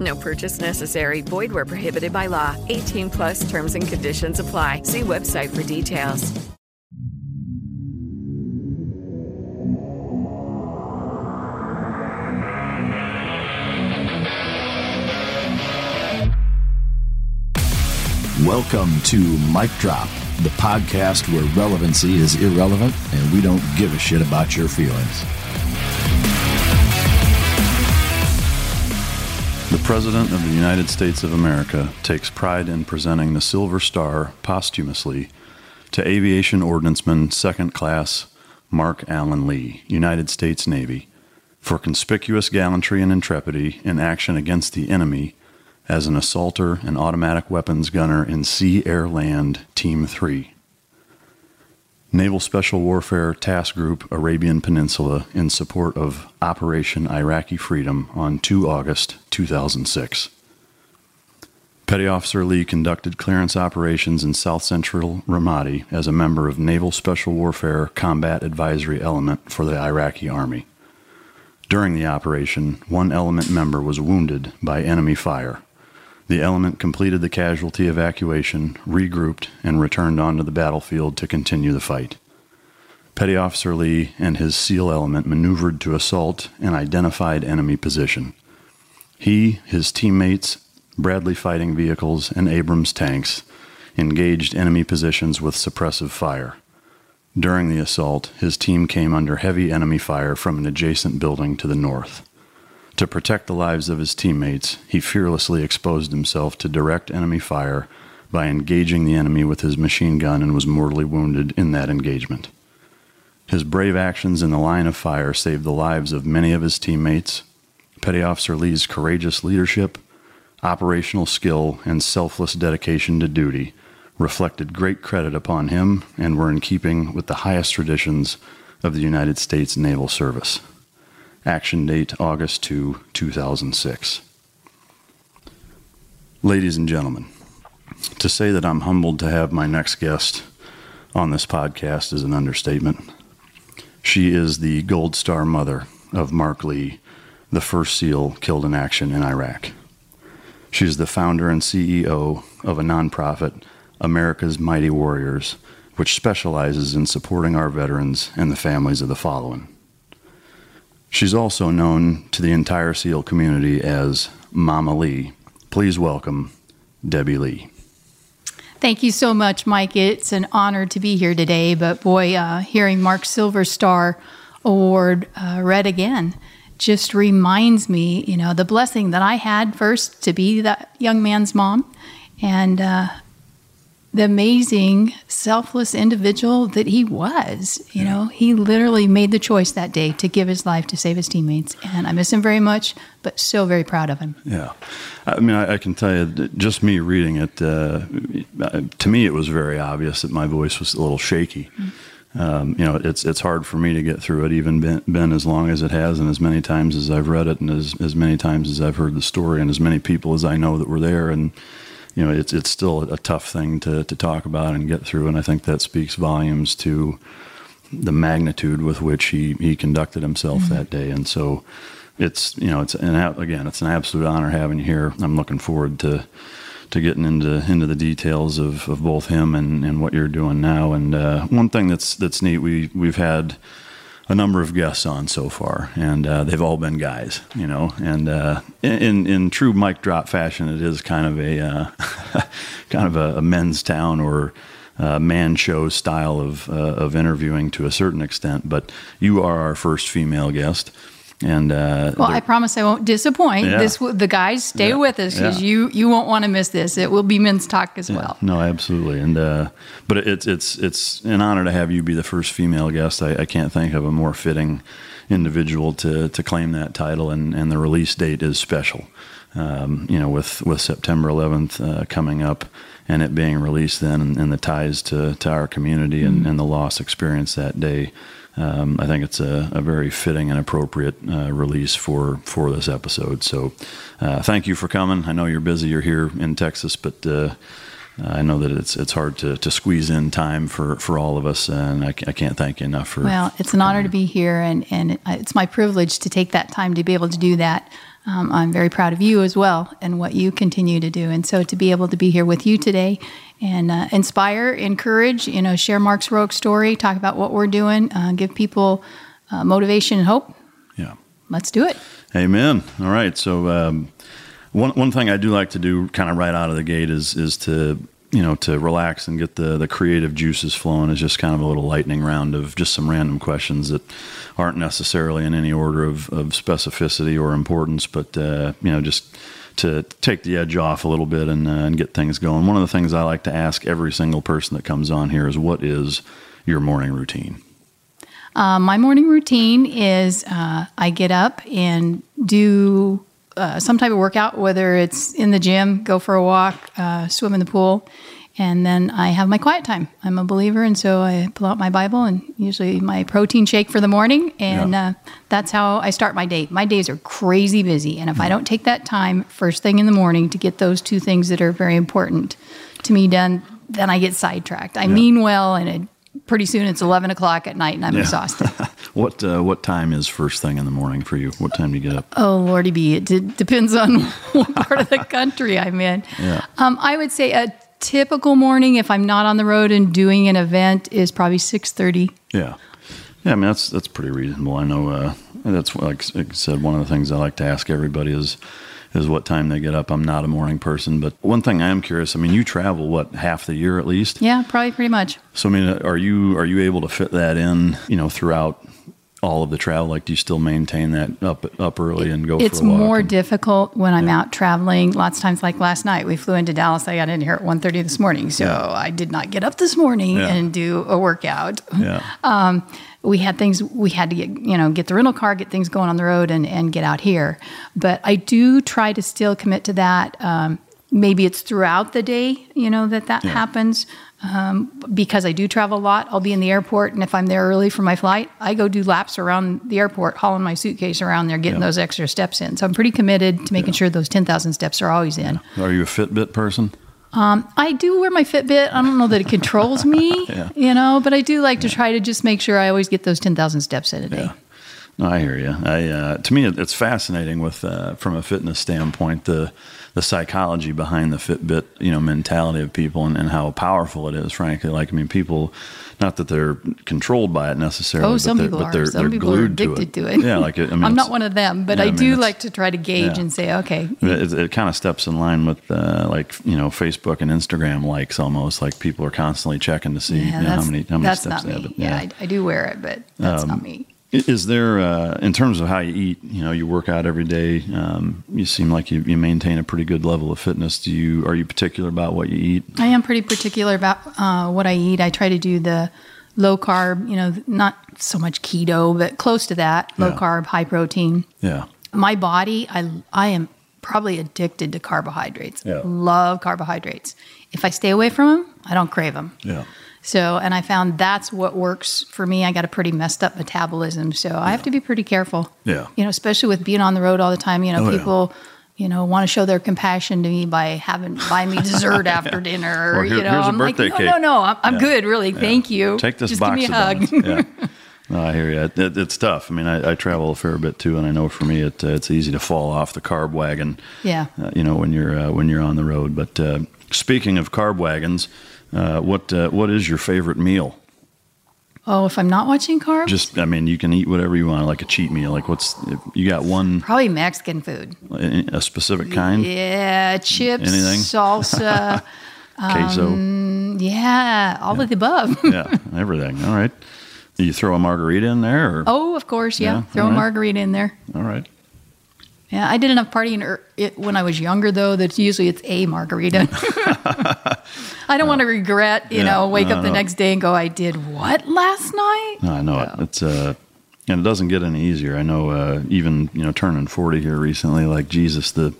No purchase necessary. Void where prohibited by law. 18 plus terms and conditions apply. See website for details. Welcome to Mic Drop, the podcast where relevancy is irrelevant and we don't give a shit about your feelings. The President of the United States of America takes pride in presenting the Silver Star posthumously to Aviation Ordnanceman Second Class Marc Alan Lee, United States Navy, for conspicuous gallantry and intrepidity in action against the enemy as an assaulter and automatic weapons gunner in Sea Air Land Team 3. Naval Special Warfare Task Group Arabian Peninsula in support of Operation Iraqi Freedom on 2 August 2006. Petty Officer Lee conducted clearance operations in south central Ramadi as a member of Naval Special Warfare Combat Advisory Element for the Iraqi Army. During the operation, one element member was wounded by enemy fire. The element completed the casualty evacuation, regrouped, and returned onto the battlefield to continue the fight. Petty Officer Lee and his SEAL element maneuvered to assault an identified enemy position. He, his teammates, Bradley fighting vehicles, and Abrams tanks engaged enemy positions with suppressive fire. During the assault, his team came under heavy enemy fire from an adjacent building to the north. To protect the lives of his teammates, he fearlessly exposed himself to direct enemy fire by engaging the enemy with his machine gun and was mortally wounded in that engagement. His brave actions in the line of fire saved the lives of many of his teammates. Petty Officer Lee's courageous leadership, operational skill, and selfless dedication to duty reflected great credit upon him and were in keeping with the highest traditions of the United States Naval Service. Action date August 2, 2006. Ladies and gentlemen, to say that I'm humbled to have my next guest on this podcast is an understatement. She is the Gold Star mother of Marc Lee, the first SEAL killed in action in Iraq. She is the founder and CEO of a nonprofit, America's Mighty Warriors, which specializes in supporting our veterans and the families of the fallen. She's also known to the entire SEAL community as Mama Lee. Please welcome Debbie Lee. Thank you so much, Mike. It's an honor to be here today. But boy, uh, hearing Marc Silver Star Award uh, read again just reminds me, you know, the blessing that I had first to be that young man's mom, and uh, the amazing, selfless individual that he was. You yeah. know, he literally made the choice that day to give his life to save his teammates. And I miss him very much, but so very proud of him. Yeah. I mean, I, I can tell you, just me reading it, uh, to me, it was very obvious that my voice was a little shaky. Mm-hmm. Um, you know, it's it's hard for me to get through it, even been, been, as long as it has, and as many times as I've read it, and as as many times as I've heard the story, and as many people as I know that were there, and you know, it's it's still a tough thing to to talk about and get through, and I think that speaks volumes to the magnitude with which he he conducted himself mm-hmm. that day, and so it's you know it's an again it's an absolute honor having you here. I'm looking forward to to getting into into the details of, of both him and, and what you're doing now. And uh, one thing that's that's neat we we've had a number of guests on so far, and uh, they've all been guys, you know. And uh, in in true mic drop fashion, it is kind of a uh, kind of a, a, men's town or uh, man show style of uh, of interviewing to a certain extent. But you are our first female guest. And uh, well, I promise I won't disappoint. Yeah. This the guys stay Yeah. with us because Yeah. you you won't want to miss this. It will be men's talk as well. No, absolutely, and uh, but it's it's it's an honor to have you be the first female guest. I, I can't think of a more fitting individual to to claim that title, and, and the release date is special. Um, you know, with with September 11th uh, coming up, and it being released then, and, and the ties to to our community and, and the loss experience that day. Um, I think it's a, a very fitting and appropriate uh, release for for this episode. So, uh, thank you for coming. I know you're busy. You're here in Texas, but uh, I know that it's it's hard to, to squeeze in time for, for all of us, and I, I can't thank you enough for. Well, it's an honor to be here, and, and it's my privilege to take that time to be able to do that. Um, I'm very proud of you as well and what you continue to do. And so to be able to be here with you today and uh, inspire, encourage, you know, share Marc's Rogue story, talk about what we're doing, uh, give people uh, motivation and hope. Yeah. Let's do it. Amen. All right. So um, one one thing I do like to do, kind of right out of the gate, is is to you know to relax and get the the creative juices flowing. Is just kind of a little lightning round of just some random questions that aren't necessarily in any order of, of specificity or importance, but uh, you know just to take the edge off a little bit and, uh, and get things going. One of the things I like to ask every single person that comes on here is, "What is your morning routine?" Uh, my morning routine is uh, I get up and do uh, some type of workout, whether it's in the gym, go for a walk, uh, swim in the pool, and then I have my quiet time. I'm a believer, and so I pull out my Bible and usually my protein shake for the morning, and Yeah. uh, that's how I start my day. My days are crazy busy, and if I don't take that time first thing in the morning to get those two things that are very important to me done, then I get sidetracked. I mean well, and it, pretty soon it's 11 o'clock at night, and I'm Yeah. exhausted. What uh, what time is first thing in the morning for you? What time do you get up? Oh, Lordy be. It d- depends on what part of the country I'm in. Yeah. Um, I would say a typical morning, if I'm not on the road and doing an event, is probably 6.30. Yeah, yeah. I mean that's that's pretty reasonable. I know uh, that's like, like I said. One of the things I like to ask everybody is is what time they get up. I'm not a morning person, but one thing I am curious. I mean, you travel what half the year at least. Yeah, probably pretty much. So I mean, are you are you able to fit that in? You know, throughout all of the travel, like do you still maintain that up up early and go? It's more and- difficult when I'm out traveling. Lots of times, like last night, we flew into Dallas. I got in here at 1.30 this morning, so Yeah. I did not get up this morning Yeah. and do a workout. Yeah. um, we had things we had to get you know get the rental car get things going on the road and, and get out here but i do try to still commit to that um, maybe it's throughout the day you know that that Yeah. happens um, because i do travel a lot i'll be in the airport and if i'm there early for my flight i go do laps around the airport hauling my suitcase around there getting Yeah. those extra steps in so i'm pretty committed to making sure those 10000 steps are always in Are you a Fitbit person? I do wear my Fitbit. I don't know that it controls me, Yeah. you know, but I do like to try to just make sure I always get those 10,000 steps in a day. Yeah. No, I hear you. I, uh, to me, it's fascinating with uh, from a fitness standpoint the the psychology behind the Fitbit, you know, mentality of people and, and how powerful it is. Frankly, like I mean, people, not that they're controlled by it necessarily. Oh, but some they're, people but are. They're, Some they're people are addicted to to it. it. Yeah, like it, I mean, I'm not one of them, but yeah, I, I mean, do like to try to gauge yeah. and say, okay, It, it kind of steps in line with uh, like you know Facebook and Instagram likes almost like people are constantly checking to see yeah, you know, how many how many that's steps not they me. have. But, Yeah, I, I do wear it, but that's Um, not me. Is there, uh, in terms of how you eat, you know, you work out every day. Um, you seem like you, you maintain a pretty good level of fitness. Do you are you particular about what you eat? I am pretty particular about uh, what I eat. I try to do the low carb, you know, not so much keto, but close to that, low Yeah. carb, high protein. Yeah, my body i i am probably addicted to carbohydrates Yeah. love carbohydrates if i stay away from them i don't crave them yeah, so and i found that's what works for me i got a pretty messed up metabolism so i have to be pretty careful Yeah. you know especially with being on the road all the time you know Oh, yeah. people you know want to show their compassion to me by having buy me dessert after dinner Or here- you know here's a i'm like no cake." no no i'm, I'm Yeah. good really thank you Take this just box give me a hug. Yeah. No, I hear you. It, it- it's tough. I mean, I, I travel a fair bit too, and I know for me, it, uh, it's easy to fall off the carb wagon. Yeah. Uh, you know, when you're uh, when you're on the road. But uh, speaking of carb wagons, uh, what uh, what is your favorite meal? oh if i'm not watching carbs Just, I mean, you can eat whatever you want, like a cheat meal. Like, what's if you got one probably mexican food a specific kind? Yeah, chips, Anything? salsa. Queso. Yeah, all of the above. yeah, everything. All right. Do you throw a margarita in there? Or? oh, of course, yeah. Yeah, Throw all a right. margarita in there. All right. Yeah, I did enough partying er- when I was younger, though, that usually it's a margarita. I don't want to regret, you Yeah, know, wake no, up the no. next day and go, I did what last night? No, I know it. It's uh, and it doesn't get any easier. I know uh, even you know turning forty here recently, like Jesus, the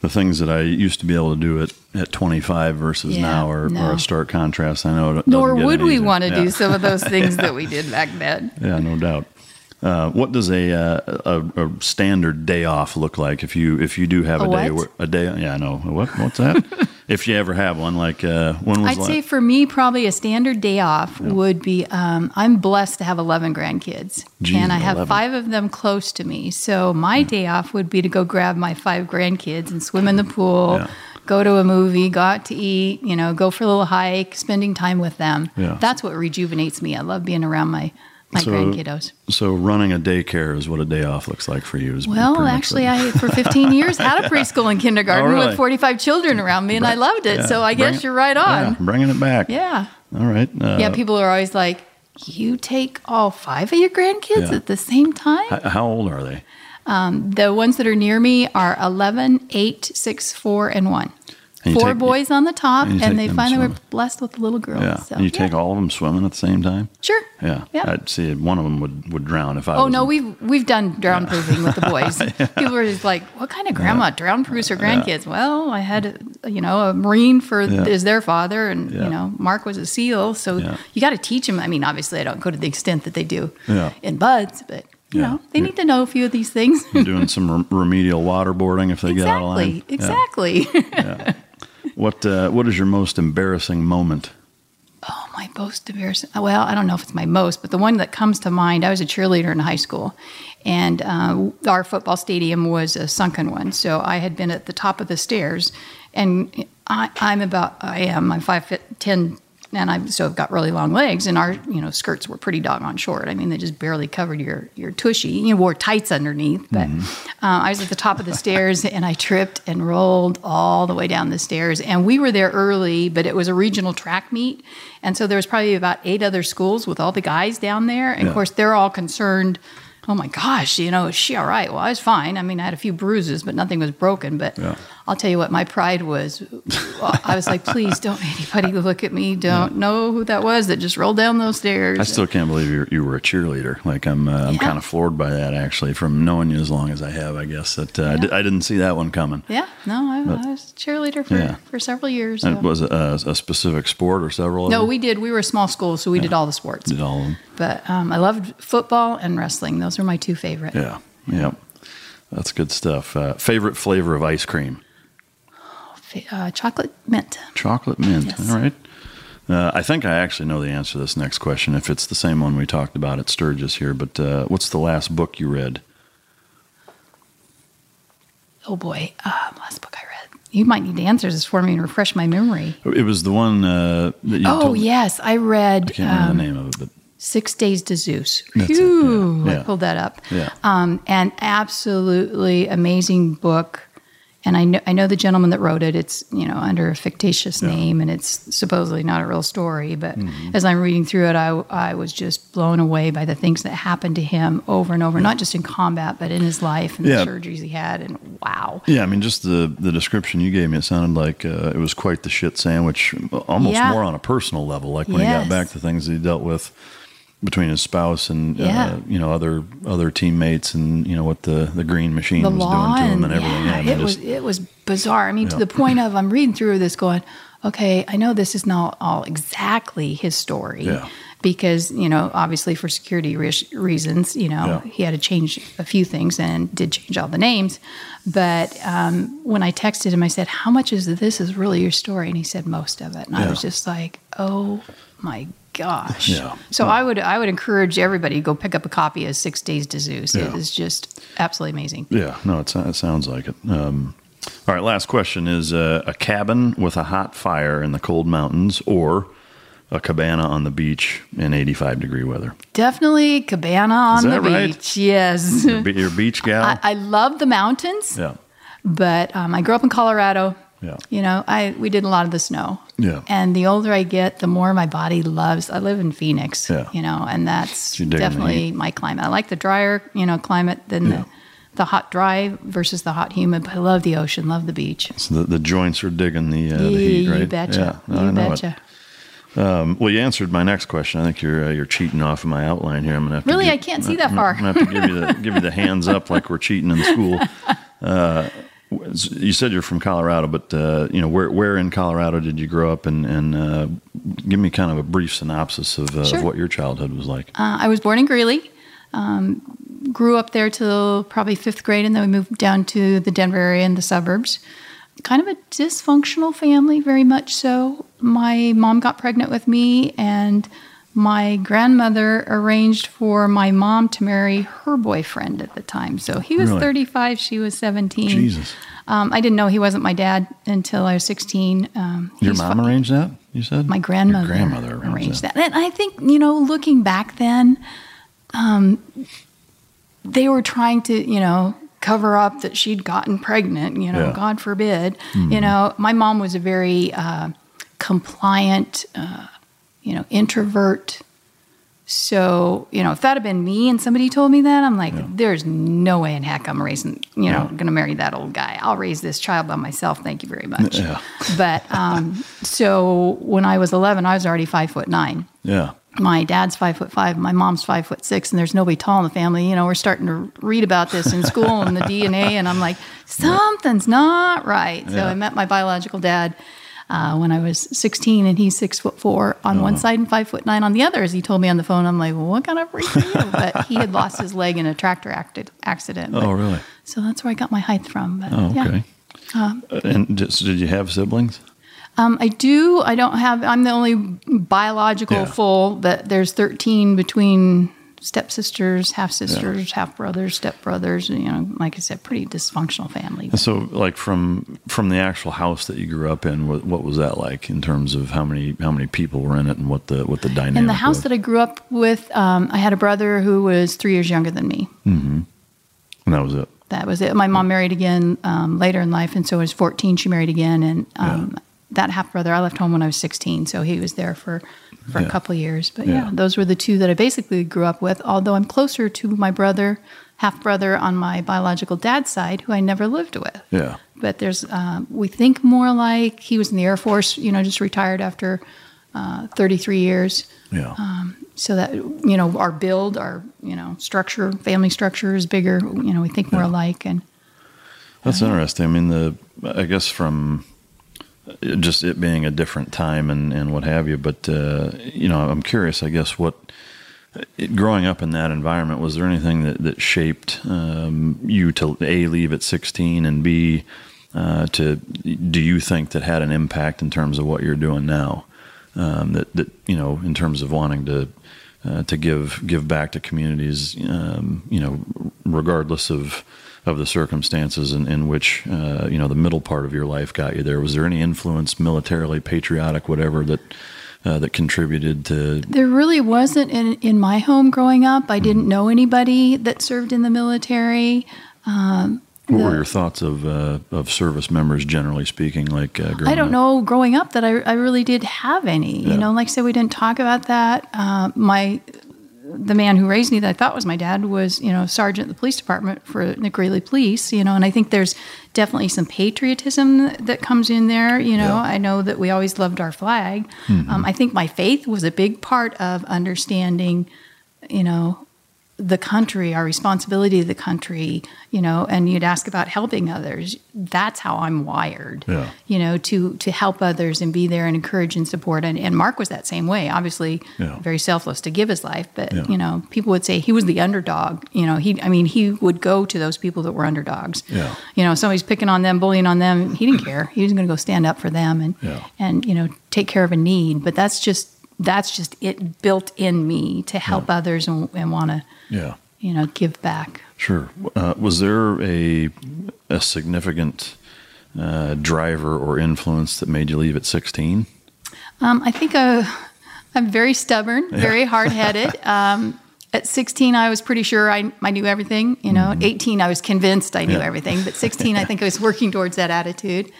the things that I used to be able to do at, at 25 versus Yeah, now are, no. are a stark contrast. I know. Nor would we want to Yeah. do some of those things that we did back then. Yeah, no doubt. Uh, what does a, uh, a a standard day off look like if you if you do have a, A day where, a day yeah I know what what's that if you ever have one like uh, when was I'd say for me, probably a standard day off would be um, I'm blessed to have 11 grandkids. Jeez, and I have five of them close to me. So my day off would be to go grab my five grandkids and swim in the pool, Yeah. go to a movie, go out to eat, you know, go for a little hike, spending time with them. Yeah. That's what rejuvenates me. I love being around my, my So- grandkiddos. so running a daycare is what a day off looks like for you Well, actually, I for 15 years had a preschool and kindergarten Oh, really? with 45 children around me, and I loved it. Yeah, so I bring guess it- you're right yeah, on. bringing it back Yeah. all right uh, Yeah, people are always like, "You take all five of your grandkids Yeah. at the same time?" h- how old are they The ones that are near me are 11, 8, 6, 4, and 1. Four take- boys on the top, and and, they finally were blessed with a little girl. yeah So, and you yeah. take all of them swimming at the same time Sure. yeah Yeah. I'd see one of them would would drown if I Oh no, we've we've done drown proofing with the boys. People are just like, "What kind of grandma drown proofs her grandkids?" Well, I had you know a Marine for Yeah. is their father, and Yeah. you know Marc was a SEAL, so Yeah. you got to teach them. I mean, obviously, I don't go to the extent that they do Yeah. in BUD/S, but you Yeah. know they need to know a few of these things. Doing some rem- remedial waterboarding if they get out of line exactly, Yeah. exactly. what uh, what is your most embarrassing moment Oh, my most embarrassing. Well, I don't know if it's my most, but the one that comes to mind. I was a cheerleader in high school, and uh, our football stadium was a sunken one. So I had been at the top of the stairs, and I, I'm about I am I'm five ten, and I so I've got really long legs, and our you know skirts were pretty doggone short. I mean, they just barely covered your your tushy. You wore tights underneath, but uh, I was at the top of the stairs, and I tripped and rolled all the way down the stairs. And we were there early, but it was a regional track meet, and so there was probably about eight other schools with all the guys down there. And Yeah. of course, they're all concerned. Oh my gosh, you know, is she all right? Well, I was fine. I mean, I had a few bruises, but nothing was broken. But Yeah. I'll tell you what, my pride was. I was like, please don't anybody look at me. Don't know who that was that just rolled down those stairs. I still can't believe you you were a cheerleader. Like I'm, uh, I'm Yeah. kind of floored by that actually, from knowing you as long as I have. I guess that uh, I, I didn't see that one coming. Yeah, no, I, I was a cheerleader for, Yeah. for several years. And so. was it a, a specific sport or several? No, them? we did. We were a small school, so we did all the sports. did all of them. But um, I loved football and wrestling. Those were my two favorite. Yeah, yeah, that's good stuff. Uh, favorite flavor of ice cream? Uh, chocolate mint. Chocolate mint. Yes. All right. Uh, I think I actually know the answer to this next question. If it's the same one we talked about at Sturgis here, but uh, what's the last book you read? Oh boy, um, last book I read. You might need to answer this for me and refresh my memory. It was the one uh, that you Oh yes, I read I can't remember um, the name of it, but Six Days to Zeus. Phew, yeah, I pulled that up. Yeah. Um, an absolutely amazing book. And I know, I know the gentleman that wrote it. It's you know under a fictitious name, and it's supposedly not a real story. But Mm-hmm. as I'm reading through it, I, I was just blown away by the things that happened to him over and over, not just in combat, but in his life and Yeah. the surgeries he had. And wow, Yeah, I mean, just the the description you gave me, it sounded like uh, it was quite the shit sandwich, almost Yeah. more on a personal level. Like when he got back to things that he dealt with between his spouse and Yeah. uh, you know other other teammates, and you know what the the green machine the was doing to him and and everything. yeah, it was it was bizarre. I mean, to the point of I'm reading through this, going, okay, I know this is not all exactly his story. Yeah. Because you know, obviously for security re- reasons, you know, Yeah. he had to change a few things and did change all the names. But um, when I texted him, I said, "How much is this is really your story?" And he said, "Most of it." And I was just like, "Oh my gosh!" Yeah. So I would I would encourage everybody to go pick up a copy of Six Days to Zeus. It Yeah. is just absolutely amazing. Yeah, no, it, it sounds like it. Um, all right, last question is uh, a cabin with a hot fire in the cold mountains or a cabana on the beach in 85 degree weather? Definitely cabana on the right? beach. Yes. Your, your beach gal? I, I love the mountains, yeah. but um, I grew up in Colorado. Yeah. You know, I we did a lot of the snow. Yeah. And the older I get, the more my body loves. I live in Phoenix. Yeah. You know, and that's you dig in the definitely my climate. I like the drier, you know, climate than Yeah. the the hot dry versus the hot humid. But I love the ocean, love the beach. So the, the joints are digging the, uh, the heat, right? You betcha. Yeah, no, you betcha. Um, well, you answered my next question. I think you're uh, you're cheating off of my outline here. I'm gonna have to Really? give- I can't see that far. I'm gonna have to give you the give you the hands up like we're cheating in school. Uh, you said you're from Colorado, but uh, you know where where in Colorado did you grow up, and and uh, give me kind of a brief synopsis of, uh, Sure. of what your childhood was like. Uh, I was born in Greeley. Um, grew up there till probably fifth grade, and then we moved down to the Denver area in the suburbs. Kind of a dysfunctional family, very much so. My mom got pregnant with me, and my grandmother arranged for my mom to marry her boyfriend at the time. So he was Really? 35, she was 17. Jesus. Um, I didn't know he wasn't my dad until I was 16. Um, Your mom arranged that? You said my grandmother, Your grandmother arranged, arranged that. that. And I think, you know, looking back then, um, they were trying to, you know, cover up that she'd gotten pregnant, you know, Yeah. Mm-hmm. God forbid. You know, my mom was a very uh, compliant, uh, you know, introvert. So, you know, if that had been me and somebody told me that, I'm like, there's no way in heck I'm raising, you know, Yeah. going to marry that old guy. I'll raise this child by myself. Thank you very much. Yeah. But um, so when I was 11, I was already five foot nine. Yeah. My dad's five foot five, my mom's five foot six, and there's nobody tall in the family. You know, we're starting to read about this in school and the DNA, and I'm like, something's not right. So Yeah. I met my biological dad uh, when I was 16, and he's six foot four on Uh-huh. one side and five foot nine on the other. As he told me on the phone, I'm like, well, what kind of freak are you? But he had lost his leg in a tractor acti- accident. But- Oh, really? So that's where I got my height from. But, Oh, yeah. okay. Uh, and just, did you have siblings? Um, I do. I don't have. I'm the only biological Yeah. full, but there's 13 between stepsisters, half sisters, half brothers, step brothers. You know, like I said, pretty dysfunctional family. And so, like from from the actual house that you grew up in, what, what was that like in terms of how many how many people were in it and what the what the dynamic? In the house was? that I grew up with, um, I had a brother who was three years younger than me. and that was it. That was it. My mom married again um, later in life, and so I was 14. She married again, and um, that half brother I left home when I was 16, so he was there for for Yeah. a couple of years. But Yeah. yeah. those were the two that I basically grew up with. Although I'm closer to my brother, half brother on my biological dad's side, who I never lived with. Yeah. But there's um, we think more like he was in the Air Force. You know, just retired after uh, 33 years Yeah. Um, so that you know our build our you know structure family structure is bigger you know we think more alike and That's interesting. I mean, the I guess from just it being a different time and, and what have you. But uh, you know, I'm curious. I guess what it, growing up in that environment was there anything that that shaped um, you to a leave at 16 and b uh, to do you think that had an impact in terms of what you're doing now? Um, that that you know, in terms of wanting to. Uh, to give give back to communities, um, you know, regardless of of the circumstances in, in which uh, you know the middle part of your life got you there. Was there any influence, militarily, patriotic, whatever, that uh, that contributed to? there really wasn't in, in my home growing up i didn't know anybody that served in the military um, What were your thoughts of uh, of service members, generally speaking? Like uh, I don't up? know growing up that I, I really did have any. Yeah. You know, like I said, we didn't talk about that. Uh, my the man who raised me that I thought was my dad was, you know, sergeant of the police department for the Greeley Police, you know, and I think there's definitely some patriotism that comes in there. You know, Yeah. Mm-hmm. I know that we always loved our flag. Um, I think my faith was a big part of understanding, you know, the country, our responsibility to the country, you know, and you'd ask about helping others. That's how I'm wired, Yeah. you know, to to help others and be there and encourage and support. And, and Marc was that same way, obviously Yeah. very selfless to give his life, but Yeah. you know, people would say he was the underdog. You know, he, I mean, he would go to those people that were underdogs. Yeah. You know, somebody's picking on them, bullying on them. He didn't care. He was going to go stand up for them and and you know take care of a need. But that's just that's just it built in me to help others and, and want to Yeah. you know, give back. Sure. Uh, was there a a significant uh, driver or influence that made you leave at 16? Um, I think uh, I'm very stubborn, very hard headed. Um, at 16, I was pretty sure I, I knew everything. You know, at 18, I was convinced I knew Mm-hmm. Yeah. everything. But 16, I think I was working towards that attitude.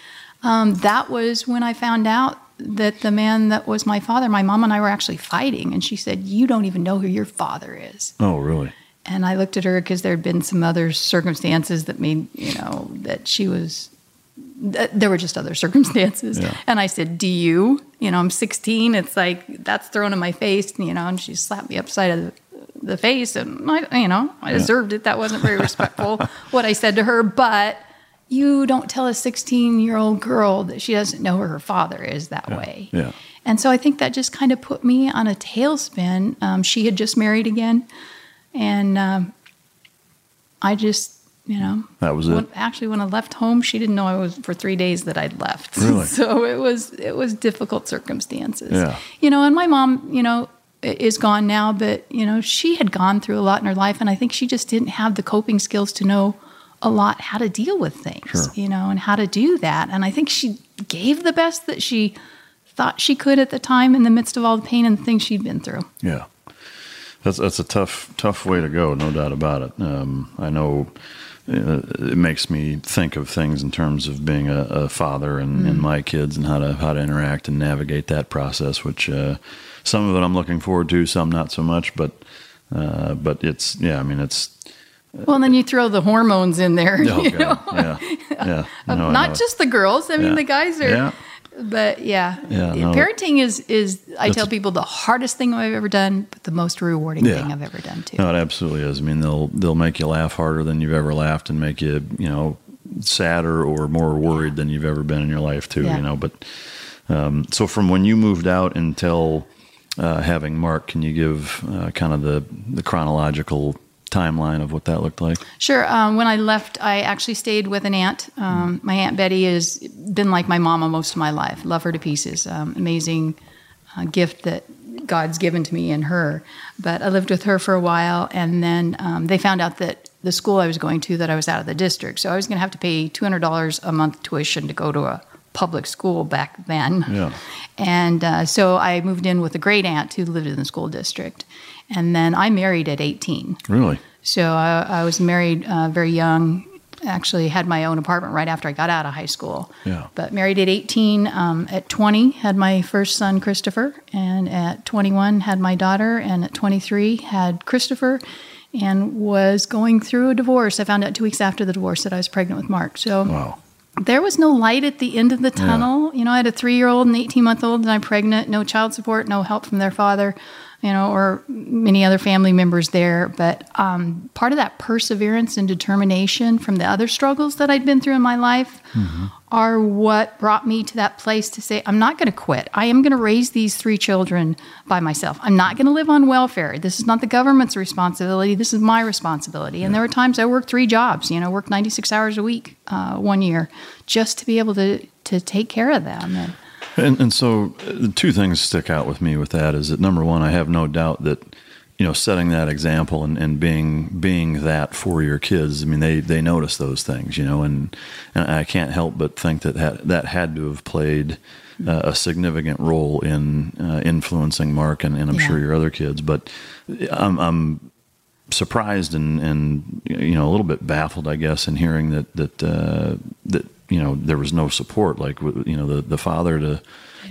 Um, that was when I found out that the man that was my father, my mom and I were actually fighting, and she said, "You don't even know who your father is." Oh, really? And I looked at her because there had been some other circumstances that made you know that she was. th- There were just other circumstances, Yeah. and I said, "Do you?" You know, I'm 16. It's like that's thrown in my face, you know. And she slapped me upside of the, the face, and I, you know, I deserved it. That wasn't very respectful what I said to her, but you don't tell a 16 year old girl that she doesn't know who her father is that way. Yeah. And so I think that just kind of put me on a tailspin. Um, she had just married again, and um, I just, you know, That was it. when, actually when I left home, she didn't know I was for three days that I'd left. Really? so it was it was difficult circumstances. Yeah. You know, and my mom, you know, is gone now, but you know, she had gone through a lot in her life, and I think she just didn't have the coping skills to know a lot how to deal with things. Sure. You know, and how to do that. And I think she gave the best that she thought she could at the time in the midst of all the pain and things she'd been through. Yeah, that's that's a tough tough way to go, no doubt about it. Um, I know uh, it makes me think of things in terms of being a, a father and, and my kids and how to how to interact and navigate that process. Which uh, some of it I'm looking forward to, some not so much. But uh, but it's yeah, I mean it's Well, and then you throw the hormones in there. oh you know? yeah, yeah. No, Not just the girls. I mean, Yeah. the guys are. Yeah. But yeah, Yeah, no. parenting is is I tell people the hardest thing I've ever done, but the most rewarding thing I've ever done too. No, it absolutely is. I mean, they'll they'll make you laugh harder than you've ever laughed, and make you you know sadder or more worried than you've ever been in your life too. You know, but um, so from when you moved out until uh, having Marc, can you give uh, kind of the the chronological timeline of what that looked like? Sure. Um, when I left, I actually stayed with an aunt. Um, my aunt Betty has been like my mama most of my life. Love her to pieces. Um, amazing uh, gift that God's given to me and her. But I lived with her for a while, and then um, they found out that the school I was going to that I was out of the district, so I was going to have to pay two hundred dollars a month tuition to go to a public school back then. Yeah. And uh, so I moved in with a great aunt who lived in the school district, and then I married at eighteen. Really? So I, I was married uh, very young. Actually, had my own apartment right after I got out of high school. Yeah. But married at 18. Um, at 20, had my first son, Christopher. And at 21, had my daughter. And at 23, had Christopher. And was going through a divorce. I found out two weeks after the divorce that I was pregnant with Marc. So Wow. there was no light at the end of the tunnel. You know, I had a three year old and 18 month old, and I'm pregnant, no child support, no help from their father, you know, or many other family members there. But um, part of that perseverance and determination from the other struggles that I'd been through in my life are what brought me to that place to say, I'm not going to quit. I am going to raise these three children by myself. I'm not going to live on welfare. This is not the government's responsibility. This is my responsibility. And there were times I worked three jobs, you know, worked 96 hours a week uh, one year just to be able to, to take care of them. And, And, and so, uh, the two things stick out with me with that is that number one, I have no doubt that you know setting that example and, and being being that for your kids. I mean, they they notice those things, you know, and and I can't help but think that that, that had to have played uh, a significant role in uh, influencing Marc and, and I'm Yeah. sure your other kids. But I'm, I'm surprised and, and you know a little bit baffled, I guess, in hearing that that uh, that you know there was no support, like you know the the father to.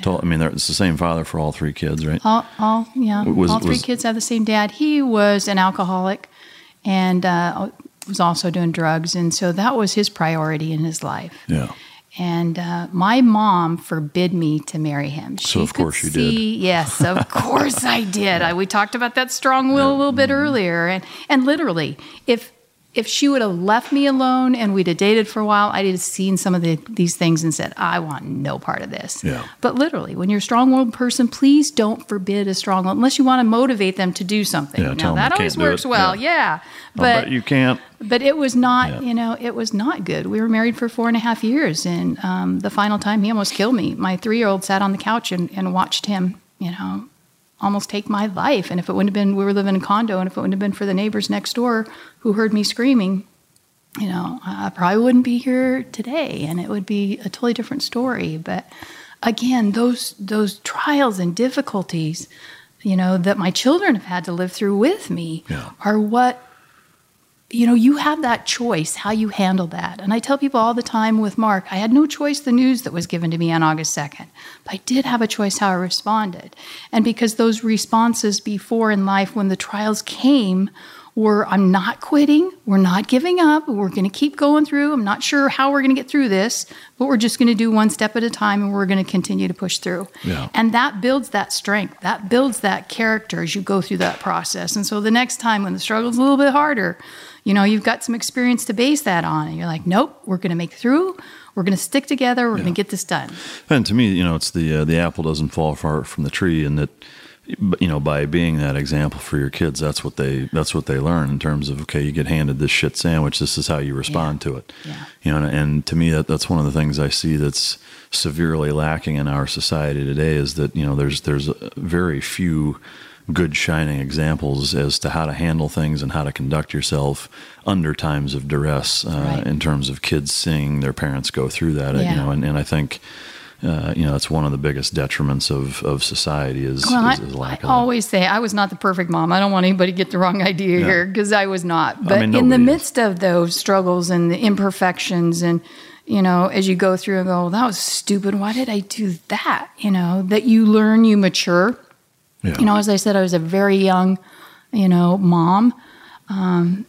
to I mean, there- it's the same father for all three kids, right? All, all yeah. Was- all three was- kids have the same dad. He was an alcoholic, and uh, was also doing drugs, and so that was his priority in his life. Yeah. And uh, my mom forbid me to marry him. So of could course you did. Yes, of course I did. I, we talked about that strong will a little bit Mm-hmm. earlier, and and literally, if if she would have left me alone and we'd have dated for a while, I'd have seen some of the, these things and said, I want no part of this. Yeah. But literally, when you're a strong-willed person, please don't forbid a strong unless you want to motivate them to do something. Yeah, now that always works well, Yeah. yeah. I'll But you can't. but it was not, Yeah. you know, it was not good. We were married for four and a half years, and um, the final time he almost killed me. My three-year-old sat on the couch and, and watched him, you know, almost take my life. And if it wouldn't have been, we were living in a condo, and if it wouldn't have been for the neighbors next door who heard me screaming, you know, I probably wouldn't be here today, and it would be a totally different story. But again, those those trials and difficulties, you know, that my children have had to live through with me, Yeah. are what you know, you have that choice how you handle that. And I tell people all the time with Marc, I had no choice the news that was given to me on August 2nd, but I did have a choice how I responded. And because those responses before in life when the trials came were I'm not quitting, we're not giving up, we're going to keep going through. I'm not sure how we're going to get through this, but we're just going to do one step at a time and we're going to continue to push through. Yeah. And that builds that strength, that builds that character as you go through that process. And so the next time when the struggle's a little bit harder, you know, you've got some experience to base that on. And you're like, nope, we're going to make through. We're going to stick together. We're going to get this done. And to me, you know, it's the uh, the apple doesn't fall far from the tree, and that you know by being that example for your kids, that's what they that's what they learn in terms of okay, you get handed this shit sandwich, this is how you respond Yeah. to it. Yeah. You know, and, and to me, that that's one of the things I see that's severely lacking in our society today is that you know there's there's uh, very few good shining examples as to how to handle things and how to conduct yourself under times of duress uh, Right. in terms of kids seeing their parents go through that Yeah. you know and, and I think uh, you know that's one of the biggest detriments of, of society is, Well, is, I, is lack I of that. always say I was not the perfect mom. I don't want anybody to get the wrong idea Yeah. here because I was not. But mean, in the is. midst of those struggles and the imperfections, and you know, as you go through and go, that was stupid. Why did I do that? You know, that you learn, you mature. Yeah. You know, as I said, I was a very young, you know, mom. Um,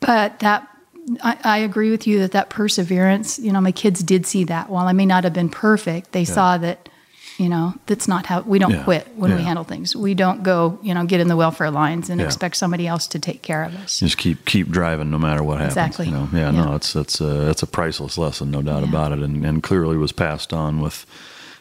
but that I, I agree with you that that perseverance, you know, my kids did see that. While I may not have been perfect, they saw that, you know, that's not how we don't Yeah. quit when we handle things. We don't go, you know, get in the welfare lines and Yeah. expect somebody else to take care of us. just keep keep driving no matter what happens. Exactly. You know? Yeah, Yeah. no, it's it's a it's a priceless lesson, no doubt Yeah. about it, and and clearly was passed on with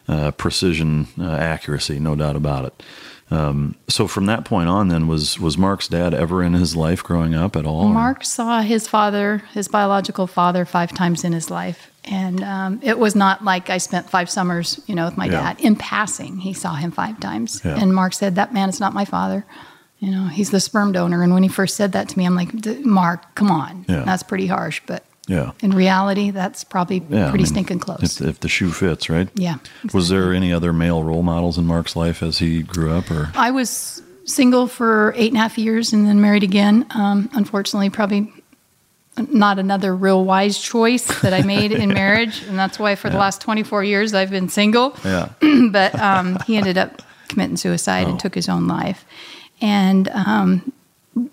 uh, precision, uh, accuracy, no doubt about it. Um, so from that point on, then was was Marc's dad ever in his life growing up at all? or- Marc saw his father, his biological father, five times in his life. And um, it was not like I spent five summers, you know, with my Yeah. dad. In passing, he saw him five times. Yeah. And Marc said, That man is not my father. You know, he's the sperm donor. And when he first said that to me, I'm like, "D- Marc, come on. Yeah. That's pretty harsh. But Yeah. in reality, that's probably Yeah, I pretty mean, stinking close. If, if the shoe fits, right? yeah. Was there any other male role models in Marc's life as he grew up, or I was single for eight and a half years and then married again. Um, unfortunately, probably not another real wise choice that I made in marriage, and that's why for the last 24 years I've been single. yeah, but um, he ended up committing suicide Oh. and took his own life. And um,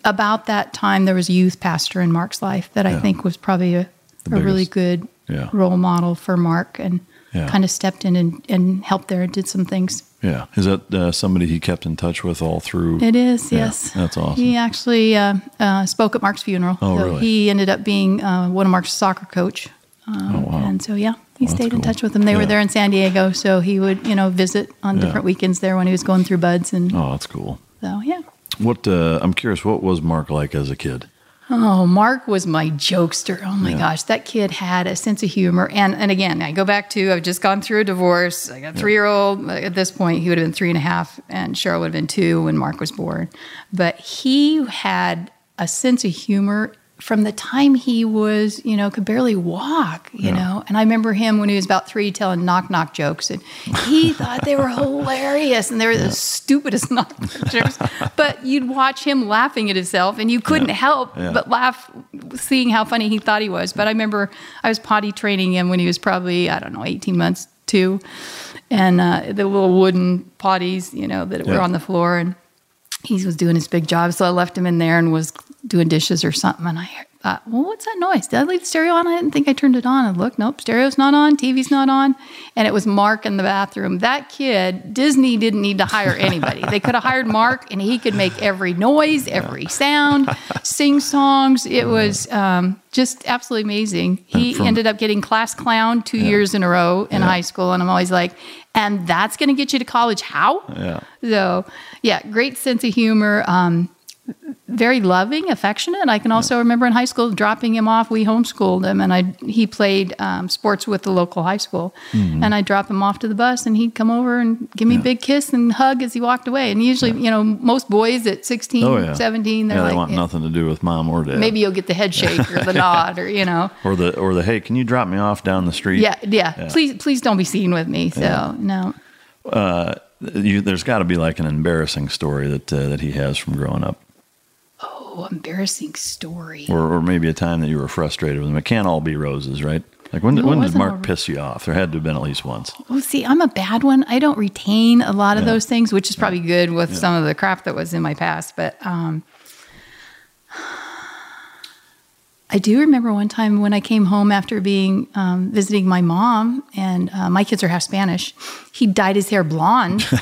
about that time, there was a youth pastor in Marc's life that I think was probably a, a really good Yeah. role model for Marc and Yeah. kind of stepped in and, and helped there and did some things. yeah? Is that uh, somebody he kept in touch with all through? It is, Yeah, yes. that's awesome. He actually uh, uh, spoke at Marc's funeral. Oh, so really? He ended up being uh, one of Marc's soccer coach. Um, Oh, wow. And so, yeah, he Well, stayed in cool. touch with them. They Yeah. were there in San Diego, so he would, you know, visit on Yeah. different weekends there when he was going through BUD/S. And Oh, that's cool. so, yeah. What uh, I'm curious, what was Marc like as a kid? Oh, Marc was my jokester. Oh my Yeah. gosh, that kid had a sense of humor. And and again, I go back to I've just gone through a divorce. I got a three year old. At this point, he would have been three and a half, and Cheryl would have been two when Marc was born. But he had a sense of humor from the time he was, you know, could barely walk, you Yeah. know. And I remember him when he was about three telling knock knock jokes, and he thought they were hilarious, and they were the stupidest knock knock jokes. But you'd watch him laughing at himself, and you couldn't help Yeah. but laugh seeing how funny he thought he was. But I remember I was potty training him when he was probably I don't know 18 months two, and uh, the little wooden potties, you know, that were on the floor, and he was doing his big job. So I left him in there and was doing dishes or something. And I thought, well, what's that noise? Did I leave the stereo on? I didn't think I turned it on. And look, nope, stereo's not on, TV's not on. And it was Marc in the bathroom. That kid, Disney didn't need to hire anybody. they could have hired Marc and he could make every noise, every sound, sing songs. It was um, just absolutely amazing. He from- ended up getting class clown two years in a row in Yeah. high school. And I'm always like, and that's going to get you to college? How? Yeah. So, yeah, great sense of humor. Um, very loving, affectionate. I can also remember in high school dropping him off. We homeschooled him, and I he played um, sports with the local high school. Mm-hmm. And I'd drop him off to the bus, and he'd come over and give me a big kiss and hug as he walked away. And usually, you know, most boys at 16, Oh yeah, 17, they're yeah, like, they want nothing to do with mom or dad. maybe you'll get the head shake or the nod or you know. or the or the hey, can you drop me off down the street? Yeah, yeah, Yeah. Please, please don't be seen with me. So Yeah. no. You, there's got to be like an embarrassing story that uh, that he has from growing up. Oh, embarrassing story. Or, or maybe a time that you were frustrated with them. It can't all be roses, right? Like when, when did Marc all- piss you off? There had to have been at least once. Well, see, I'm a bad one. I don't retain a lot of Yeah. those things, which is probably good with some of the crap that was in my past. But um, I do remember one time when I came home after being um, visiting my mom, and uh, my kids are half Spanish. He dyed his hair blonde.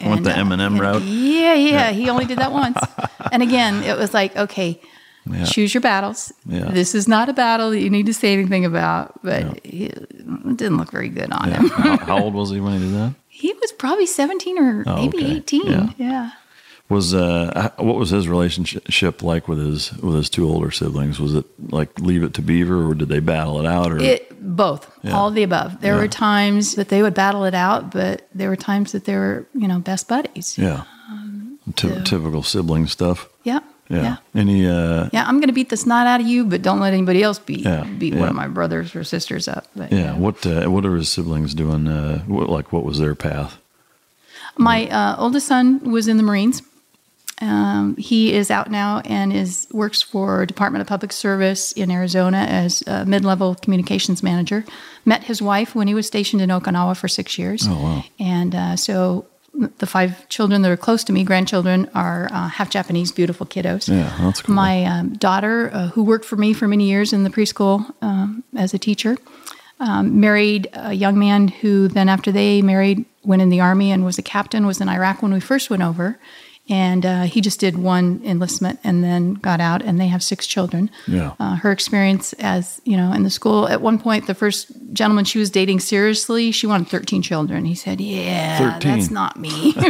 Went the uh, Eminem route? Yeah, yeah, He only did that once. and again, it was like, okay, Yeah. choose your battles. Yeah. This is not a battle that you need to say anything about. But he- it didn't look very good on Yeah. him. how, how old was he when he did that? He was probably 17 or Oh, maybe okay. 18. Yeah. Yeah. Was uh, what was his relationship like with his with his two older siblings? Was it like leave it to Beaver, or did they battle it out? Or It both, Yeah. all of the above. There Yeah. were times that they would battle it out, but there were times that they were, you know, best buddies. yeah, Ty- typical sibling stuff. Yeah. Yeah. Yeah. Any uh, Yeah, I'm going to beat the snot out of you, but don't let anybody else beat Yeah, beat one of my brothers or sisters up. But, yeah. What uh, what are his siblings doing? Uh, what, like what was their path? My uh, oldest son was in the Marines. Um, he is out now and is works for Department of Public Service in Arizona as a mid-level communications manager. Met his wife when he was stationed in Okinawa for six years. Oh, wow. And uh, so the five children that are close to me, grandchildren, are uh, half Japanese, beautiful kiddos. Yeah, that's cool. My um, daughter, uh, who worked for me for many years in the preschool um, as a teacher, um, married a young man who then, after they married, went in the army and was a captain. Was in Iraq when we first went over, and uh, he just did one enlistment and then got out. And they have six children. Yeah. Uh, her experience as you know in the school at one point, the first gentleman she was dating seriously, she wanted thirteen children. He said, "Yeah, 13. that's not me."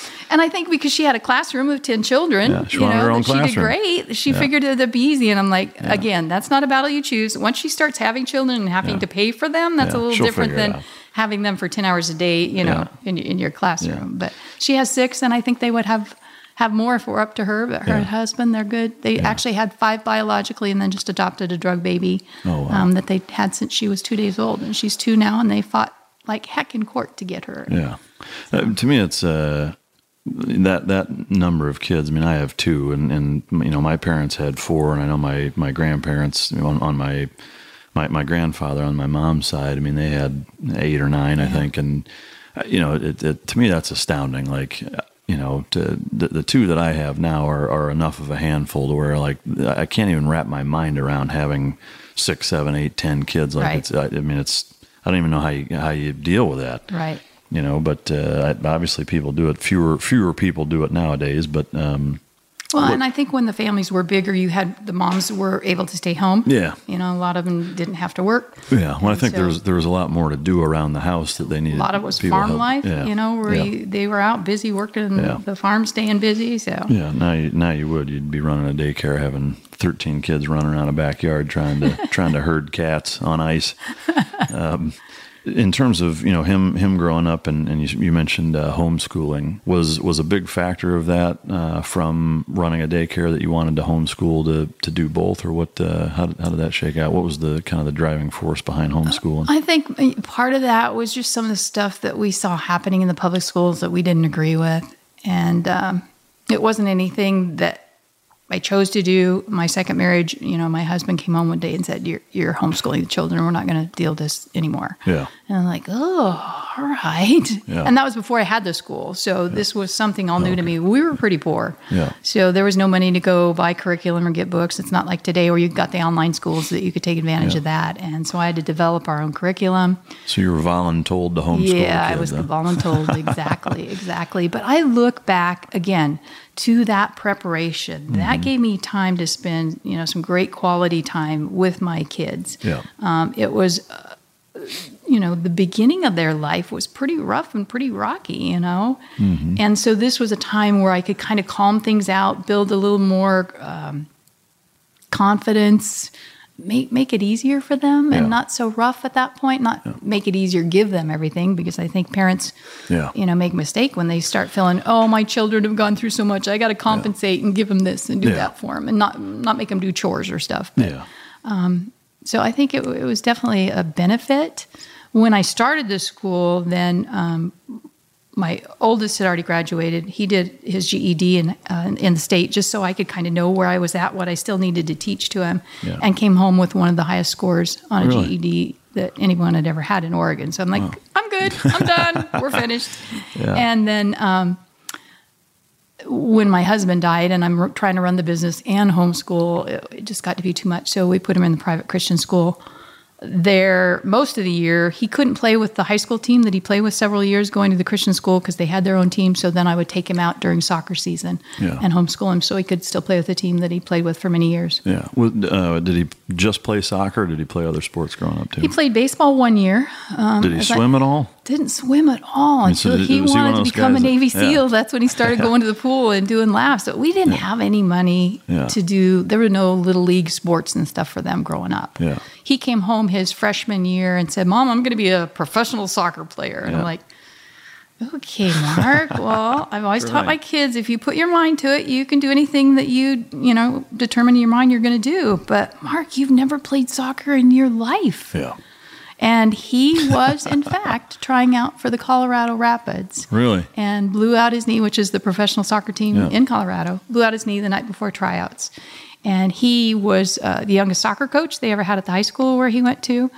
And I think because she had a classroom of 10 children, Yeah, she you know, her own that she did great. She figured it'd be easy. And I'm like, again, that's not a battle you choose. Once she starts having children and having Yeah. to pay for them, that's Yeah, a little she'll different than having them for 10 hours a day, you know, in, in your classroom. But she has six, and I think they would have have more if it were up to her. But her Yeah. husband, they're good. They actually had five biologically and then just adopted a drug baby Oh, wow. um, that they had since she was two days old. And she's two now, and they fought like heck in court to get her. Yeah, uh, to me, it's uh, that that number of kids. I mean, I have two, and and you know, my parents had four, and I know my my grandparents on, on my my my grandfather on my mom's side. I mean, they had eight or nine, I think, and uh, you know, it, it, to me, that's astounding. Like. You know, to, the the two that I have now are, are enough of a handful to where like I can't even wrap my mind around having six, seven, eight, ten kids. Like Right. it's, I, I mean, it's I don't even know how you how you deal with that Right. You know but uh, obviously people do it fewer fewer people do it nowadays but um, Well, and I think when the families were bigger, you had the moms were able to stay home. Yeah. You know, a lot of them didn't have to work. yeah well i think so- there was there was a lot more to do around the house that they needed. A lot of it was farm help. life, yeah. you know, where yeah. you, they were out busy working Yeah. the farm, staying busy. So, yeah now you now you would you'd be running a daycare having 13 kids running around a backyard trying to trying to herd cats on ice um, in terms of you know him him growing up and, and you, you mentioned uh, homeschooling was was a big factor of that uh, from running a daycare that you wanted to homeschool to to do both or what uh, how, did- how did that shake out what was the kind of the driving force behind homeschooling I think uh, part of that was just some of the stuff that we saw happening in the public schools that we didn't agree with. And um, it wasn't anything that I chose to do. My second marriage, you know, my husband came home one day and said, You're, you're homeschooling the children. We're not going to deal with this anymore. Yeah. And I'm like, Oh, all right. Yeah. And that was before I had the school. So this was something all new to me. We were pretty poor. Yeah. So there was no money to go buy curriculum or get books. It's not like today where you've got the online schools that you could take advantage Yeah. of that. And so I had to develop our own curriculum. so you were voluntold to homeschool Yeah, I was huh? voluntold. Exactly, exactly. But I look back again to that preparation. Mm-hmm. That gave me time to spend, you know, some great quality time with my kids. Yeah. Um, it was, uh, you know, the beginning of their life was pretty rough and pretty rocky, you know? Mm-hmm. And so this was a time where I could kind of calm things out, build a little more um, confidence, make, make it easier for them Yeah. and not so rough at that point, not make it easier, give them everything, because I think parents, Yeah. you know, make mistake when they start feeling, oh, my children have gone through so much, I got to compensate and give them this and do Yeah. that for them and not, not make them do chores or stuff. But, yeah so I think it, it was definitely a benefit. When I started the school, then um, my oldest had already graduated. He did his GED in uh, in the state just so I could kind of know where I was at, what I still needed to teach to him, Yeah. and came home with one of the highest scores on a Really? GED that anyone had ever had in Oregon. So I'm like, I'm good, I'm done, we're finished. Yeah. And then um, when my husband died, and I'm r- trying to run the business and homeschool, it, it just got to be too much. So we put him in the private Christian school. There, most of the year, he couldn't play with the high school team that he played with several years going to the Christian school because they had their own team. So then I would take him out during soccer season Yeah. and homeschool him so he could still play with the team that he played with for many years. Yeah. Uh, did he just play soccer? Or did he play other sports growing up too? He played baseball one year. Um, did he as I- swim at all? Didn't swim at all mean, so until he was he wanted of to become a guys that- Navy yeah. SEAL. That's when he started going to the pool and doing laps. But we didn't have any money Yeah. to do. There were no little league sports and stuff for them growing up. Yeah. He came home his freshman year and said, "Mom, I'm going to be a professional soccer player." And Yeah. I'm like. Okay, Marc. well, I've always taught my kids if you put your mind to it, you can do anything that you, you know, determine in your mind you're going to do. But Marc, you've never played soccer in your life. Yeah. And he was, in fact, trying out for the Colorado Rapids Really? and blew out his knee, which is the professional soccer team Yeah. in Colorado, blew out his knee the night before tryouts. And he was uh, the youngest soccer coach they ever had at the high school where he went to,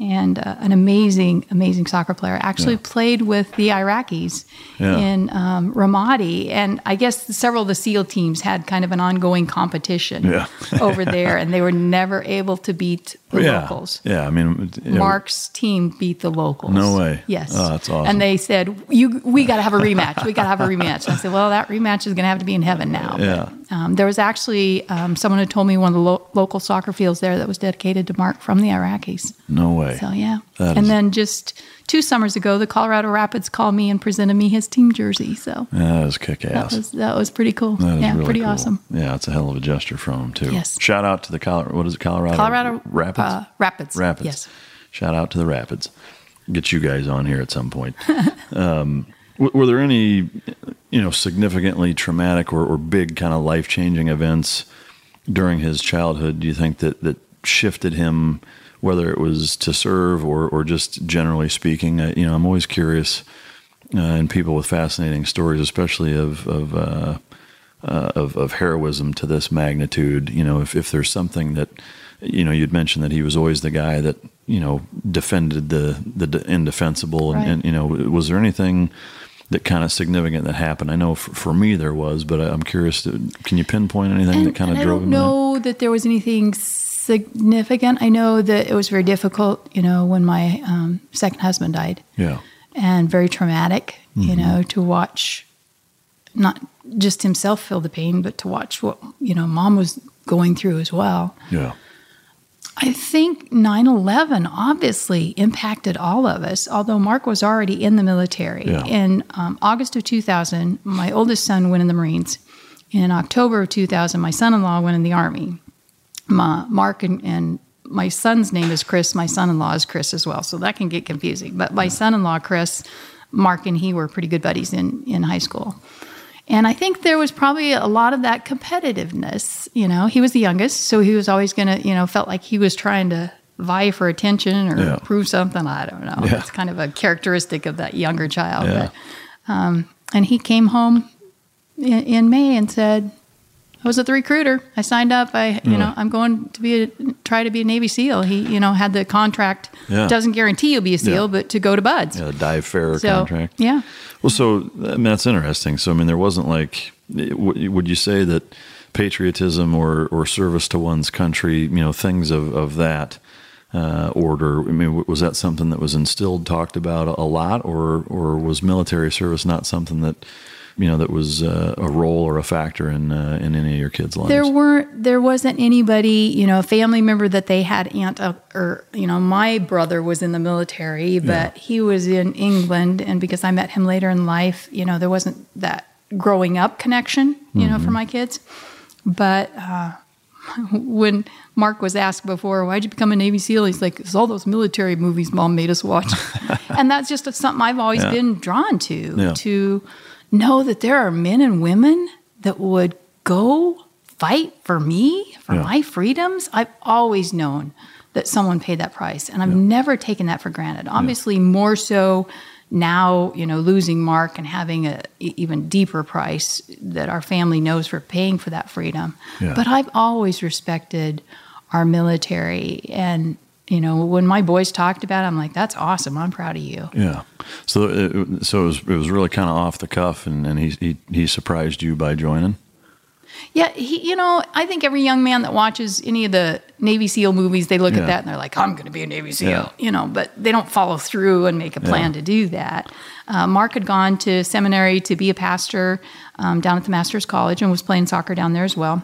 and uh, an amazing, amazing soccer player. Actually Yeah. played with the Iraqis Yeah. in um, Ramadi. And I guess several of the SEAL teams had kind of an ongoing competition Yeah. over there, and they were never able to beat the locals. Yeah. I mean, Marc's team beat the locals. No way. Yes. Oh, that's awesome. And they said, "You, we got to have a rematch. We got to have a rematch." And I said, "Well, that rematch is going to have to be in heaven now." Yeah. Um, there was actually um, someone who told me one of the lo- local soccer fields there that was dedicated to Marc from the Iraqis. No way. So yeah. That and is- then just two summers ago, the Colorado Rapids called me and presented me his team jersey. So Yeah, that is kick that ass. was that was pretty cool. That yeah, really pretty cool. awesome. Yeah, it's a hell of a gesture from him too. Yes. Shout out to the Colorado. What is it? Colorado. Colorado Rapids. uh, Rapids. Rapids. Yes. Shout out to the Rapids. Get you guys on here at some point. um, were there any, you know, significantly traumatic or, or big kind of life changing events during his childhood? Do you think that that shifted him, whether it was to serve or or just generally speaking? Uh, you know, I'm always curious, uh, and people with fascinating stories, especially of of. Uh, uh, of, of heroism to this magnitude. You know, if, if there's something that, you know, you'd mentioned that he was always the guy that, you know, defended the, the indefensible. And, Right. and, you know, was there anything that kind of significant that happened? I know for, for me there was, but I'm curious, to, can you pinpoint anything that kind of drove I don't to that? know that there was anything significant. I know that it was very difficult, you know, when my um, second husband died, Yeah. and very traumatic, Mm-hmm. you know, to watch not just himself feel the pain, but to watch what you know mom was going through as well. Yeah. I think 9 11 obviously impacted all of us, although Marc was already in the military. Yeah. In um, August of 2000, my oldest son went in the Marines. In October of 2000, my son in law went in the Army. My, Marc and, and my son's name is Chris. My son in law is Chris as well, so that can get confusing. But my son in law, Chris, Marc and he were pretty good buddies in, in high school. And I think there was probably a lot of that competitiveness. You know, he was the youngest, so he was always going to, you know, felt like he was trying to vie for attention or Yeah. prove something. I don't know. Yeah. It's kind of a characteristic of that younger child. Yeah. But, um, and he came home in, in May and said, I was at the recruiter. I signed up. I, you know, I'm going to be a, try to be a Navy SEAL. He, you know, had the contract. Yeah. Doesn't guarantee you'll be a SEAL, Yeah. but to go to BUD/S. Yeah, dive fair so, contract. Yeah. Well, so I mean, that's interesting. So, I mean, there wasn't like, would you say that patriotism or, or service to one's country, you know, things of, of that uh, order, I mean, was that something that was instilled, talked about a lot, or, or was military service not something that, you know, that was uh, a role or a factor in, uh, in any of your kids' lives? There weren't. There wasn't anybody, you know, a family member that they had aunt uh, or you know, my brother was in the military, but he was in England, and because I met him later in life, you know, there wasn't that growing up connection, you know, for my kids. But uh, when Marc was asked before, "Why'd you become a Navy SEAL?" He's like, "It's all those military movies mom made us watch," and that's just something I've always Yeah. been drawn to. Yeah. To know that there are men and women that would go fight for me for Yeah. my freedoms. I've always known that someone paid that price, and I've never taken that for granted. Obviously, more so now, you know, losing Marc and having a e- even deeper price that our family knows for paying for that freedom. Yeah. But I've always respected our military and you know, when my boys talked about it, I'm like, that's awesome. I'm proud of you. Yeah. So it, so it was it was really kind of off the cuff, and, and he, he he surprised you by joining. Yeah, he, you know, I think every young man that watches any of the Navy SEAL movies, they look Yeah. at that and they're like, I'm going to be a Navy SEAL, Yeah. you know, but they don't follow through and make a plan Yeah. to do that. Uh, Marc had gone to seminary to be a pastor um, down at the Master's College and was playing soccer down there as well.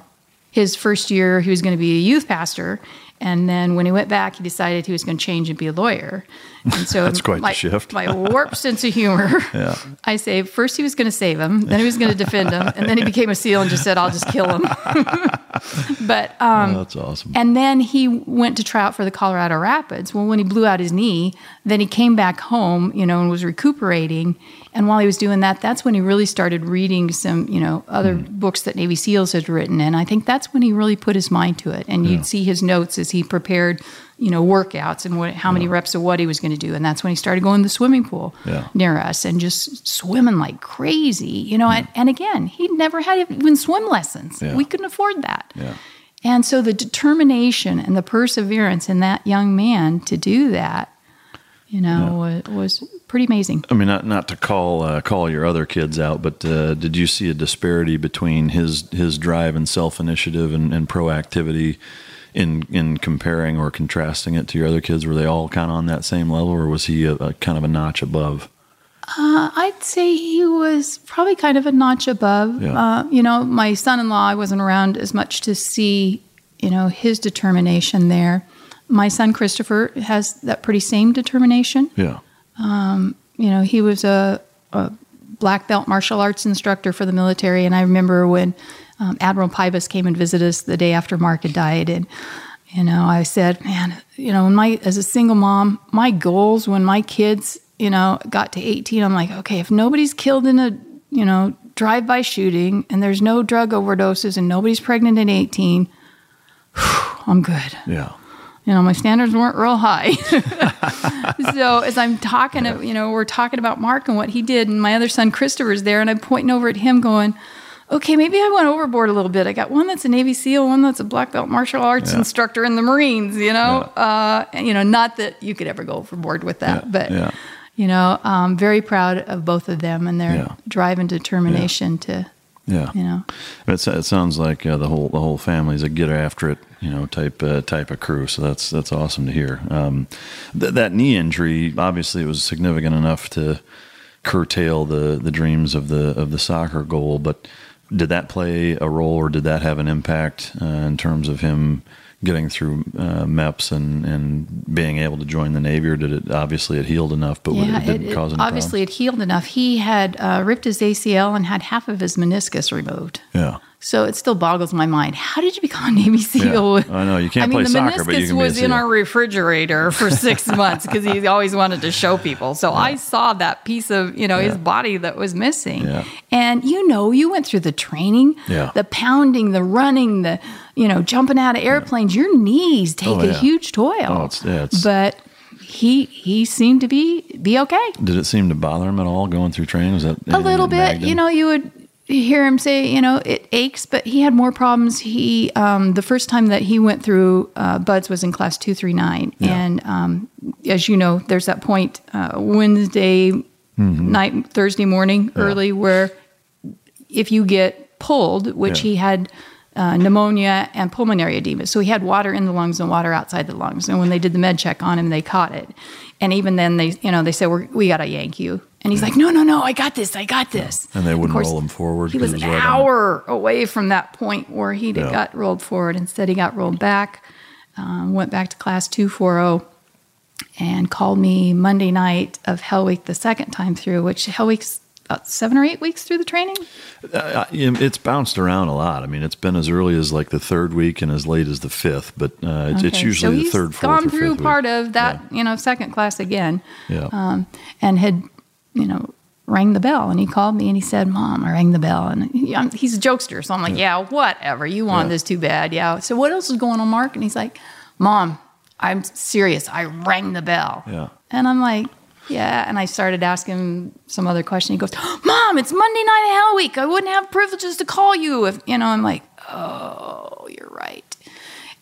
His first year, he was going to be a youth pastor. And then when he went back, he decided he was going to change and be a lawyer. And so That's quite the my, shift. My warped sense of humor. Yeah. I say first he was going to save him, then he was going to defend him, and then he became a SEAL and just said, "I'll just kill him." but um, oh, that's awesome. and then he went to try out for the Colorado Rapids. Well, when he blew out his knee, then he came back home, you know, and was recuperating. And while he was doing that, that's when he really started reading some, you know, other books that Navy SEALs had written. And I think that's when he really put his mind to it. And you'd see his notes as he prepared, you know, workouts and what, how many reps of what he was going to do. And that's when he started going to the swimming pool Yeah. near us and just swimming like crazy, you know. And, and again, he'd never had even swim lessons. Yeah. We couldn't afford that. Yeah. And so the determination and the perseverance in that young man to do that, you know, was, was pretty amazing. I mean, not not to call uh, call your other kids out, but uh, did you see a disparity between his his drive and self initiative and, and proactivity in in comparing or contrasting it to your other kids? Were they all kind of on that same level, or was he a, a kind of a notch above? Uh, I'd say he was probably kind of a notch above. Yeah. Uh, you know, my son-in-law, I wasn't around as much to see, you know, his determination there. My son Christopher has that pretty same determination. Yeah. you know, he was a, a black belt martial arts instructor for the military. And I remember when um, Admiral Pybus came and visited us the day after Marc had died. And, you know, I said, man, you know, when my, as a single mom, my goals when my kids, you know, got to 18, I'm like, okay, if nobody's killed in a, you know, drive by shooting and there's no drug overdoses and nobody's pregnant at 18, I'm good Yeah. you know, my standards weren't real high. so as I'm talking, you know, we're talking about Marc and what he did, and my other son Christopher's there, and I'm pointing over at him, going, "Okay, maybe I went overboard a little bit. I got one that's a Navy SEAL, one that's a black belt martial arts Yeah. instructor in the Marines. You know, uh, and, you know, not that you could ever go overboard with that, Yeah, but." yeah. You know, um, very proud of both of them and their Yeah. drive and determination to, Yeah. you know, It, it sounds like uh, the whole the whole family's a get after it, you know, type uh, type of crew. So that's that's awesome to hear. Um, th- that knee injury, obviously, it was significant enough to curtail the the dreams of the of the soccer goal. But did that play a role, or did that have an impact uh, in terms of him getting through uh, MEPS and and being able to join the Navy? Or did it obviously it healed enough, but it, didn't cause any obviously it healed enough. He had uh, ripped his ACL and had half of his meniscus removed. Yeah. So it still boggles my mind. How did you become a Navy SEAL? I know, you can't I mean, play the soccer, meniscus but you can was in our refrigerator for six months because he always wanted to show people. So I saw that piece of you know his body that was missing. Yeah. And you know, you went through the training, Yeah. the pounding, the running, the you know jumping out of airplanes. Your knees take Oh, a huge toll. Oh, it's- yeah, it's- but he he seemed to be be okay. Did it seem to bother him at all going through training? Was that a little bit you know you would hear him say you know it aches but he had more problems he um, the first time that he went through uh, BUD/S was in class 239 and um, as you know there's that point uh, wednesday Mm-hmm. night thursday morning early where if you get pulled which Yeah. he had uh, pneumonia and pulmonary edema. So he had water in the lungs and water outside the lungs. And when they did the med check on him, they caught it. And even then, they you know they said We're, we got to yank you. And he's like, no, no, no, I got this, I got this. And they wouldn't course, roll him forward He was an right on- hour away from that point where he Yeah. got rolled forward. Instead, he got rolled back. Um, went back to class 240 and called me Monday night of Hell Week the second time through, which Hell Week's about seven or eight weeks through the training. Uh, it's bounced around a lot. I mean, it's been as early as like the third week and as late as the fifth, but uh, it's, it's usually so the third, fourth, gone through part week. of that, you know, second class again, Yeah. um, and had, you know, rang the bell. And he called me and he said, "Mom, I rang the bell." And he, I'm, he's a jokester, so I'm like, "Yeah, whatever. You want Yeah. this too bad, yeah." So what else is going on, Marc? And he's like, "Mom, I'm serious. I rang the bell." Yeah. And I'm like, Yeah, and I started asking him some other question. He goes, "Mom, it's Monday night of Hell Week. I wouldn't have privileges to call you if you know." I'm like, "Oh, you're right."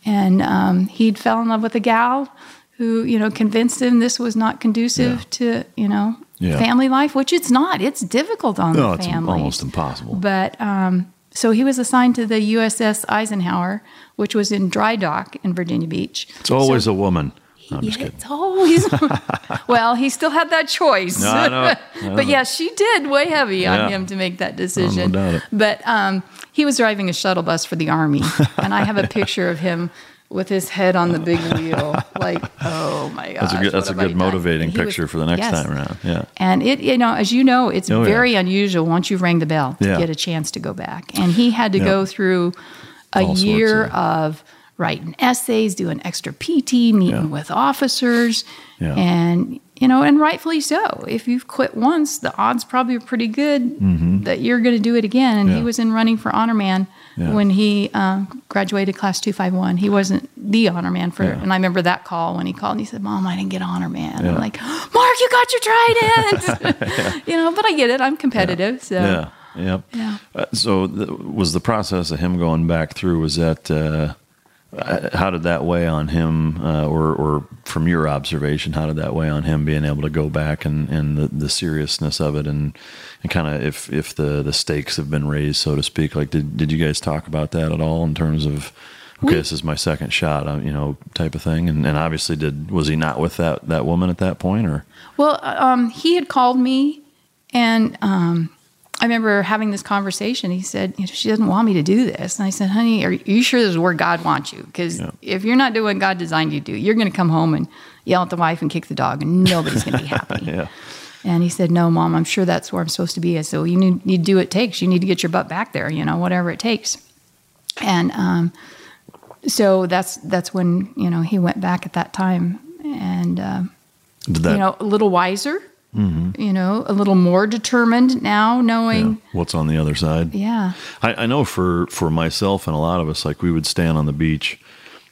And um, he'd fell in love with a gal who, you know, convinced him this was not conducive Yeah. to, you know, Yeah. family life, which it's not. It's difficult on No, the it's family. almost impossible. But um, so he was assigned to the USS Eisenhower, which was in dry dock in Virginia Beach. It's always a woman. No, Yeah, it's always. well, he still had that choice. No, I know. I know but yeah, she did weigh heavy on him to make that decision. doubt. But um, he was driving a shuttle bus for the army, and I have a picture of him with his head on the big wheel, like, oh my god, That's a good, that's a good motivating he was- picture for the next yes. time around. Yeah. And it, you know, as you know, it's Oh, yeah. very unusual once you've rang the bell to Yeah. get a chance to go back. And he had to Yeah. go through a All year of- of writing essays, doing extra PT, meeting Yeah. with officers, Yeah. and you know, and rightfully so. If you've quit once, the odds probably are pretty good that you're going to do it again. And Mm-hmm. Yeah. he was in running for honor man when he um, graduated class two five one. He wasn't the honor man for, and I remember that call when he called and he said, "Mom, I didn't get honor man." I'm like, "Marc, you got your trident." you know, but I get it. I'm competitive, so Yeah. Yep. Yeah. Uh, so th- was the process of him going back through was that uh, uh, how did that weigh on him uh, or or from your observation how did that weigh on him being able to go back and, and the, the seriousness of it and, and kind of if if the the stakes have been raised so to speak? Like did did you guys talk about that at all in terms of okay this is my second shot uh, you know type of thing? And, and obviously did was he not with that that woman at that point or? Well, um, he had called me, and um, I remember having this conversation. He said, you know, "She doesn't want me to do this," and I said, "Honey, are you sure this is where God wants you? Because Yeah. if you're not doing what God designed you to do, you're going to come home and yell at the wife and kick the dog, and nobody's going to be happy." yeah And he said, "No, mom, I'm sure that's where I'm supposed to be." I said, "Well, you need, need to do what it takes. You need to get your butt back there. You know, whatever it takes." And um, so that's that's when you know he went back at that time, and uh, that you know, a little wiser, you know, a little more determined now, yeah, knowing, what's on the other side yeah, I, I know for, for myself and a lot of us, like we would stand on the beach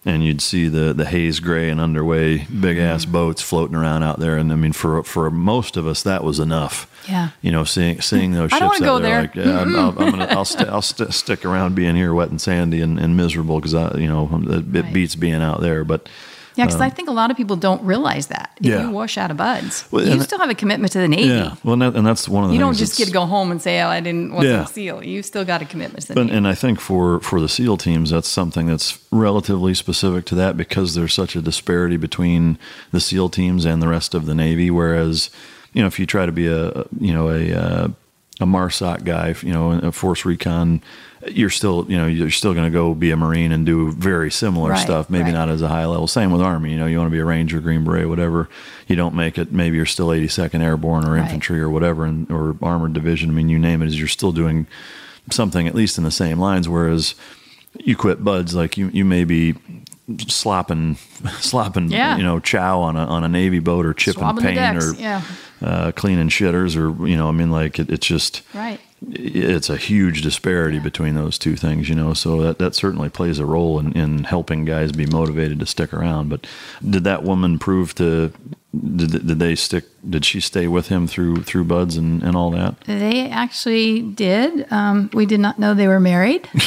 and you'd see the, the haze gray and underway big ass Mm-hmm. boats floating around out there. And I mean, for, for most of us, that was enough. Yeah. You know, seeing, seeing those ships out there, there. like, yeah, I'm, I'll, I'm gonna, I'll, st- I'll st- stick around being here wet and sandy and, and miserable. Cause I, you know, it, it Right. beats being out there, but yeah, because I think a lot of people don't realize that if Um, Yeah. you wash out of BUD/S, Well, you still have a commitment to the Navy. yeah, well, and, that, and that's one of the You don't just get to go home and say, "Oh, I didn't wasn't Yeah. a SEAL." You still got a commitment to the But, Navy. and I think for, for the SEAL teams, that's something that's relatively specific to that because there's such a disparity between the SEAL teams and the rest of the Navy. Whereas, you know, if you try to be a, you know, a, uh, a MARSOC guy, you know, a force recon, you're still, you know, you're still going to go be a Marine and do very similar Right, stuff, maybe right. not as a high level. Same with Army, you know, you want to be a Ranger, Green Beret, whatever. You don't make it, maybe you're still 82nd Airborne or Right. infantry or whatever, and, or armored division. I mean, you name it, is you're still doing something at least in the same lines. Whereas you quit BUD/S, like you, you may be slopping, slopping, Yeah. you know, chow on a, on a Navy boat or chipping Swabbing paint or yeah. uh, cleaning shitters or, you know, I mean, like it, it's just, right. It's a huge disparity between those two things, you know. So that, that certainly plays a role in, in helping guys be motivated to stick around. But did that woman prove to did, did they stick? Did she stay with him through through BUD/S and, and all that? They actually did. Um, we did not know they were married.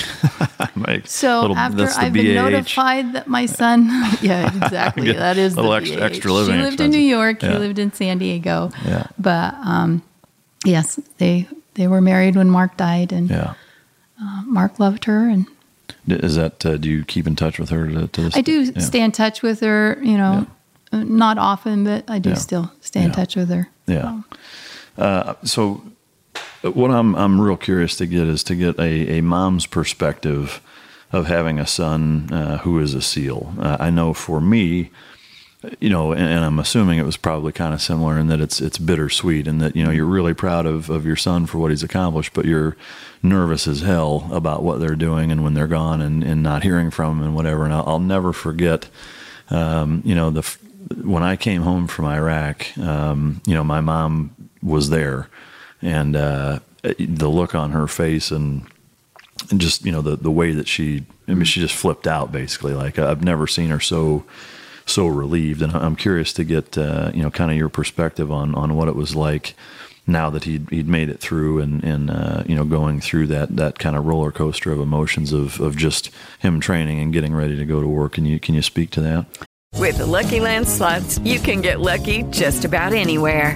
Like, So little- after I've been notified that my son, yeah, exactly, that is little the extra- BAH. extra living She lived expenses. in New York. Yeah. He lived in San Diego. Yeah. But um, yes, they they were married when Marc died, and Yeah. Marc loved her, and Is that uh, do you keep in touch with her to, to this? I do yeah. stay in touch with her. You know, uh not often, but I do Yeah. still stay in Yeah. touch with her. Yeah. Uh, so, what I'm I'm real curious to get is to get a, a mom's perspective of having a son uh, who is a SEAL. Uh, I know for me, you know, and, and I'm assuming it was probably kind of similar in that it's it's bittersweet and that you know you're really proud of of your son for what he's accomplished, but you're nervous as hell about what they're doing and when they're gone and, and not hearing from them and whatever. And I'll, I'll never forget, um, you know, the when I came home from Iraq, um, you know, my mom was there, and uh, the look on her face and and just you know the the way that she I mean she just flipped out basically like I've never seen her so so relieved. And I'm curious to get uh, you know kind of your perspective on on what it was like now that he'd he'd made it through and and uh, you know going through that that kind of roller coaster of emotions of of just him training and getting ready to go to work. Can you can you speak to that? With the Lucky Land slots, you can get lucky just about anywhere.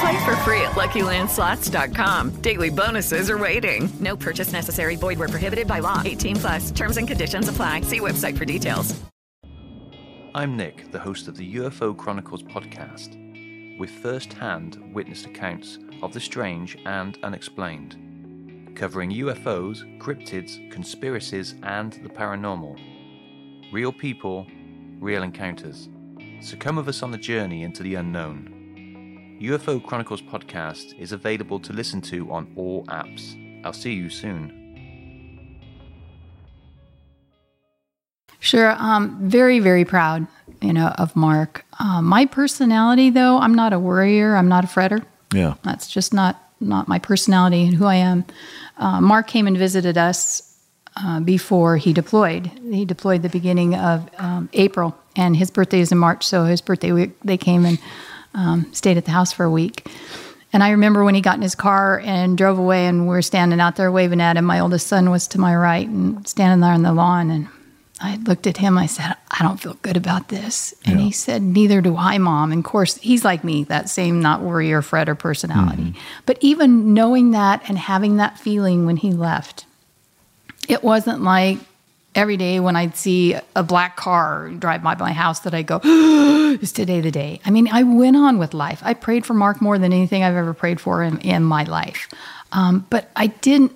Play for free at LuckyLandSlots.com. Daily bonuses are waiting. No purchase necessary. Void where prohibited by law. 18 plus. Terms and conditions apply. See website for details. I'm Nick, the host of the UFO Chronicles podcast, with first-hand witness accounts of the strange and unexplained, covering UFOs, cryptids, conspiracies, and the paranormal. Real people, real encounters. So come with us on the journey into the unknown. UFO Chronicles podcast is available to listen to on all apps. I'll see you soon. Sure. Um, very, very proud, you know, of Marc. Uh, my personality, though, I'm not a worrier. I'm not a fretter. Yeah. That's just not not my personality and who I am. Uh, Marc came and visited us uh, before he deployed. He deployed the beginning of um, April, and his birthday is in March. So his birthday week, they came and um, stayed at the house for a week. And I remember when he got in his car and drove away, and we were standing out there waving at him. My oldest son was to my right and standing there on the lawn, and I looked at him. I said, I don't feel good about this. And Yeah. he said, Neither do I, mom. And of course, he's like me, that same not worry or fret or personality. But even knowing that and having that feeling when he left, it wasn't like every day when I'd see a black car drive by my house that I go, is today the day? I mean, I went on with life. I prayed for Marc more than anything I've ever prayed for in, in my life. Um, but I didn't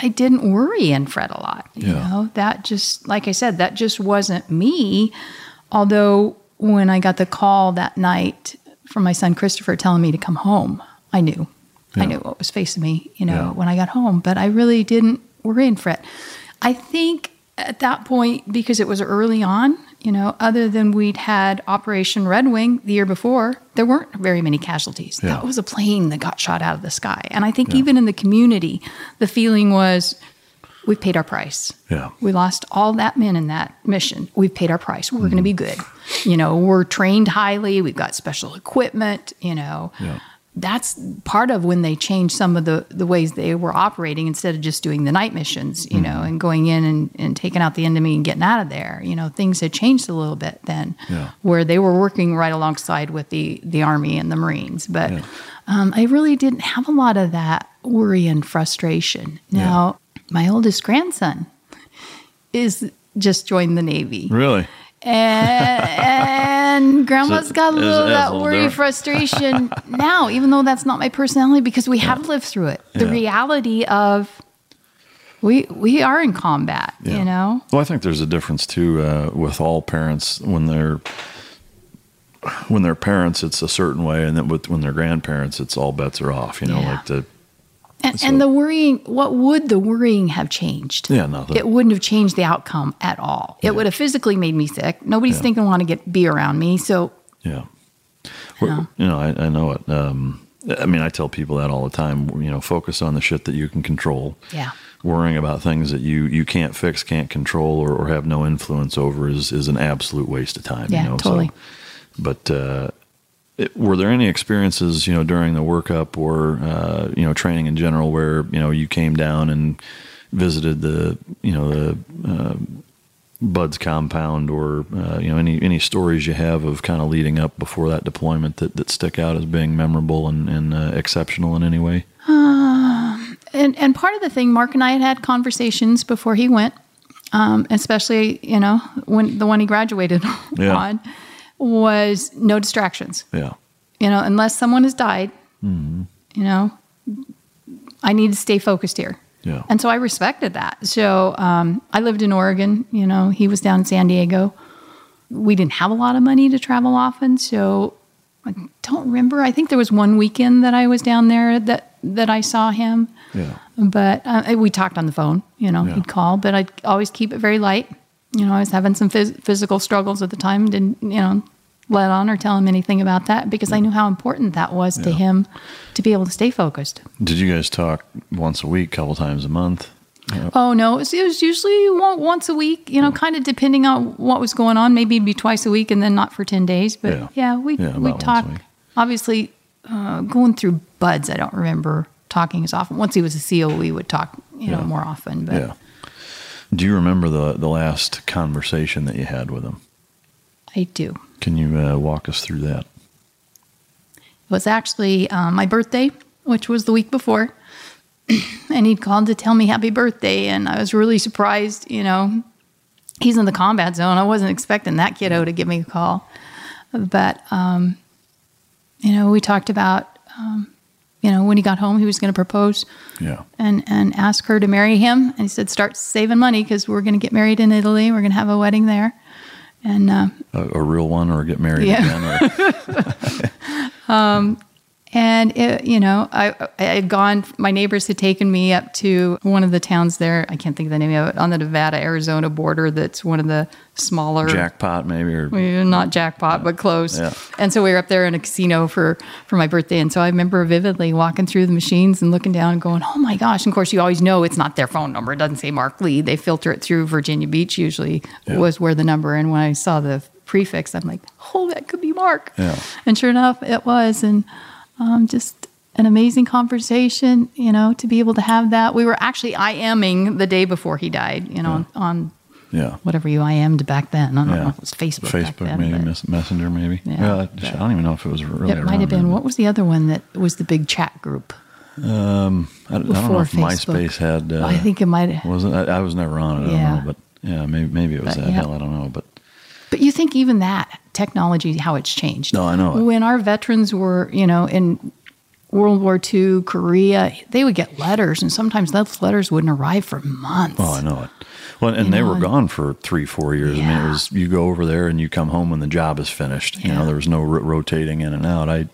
I didn't worry and fret a lot. You Yeah. know, that just, like I said, that just wasn't me. Although when I got the call that night from my son Christopher telling me to come home, I knew. I knew what was facing me, you know, Yeah. when I got home, but I really didn't worry and fret. I think at that point, because it was early on, you know, other than we'd had Operation Red Wing the year before, there weren't very many casualties. Yeah. That was a plane that got shot out of the sky. And I think even in the community, the feeling was we've paid our price. Yeah. We lost all that men in that mission. We've paid our price. We're going to mm-hmm. be good. You know, we're trained highly. We've got special equipment, you know. Yeah. That's part of when they changed some of the, the ways they were operating instead of just doing the night missions, you know, and going in and, and taking out the enemy and getting out of there. You know, things had changed a little bit then Yeah. where they were working right alongside with the, the Army and the Marines. But um, I really didn't have a lot of that worry and frustration. Now, my oldest grandson is just joined the Navy. Really? And, and grandma's So got a little of that worry, different. frustration now, even though that's not my personality because we have lived through it. The Yeah. reality of we we are in combat, Yeah. you know? Well, I think there's a difference too uh, with all parents when they're when they're parents, it's a certain way, and then with when they're grandparents, it's all bets are off. You know, Yeah. like the And, So- and the worrying, what would the worrying have changed? Yeah, nothing. It wouldn't have changed the outcome at all. It would have physically made me sick. Nobody's Yeah. thinking want to get be around me. So Yeah. We're- You know, I, I know it. Um, I mean, I tell people that all the time. You know, focus on the shit that you can control. Yeah. Worrying about things that you you can't fix, can't control, or, or have no influence over is is an absolute waste of time. Yeah, you know? totally. So, but uh, it, were there any experiences, you know, during the workup or uh, you know training in general, where you know you came down and visited the you know the uh, BUD/S compound, or uh, you know any any stories you have of kind of leading up before that deployment that, that stick out as being memorable and, and uh, exceptional in any way? and and part of the thing, Marc and I had had conversations before he went um, especially you know when the one he graduated Yeah. on was no distractions. Yeah. You know, unless someone has died, hmm you know, I need to stay focused here. Yeah. And so I respected that. So um, I lived in Oregon. You know, he was down in San Diego. We didn't have a lot of money to travel often, so I don't remember. I think there was one weekend that I was down there that that I saw him. Yeah. But uh, we talked on the phone. You know, Yeah. he'd call, but I'd always keep it very light. You know, I was having some phys- physical struggles at the time. Didn't you know? Let on or tell him anything about that because I knew how important that was to him to be able to stay focused. Did you guys talk once a week, couple times a month? Yeah. Oh no, it was, it was usually once a week. You know, kind of depending on what was going on. Maybe it'd be twice a week, and then not for ten days. But Yeah. yeah, we Yeah, we talk. Obviously, uh, going through BUD/S, I don't remember talking as often. Once he was a SEAL, we would talk. You know, more often. But Yeah. Do you remember the the last conversation that you had with him? I do. Can you uh, walk us through that? It was actually uh, my birthday, which was the week before. and he'd called to tell me happy birthday. And I was really surprised. You know, he's in the combat zone. I wasn't expecting that kiddo to give me a call. But, um, you know, we talked about, um, you know, when he got home, he was going to propose Yeah. and, and ask her to marry him. And he said, start saving money because we're going to get married in Italy. We're going to have a wedding there. And, uh, A, a real one, or get married Yeah. again? Or, Um, and it, you know, I, I had gone. My neighbors had taken me up to one of the towns there. I can't think of the name of it on the Nevada Arizona border. That's one of the smaller jackpot, maybe, or well, not jackpot, but close. Yeah. And so we were up there in a casino for for my birthday, and so I remember vividly walking through the machines and looking down and going, "Oh my gosh!" And of course, you always know it's not their phone number. It doesn't say Marc Lee. They filter it through Virginia Beach. Usually was where the number. And when I saw the prefix, I'm like, "Oh, that could be Marc." Yeah. And sure enough, it was. And um, just an amazing conversation, you know, to be able to have that. We were actually IMing the day before he died, you know, on, on yeah. whatever you IM'd back then. I don't know Yeah. if it was Facebook. back Facebook, then, maybe but- Messenger, maybe. Yeah, Yeah, I, I don't even know if it was really. it might have been. then. What was the other one that was the big chat group? Um, I, I don't know if Facebook. MySpace had. Uh, I think it might- wasn't. I, I was never on it. I Yeah. don't know, but yeah, maybe maybe it was But, that. yeah. Hell, I don't know, but But you think even that technology, how it's changed. No, I know it. When our veterans were, you know, in World War II, Korea, they would get letters, and sometimes those letters wouldn't arrive for months. oh, I know it. Well, and You they know, were gone for three, four years. I mean, it was you go over there and you come home when the job is finished. You know, there was no ro- rotating in and out. I,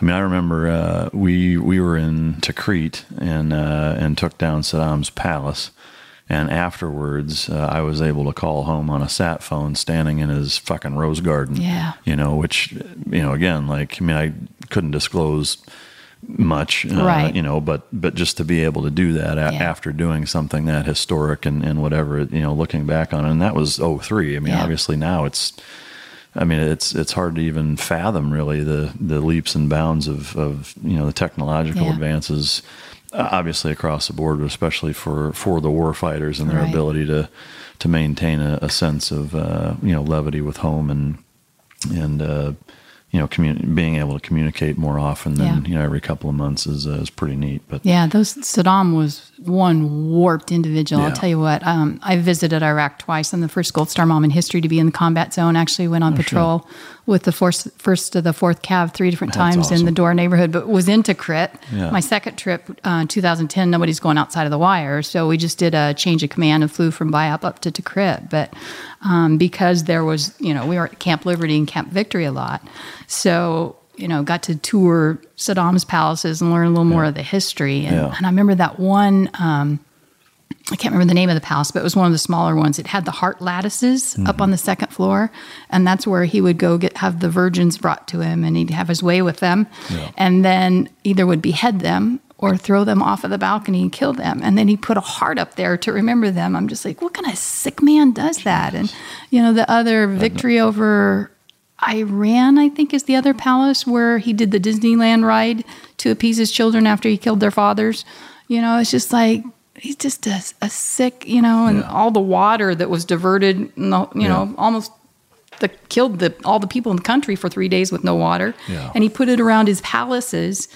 I mean, I remember uh, we we were in Tikrit and uh, and took down Saddam's palace. And afterwards, uh, I was able to call home on a sat phone, standing in his fucking rose garden. Yeah. you know, which you know, again, like I mean, I couldn't disclose much, uh, Right. You know, but but just to be able to do that a- Yeah. after doing something that historic and, and whatever, you know, looking back on it, and that was 03. I mean, Yeah. obviously now it's, I mean, it's it's hard to even fathom really the the leaps and bounds of of you know the technological Yeah. advances, obviously across the board, but especially for for the war fighters and their Right. ability to to maintain a, a sense of uh, you know levity with home and and uh, you know commun- being able to communicate more often than Yeah. you know every couple of months is uh, is pretty neat. But Yeah, those Saddam was one warped individual. Yeah. I'll tell you what. Um, I visited Iraq twice. I'm the first Gold Star mom in history to be in the combat zone. Actually, went on Oh, patrol with the first, first to the fourth Cav three different That's times in the Door neighborhood, but was in Tikrit. Yeah. My second trip, uh, 2010. Nobody's going outside of the wire, so we just did a change of command and flew from BIAP up to Tikrit. But um, because there was, you know, we were at Camp Liberty and Camp Victory a lot, so you know, got to tour Saddam's palaces and learn a little more of the history. And, Yeah. and I remember that one. Um, I can't remember the name of the palace, but it was one of the smaller ones. It had the heart lattices up Mm-hmm. on the second floor, and that's where he would go get have the virgins brought to him, and he'd have his way with them, and then either would behead them or throw them off of the balcony and kill them, and then he put a heart up there to remember them. I'm just like, what kind of sick man does that? And you know, the other victory over Iran, I think, is the other palace where he did the Disneyland ride to appease his children after he killed their fathers. You know, it's just like he's just a, a sick, you know, and all the water that was diverted, and the, you know, almost the killed the all the people in the country for three days with no water. Yeah. And he put it around his palaces.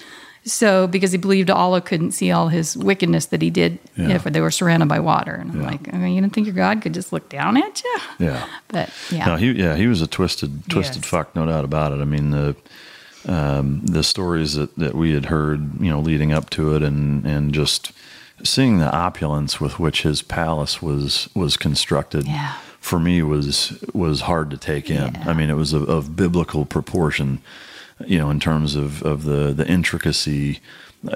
So because he believed Allah couldn't see all his wickedness that he did Yeah. if they were surrounded by water. And I'm Yeah. like, I mean, you don't think your God could just look down at you? Yeah. But yeah. No, he yeah he was a twisted twisted Yes. fuck, no doubt about it. I mean the um, the stories that, that we had heard, you know, leading up to it, and and just seeing the opulence with which his palace was was constructed. Yeah. For me, was was hard to take in. I mean, it was of, of biblical proportion, you know, in terms of, of the the intricacy,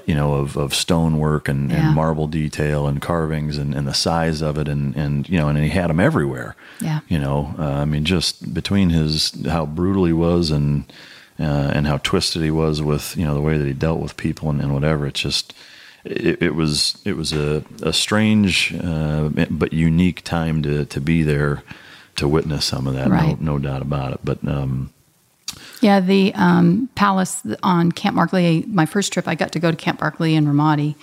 you know, of, of stonework and, Yeah. and marble detail and carvings and, and the size of it, and and you know, and he had them everywhere. Yeah. You know, uh, I mean, just between his how brutal he was and uh, and how twisted he was with you know the way that he dealt with people and, and whatever. It's just it, it was it was a, a strange uh, but unique time to to be there to witness some of that. Right. No, no doubt about it. But um, Yeah, the um, palace on Camp Marc Lee. My first trip, I got to go to Camp Marc Lee in Ramadi,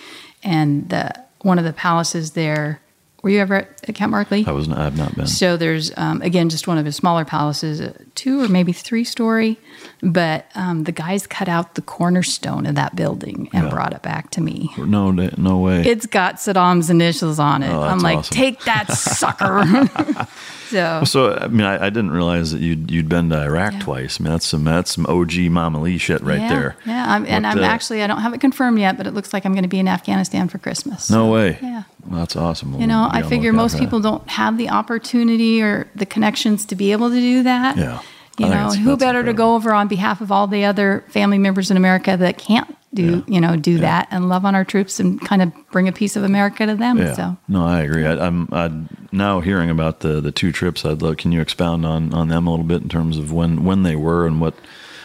and the, one of the palaces there. Were you ever at, at Camp Marc Lee? I was not, I've not been. So there's um, again just one of his smaller palaces, two or maybe three story, but um, the guys cut out the cornerstone of that building and Yeah. brought it back to me. No, no way. It's got Saddam's initials on it. Oh, I'm like, awesome. take that sucker. so So I mean, I, I didn't realize that you'd you'd been to Iraq Yeah. twice. I mean, that's some that's some OG Mama Lee shit right yeah, there. Yeah, I'm, and I'm uh, actually I don't have it confirmed yet, but it looks like I'm going to be in Afghanistan for Christmas. No way. Yeah. Well, that's awesome. You know, I figure most people don't have the opportunity or the connections to be able to do that. Yeah. You know, who better to go over on behalf of all the other family members in America that can't do, you know, do that and love on our troops and kind of bring a piece of America to them. Yeah. So, No, I agree. I, I'm I now hearing about the the two trips. I'd love. Can you expound on on them a little bit in terms of when when they were and what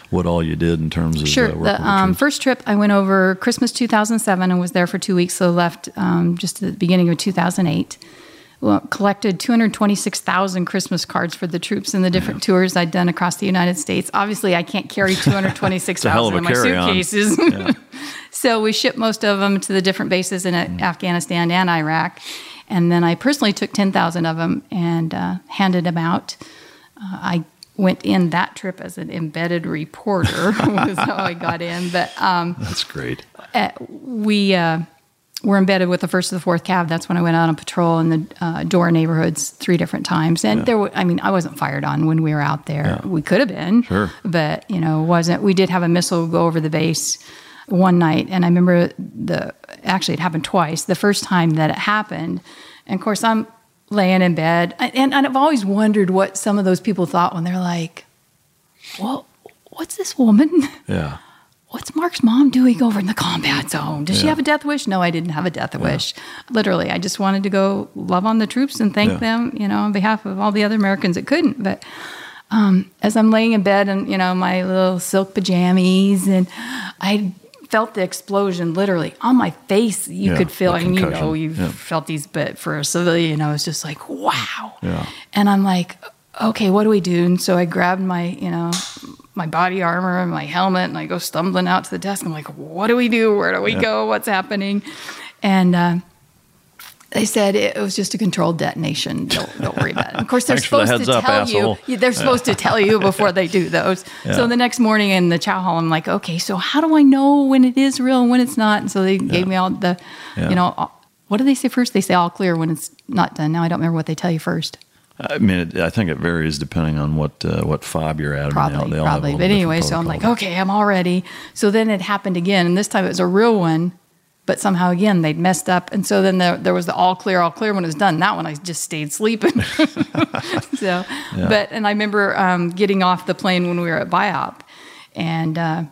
what all you did in terms of sure. uh, the um, first trip, I went over Christmas 2007 and was there for two weeks. So left um, just at the beginning of 2008. Well, collected 226,000 Christmas cards for the troops in the different tours I'd done across the United States. Obviously, I can't carry It's a hell of 226,000 in my suitcases. Yeah. so we shipped most of them to the different bases in uh, Afghanistan and Iraq. And then I personally took 10,000 of them and uh, handed them out. Uh, I went in that trip as an embedded reporter, was how I got in. But um, That's great. uh, we uh, were embedded with the first to the fourth Cav. That's when I went out on patrol in the uh, Dora neighborhoods three different times. And there, were, I mean, I wasn't fired on when we were out there. We could have been, Sure. but you know, wasn't. We did have a missile go over the base one night, and I remember the actually it happened twice. The first time that it happened, and of course I'm laying in bed, and, and I've always wondered what some of those people thought when they're like, "Well, what's this woman?" Yeah. What's Marc's mom doing over in the combat zone? Does she have a death wish? No, I didn't have a death wish. Literally, I just wanted to go love on the troops and thank Yeah. them, you know, on behalf of all the other Americans that couldn't. But um, as I'm laying in bed and, you know, my little silk pajamas, and I felt the explosion literally on my face. You Yeah, could feel, mean, you know, you've Yeah. felt these, but for a civilian, I was just like, wow. Yeah. And I'm like, okay, what do we do? And so I grabbed my, you know, my body armor and my helmet and I go stumbling out to the desk. I'm like, what do we do? Where do we Yeah. go? What's happening? And uh, they said it was just a controlled detonation. Don't, don't worry about it. Of course, they're for the supposed to up, tell you. They're supposed to tell you before they do those. Yeah. So the next morning in the chow hall, I'm like, okay, so how do I know when it is real and when it's not? And so they gave me all the, you know, all- what do they say first? They say all clear when it's not done. Now I don't remember what they tell you first. I mean, it, I think it varies depending on what uh, what fob you're at. I mean, they all- Probably, probably. But anyway, so I'm like, okay, I'm all ready. So then it happened again, and this time it was a real one, but somehow again they'd messed up, and so then there, there was the all clear, all clear when it was done. That one I just stayed sleeping. so, but and I remember um, getting off the plane when we were at BIAP, and. Uh,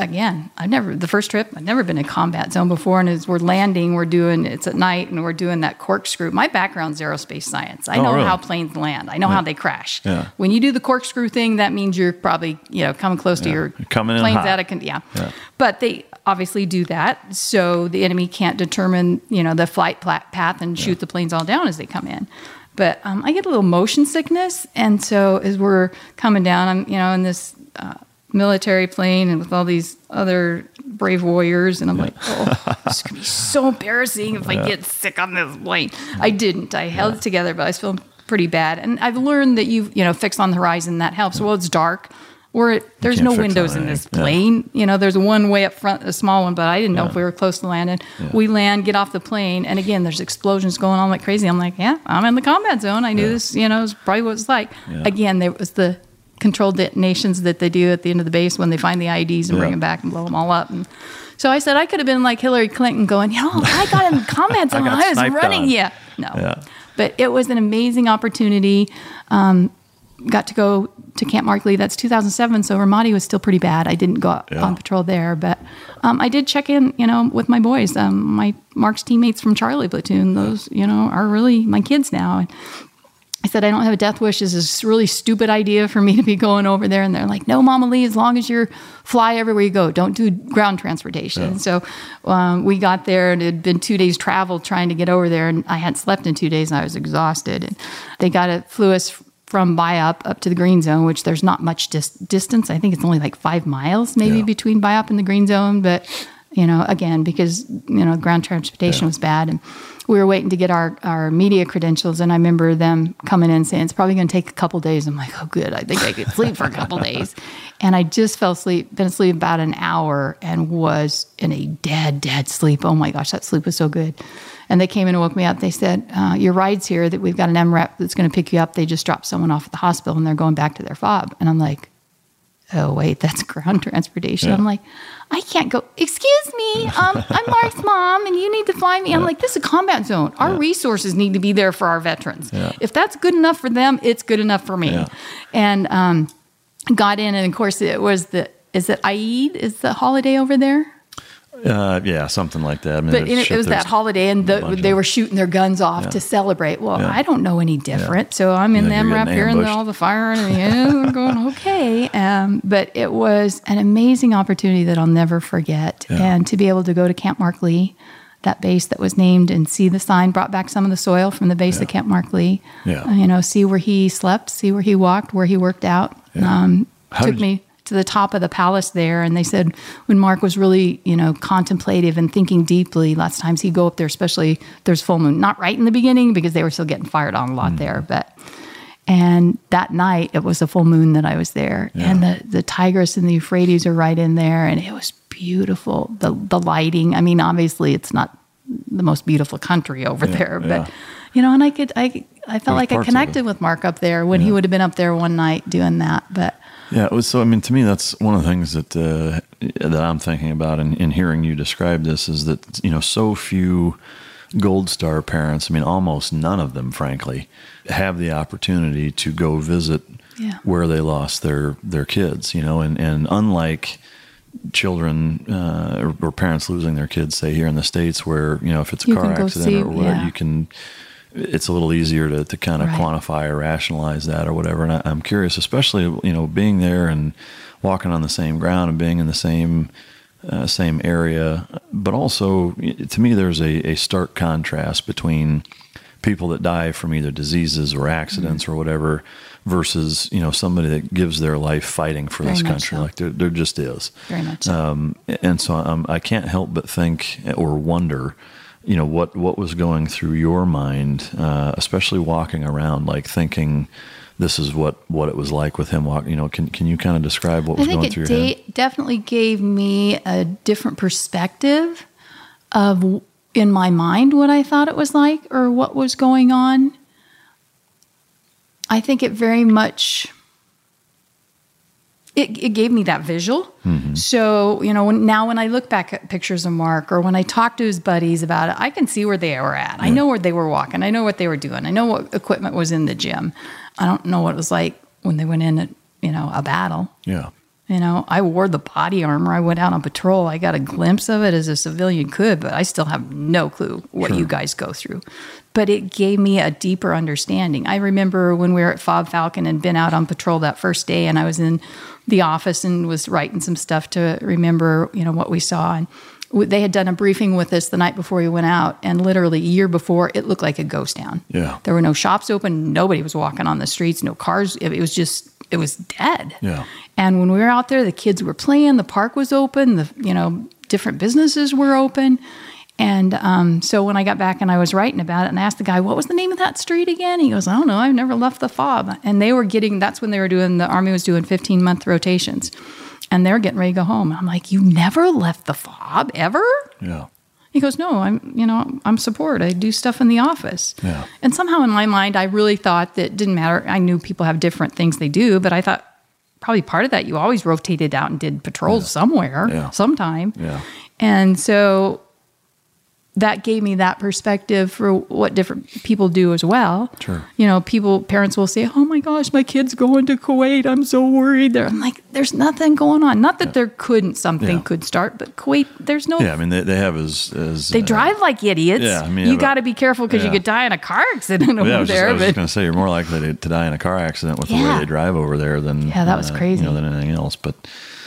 Again, I've never the first trip. I've never been in a combat zone before, and as we're landing, we're doing it's at night, and we're doing that corkscrew. My background's aerospace science. I Oh, know really? how planes land. I know how they crash. Yeah. When you do the corkscrew thing, that means you're probably you know coming close to your You're coming in planes out of con- yeah. Yeah. But they obviously do that, so the enemy can't determine you know the flight path and shoot the planes all down as they come in. But um, I get a little motion sickness, and so as we're coming down, I'm you know in this. Uh, military plane and with all these other brave warriors and I'm like, oh, this could be so embarrassing if I get sick on this plane. I didn't. I held it together, but I was feeling pretty bad. And I've learned that you you know fix on the horizon that helps. Well, it's dark. We're there's no windows in this Yeah. plane. You know, there's one way up front, a small one, but I didn't know if we were close to landing. Yeah. We land, get off the plane, and again, there's explosions going on like crazy. I'm like, yeah, I'm in the combat zone. I knew Yeah. this, you know, is probably what it's like. Yeah. Again, there was the controlled detonations that they do at the end of the base when they find the IEDs and bring them back and blow them all up. And so I said, I could have been like Hillary Clinton going, yo, I got in combat zone. got I, was running. on. Yeah. No. Yeah. But it was an amazing opportunity. Um, got to go to Camp Marc Lee. That's 2007. So Ramadi was still pretty bad. I didn't go out Yeah. on patrol there, but um, I did check in, you know, with my boys. Um, my Marc's teammates from Charlie Platoon. Those, you know, are really my kids now. I said, I don't have a death wish. This is a really stupid idea for me to be going over there. And they're like, no, Mama Lee, as long as you're fly everywhere you go, don't do ground transportation. So um, we got there and it had been two days travel trying to get over there. And I hadn't slept in two days and I was exhausted. And they got it, flew us from BIAP up to the green zone, which there's not much dis- distance. I think it's only like five miles maybe Yeah. between BIAP and the green zone. But, you know, again, because, you know, ground transportation Yeah. was bad. And we were waiting to get our, our media credentials. And I remember them coming in saying, it's probably going to take a couple days. I'm like, oh, good. I think I could sleep for a couple days. And I just fell asleep, been asleep about an hour and was in a dead, dead sleep. Oh my gosh, that sleep was so good. And they came in and woke me up. They said, uh, Your ride's here, that we've got an MRAP that's going to pick you up. They just dropped someone off at the hospital and they're going back to their fob. And I'm like, Oh, wait, that's ground transportation. Yeah. I'm like, I can't go. Excuse me, um, I'm Marc's mom, and you need to fly me. I'm like, this is a combat zone. Our resources need to be there for our veterans. Yeah. If that's good enough for them, it's good enough for me. Yeah. And um, got in, and of course, it was the is it Eid? Is the holiday over there? Uh, yeah, something like that. I mean, But it, it was that holiday, and the, they were shooting their guns off Yeah. to celebrate. Well, Yeah. I don't know any different, so I'm in Yeah, the you're MRAP getting hearing the, all the fire, and yeah, going okay. Um, but it was an amazing opportunity that I'll never forget, Yeah. and to be able to go to Camp Marc Lee, that base that was named, and see the sign, brought back some of the soil from the base Yeah. of Camp Marc Lee. Yeah. Uh, you know, see where he slept, see where he walked, where he worked out. Yeah. Um, How took me to the top of the palace there and they said when marc was really you know contemplative and thinking deeply lots of times he'd go up there especially if there's full moon. Not right in the beginning because they were still getting fired on a lot mm. there but and that night it was a full moon that i was there. And the, the tigris and the euphrates are right in there and it was beautiful. The, the lighting i mean obviously it's not the most beautiful country over Yeah, there yeah. but you know and i could i i felt There's like i parts of it. connected with marc up there when he would have been up there one night doing that but Yeah, it was so. I mean, to me, that's one of the things that uh, that I'm thinking about in, in hearing you describe this is that you know so few Gold Star parents. I mean, almost none of them, frankly, have the opportunity to go visit Yeah. where they lost their their kids. You know, and and unlike children uh, or, or parents losing their kids, say here in the states, where you know if it's a You car accident see- or whatever, yeah. you can. It's a little easier to, to kind of Right. quantify or rationalize that or whatever. And I, I'm curious, especially you know being there and walking on the same ground and being in the same uh, same area, but also to me, there's a, a stark contrast between people that die from either diseases or accidents Mm-hmm. or whatever versus you know somebody that gives their life fighting for Very this country so. like there, there just is Very much so. um, and so um, I can't help but think or wonder you know what what was going through your mind uh, especially walking around like thinking this is what what it was like with him walking you know can can you kind of describe what I was going through your head definitely gave me a different perspective of in my mind what I thought it was like or what was going on. I think it very much it, it gave me that visual. Mm-hmm. So, you know, when, now when I look back at pictures of Marc or when I talk to his buddies about it, I can see where they were at. I know where they were walking. I know what they were doing. I know what equipment was in the gym. I don't know what it was like when they went in at, you know, a battle. yeah You know, I wore the body armor. I went out on patrol. I got a glimpse of it as a civilian could, but I still have no clue what you guys go through. But it gave me a deeper understanding. I remember when we were at Fob Falcon and been out on patrol that first day, and I was in the office and was writing some stuff to remember, you know, what we saw. And they had done a briefing with us the night before we went out, and literally a year before, it looked like a ghost town. Yeah. There were no shops open. Nobody was walking on the streets. No cars. It, it was just, it was dead. Yeah. And when we were out there, the kids were playing. The park was open. The you know different businesses were open, And um, so when I got back and I was writing about it and I asked the guy, what was the name of that street again? He goes, I don't know. I've never left the fob. And they were getting, that's when they were doing, the Army was doing 15 month rotations. And they're getting ready to go home. I'm like, you never left the fob ever? Yeah. He goes, no, I'm, you know, I'm support. I do stuff in the office. Yeah. And somehow in my mind, I really thought that didn't matter. I knew people have different things they do, but I thought probably part of that you always rotated out and did patrols somewhere, Yeah. sometime. Yeah. And so that gave me that perspective for what different people do as well. Sure. You know, people, parents will say, "Oh my gosh, my kid's going to Kuwait. I'm so worried." There, I'm like, "There's nothing going on. Not that there couldn't something Yeah. could start, but Kuwait, there's no. Yeah, I mean they, they have as as they uh, drive like idiots. yeah, I mean, you got to be careful because you could die in a car accident over yeah, I was, just, there. I was just going to say you're more likely to, to die in a car accident with the way they drive over there than Yeah, that was uh, crazy. You know, than anything else. But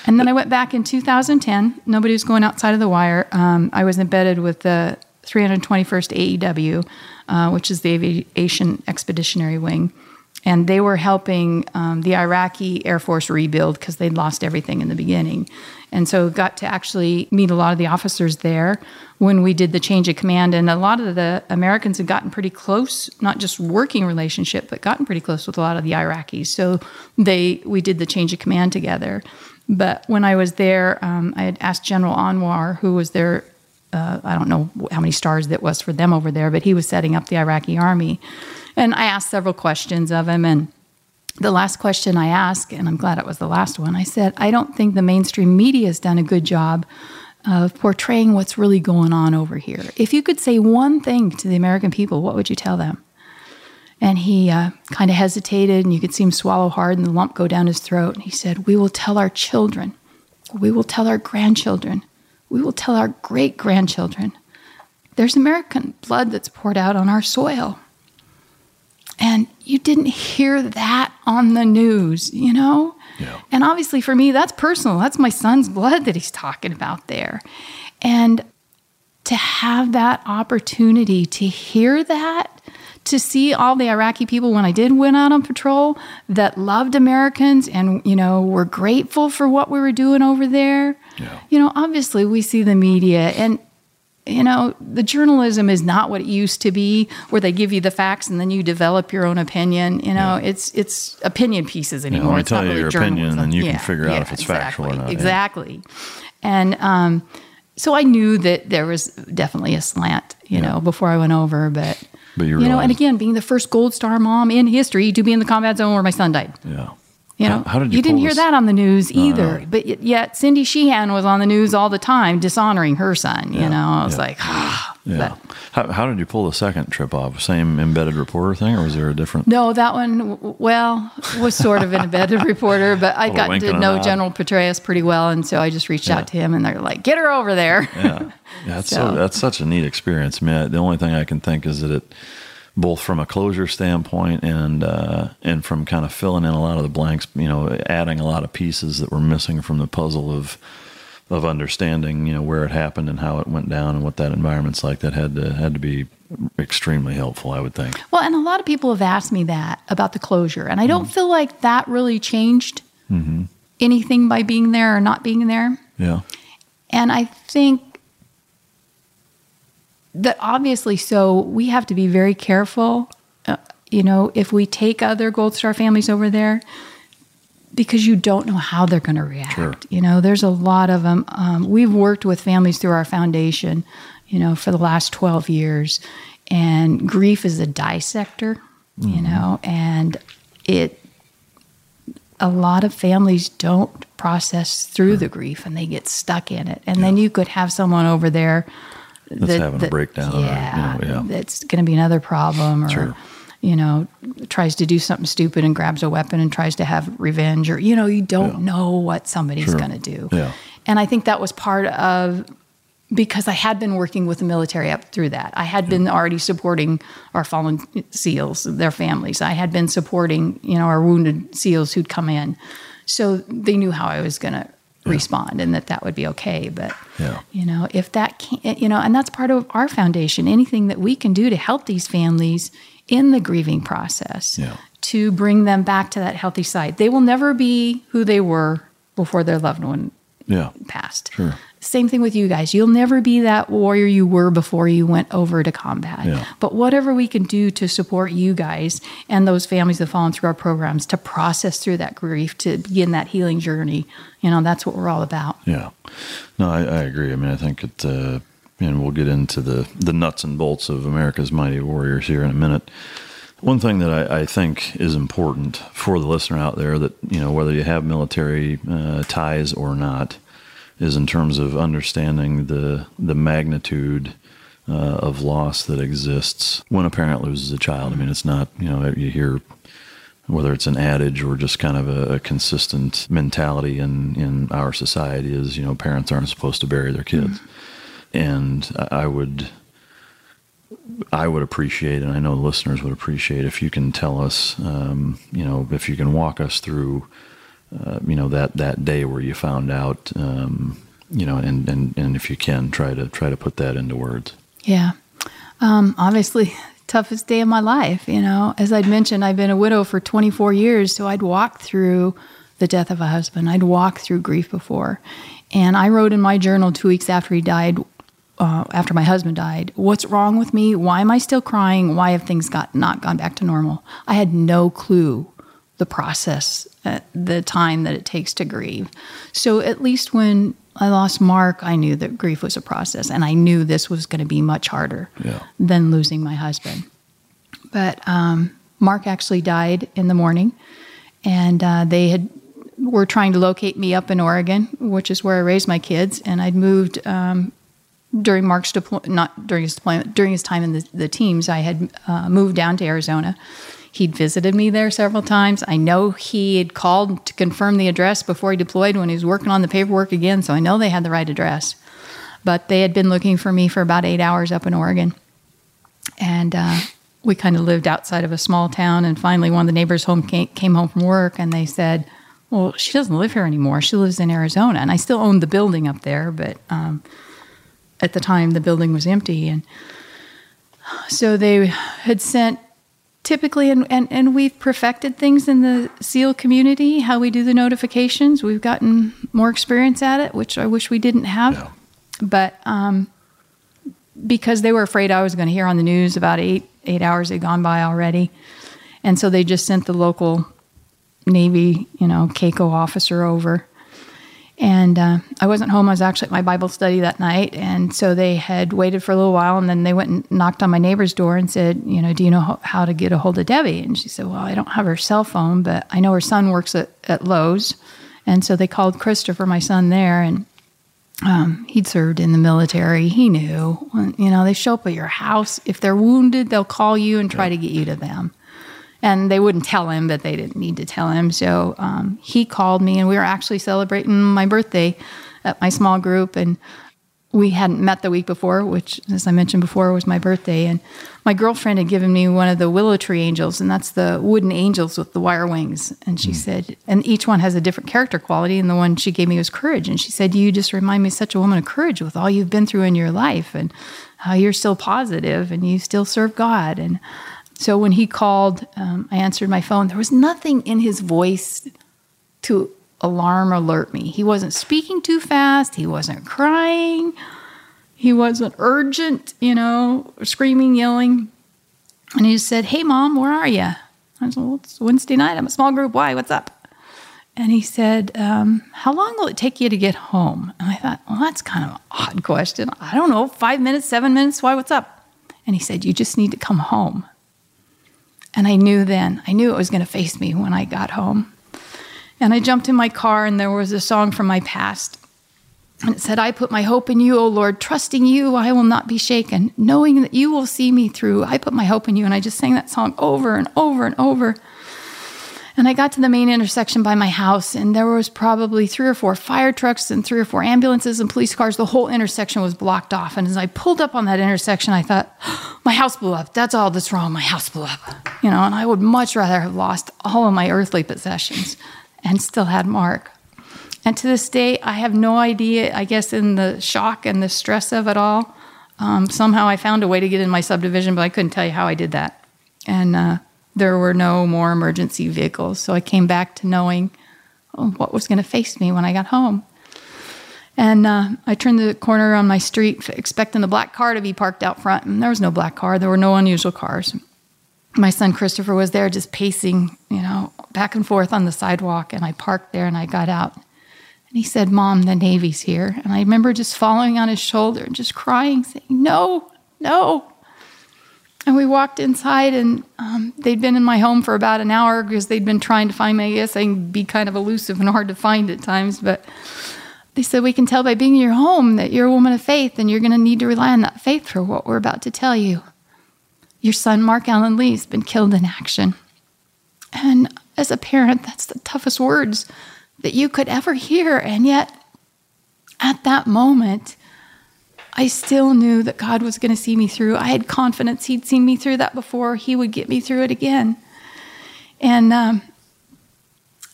And then I went back in 2010. Nobody was going outside of the wire. Um, I was embedded with the 321st AEW, uh, which is the Aviation Expeditionary Wing. And they were helping um, the Iraqi Air Force rebuild because they'd lost everything in the beginning. And so got to actually meet a lot of the officers there when we did the change of command. And a lot of the Americans had gotten pretty close, not just working relationship, but gotten pretty close with a lot of the Iraqis. So they we did the change of command together. But when I was there, um, I had asked General Anwar, who was there. Uh, I don't know how many stars that was for them over there, but he was setting up the Iraqi army. And I asked several questions of him. And the last question I asked, and I'm glad it was the last one, I said, I don't think the mainstream media has done a good job of portraying what's really going on over here. If you could say one thing to the American people, what would you tell them? And he uh, kind of hesitated, and you could see him swallow hard and the lump go down his throat. And he said, We will tell our children, we will tell our grandchildren, we will tell our great grandchildren. There's American blood that's poured out on our soil. And you didn't hear that on the news, you know? Yeah. And obviously for me, that's personal. That's my son's blood that he's talking about there. And to have that opportunity to hear that, to see all the Iraqi people when I did went out on patrol that loved Americans and, you know, were grateful for what we were doing over there. Yeah. You know, obviously we see the media and you know, the journalism is not what it used to be, where they give you the facts and then you develop your own opinion. You know, it's it's opinion pieces anymore. let me It's tell you really your opinion, and then you Yeah, can figure out if it's factual or exactly, not. yeah. Exactly. And um, so I knew that there was definitely a slant, you know, before I went over. But, But you you know, and again, being the first Gold Star mom in history to be in the combat zone where my son died. Yeah. You know, How- how did you you didn't hear this- that on the news No, either. no. But yet, Cindy Sheehan was on the news all the time, dishonoring her son. You Yeah, know, I was yeah. like, ah. Yeah. But- How, how did you pull the second trip off? Same embedded reporter thing, or was there a different? No, that one, well, was sort of an embedded reporter, but I Little got to know. General Petraeus pretty well. And so I just reached Yeah. out to him and they're like, get her over there. Yeah, yeah that's so, So- that's such a neat experience. I mean, the only thing I can think is that it, both from a closure standpoint and uh, and from kind of filling in a lot of the blanks, you know, adding a lot of pieces that were missing from the puzzle of of understanding, you know, where it happened and how it went down and what that environment's like. That had to had to be extremely helpful, I would think. Well, and a lot of people have asked me that about the closure. And I don't feel like that really changed Mm-hmm. anything by being there or not being there. Yeah, And I think that obviously, so we have to be very careful. Uh, you know, if we take other Gold Star families over there, because you don't know how they're going to react. Sure. You know, there's a lot of them. Um, we've worked with families through our foundation, you know, for the last 12 years, and grief is a dissector, you know, and it, a lot of families don't process through the grief and they get stuck in it. And then you could have someone over there That's having a breakdown or, you Yeah, know, yeah. that's going to be another problem, or Sure. You know, tries to do something stupid and grabs a weapon and tries to have revenge, or you know, you don't know what somebody's Sure. going to do. Yeah. And I think that was part of because I had been working with the military up through that. I had been already supporting our fallen SEALs, their families. I had been supporting, you know, our wounded SEALs who'd come in. So they knew how I was going to respond and that that would be okay. But, Yeah. you know, if that can't, you know, and that's part of our foundation, anything that we can do to help these families in the grieving process Yeah. to bring them back to that healthy side. They will never be who they were before their loved one yeah, passed. Sure. Same thing with you guys. You'll never be that warrior you were before you went over to combat. Yeah. But whatever we can do to support you guys and those families that fallen through our programs to process through that grief, to begin that healing journey, you know, that's what we're all about. Yeah. No, I, I agree. I mean, I think it, uh, and we'll get into the, the nuts and bolts of America's Mighty Warriors here in a minute. One thing that I, I, think is important for the listener out there that, you know, whether you have military uh, ties or not, is in terms of understanding the, the magnitude uh, of loss that exists when a parent loses a child. I mean, it's not, you know, you hear whether it's an adage or just kind of a, a, consistent mentality in, in our society is, you know, parents aren't supposed to bury their kids. Mm-hmm. And I would I would appreciate, and I know listeners would appreciate, if you can tell us, um, you know, if you can walk us through, uh, you know, that that day where you found out, um, you know, and, and and if you can try to try to put that into words. Yeah, um, obviously, toughest day of my life. You know, as I'd mentioned, I've been a widow for 24 years, so I'd walked through the death of a husband. I'd walked through grief before, and I wrote in my journal two weeks after he died uh, after my husband died. What's wrong with me? Why am I still crying? Why have things got not gone back to normal? I had no clue the process, uh, the time that it takes to grieve. So at least when I lost Marc, I knew that grief was a process, and I knew this was going to be much harder yeah. than losing my husband. But um, Marc actually died in the morning, and uh, they had were trying to locate me up in Oregon, which is where I raised my kids, and I'd moved um, during Marc's deployment, not during his deployment, during his time in the, the teams, I had uh, moved down to Arizona. He'd visited me there several times. I know he had called to confirm the address before he deployed when he was working on the paperwork again, so I know they had the right address. But they had been looking for me for about eight hours up in Oregon. And uh, we kind of lived outside of a small town. And finally, one of the neighbors home came, came home from work and they said, Well, she doesn't live here anymore. She lives in Arizona. And I still owned the building up there, but. Um, at the time the building was empty and so they had sent typically and, and, and we've perfected things in the seal community how we do the notifications. We've gotten more experience at it which i wish we didn't have. But um, because they were afraid i was going to hear on the news about eight eight hours had gone by already. And so they just sent the local navy you know CACO officer over and uh, I wasn't home. I was actually at my Bible study that night. And so they had waited for a little while and then they went and knocked on my neighbor's door and said, You know, do you know how to get a hold of Debbie? And she said, Well, I don't have her cell phone, but I know her son works at, at Lowe's. And so they called Christopher, my son, there. And um, he'd served in the military. He knew, you know, they show up at your house. If they're wounded, they'll call you and try to get you to them and they wouldn't tell him, but they didn't need to tell him. So um, he called me, and we were actually celebrating my birthday at my small group, and we hadn't met the week before, which, as I mentioned before, was my birthday. And my girlfriend had given me one of the willow tree angels, and that's the wooden angels with the wire wings. And she mm. said, and each one has a different character quality. And the one she gave me was courage. And she said, You just remind me such a woman of courage with all you've been through in your life and how you're still positive and you still serve God. And so when he called, um, I answered my phone. There was nothing in his voice to alarm or alert me. He wasn't speaking too fast. He wasn't crying. He wasn't urgent, you know, screaming, yelling. And he said, Hey, mom, where are you? I said, Well, it's Wednesday night. I'm a small group. Why? What's up? And he said, um, How long will it take you to get home? And I thought, Well, that's kind of an odd question. I don't know, five minutes, seven minutes. Why? What's up? And he said, You just need to come home. And I knew then, I knew it was going to face me when I got home. And I jumped in my car, and there was a song from my past. And it said, I put my hope in you, O Lord. Trusting you, I will not be shaken. Knowing that you will see me through, I put my hope in you. And I just sang that song over and over and over. And I got to the main intersection by my house, and there was probably three or four fire trucks and three or four ambulances and police cars. The whole intersection was blocked off. And as I pulled up on that intersection, I thought, my house blew up. That's all that's wrong. My house blew up. You know, and I would much rather have lost all of my earthly possessions and still had Marc. And to this day, I have no idea, I guess, in the shock and the stress of it all. Um, somehow I found a way to get in my subdivision, but I couldn't tell you how I did that. And, uh, there were no more emergency vehicles. So I came back to knowing oh, what was going to face me when I got home. And uh, I turned the corner on my street, expecting the black car to be parked out front. And there was no black car, there were no unusual cars. My son Christopher was there just pacing, you know, back and forth on the sidewalk. And I parked there and I got out. And he said, Mom, the Navy's here. And I remember just falling on his shoulder and just crying, saying, No, no. And we walked inside, and um, they'd been in my home for about an hour because they'd been trying to find me. I guess I can be kind of elusive and hard to find at times, but they said, We can tell by being in your home that you're a woman of faith and you're going to need to rely on that faith for what we're about to tell you. Your son, Marc Alan Lee, has been killed in action. And as a parent, that's the toughest words that you could ever hear. And yet, at that moment, I still knew that God was going to see me through. I had confidence He'd seen me through that before. He would get me through it again. And um,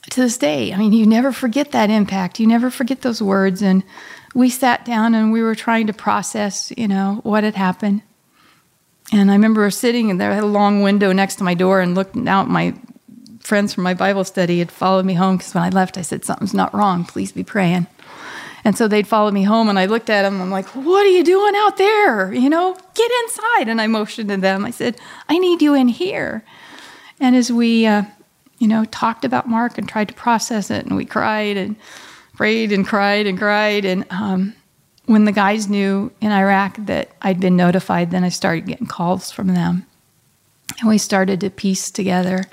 to this day. I mean, you never forget that impact. You never forget those words. And we sat down and we were trying to process, you know, what had happened. And I remember sitting and there I had a long window next to my door and looking out. My friends from my Bible study had followed me home because when I left, I said, Something's not wrong. Please be praying. And so they'd follow me home, and I looked at them. I'm like, What are you doing out there? You know, get inside. And I motioned to them. I said, I need you in here. And as we uh, you know, talked about Marc and tried to process it. And we cried and prayed and cried and cried. And um, when the guys knew in Iraq that I'd been notified, then I started getting calls from them. And we started to piece together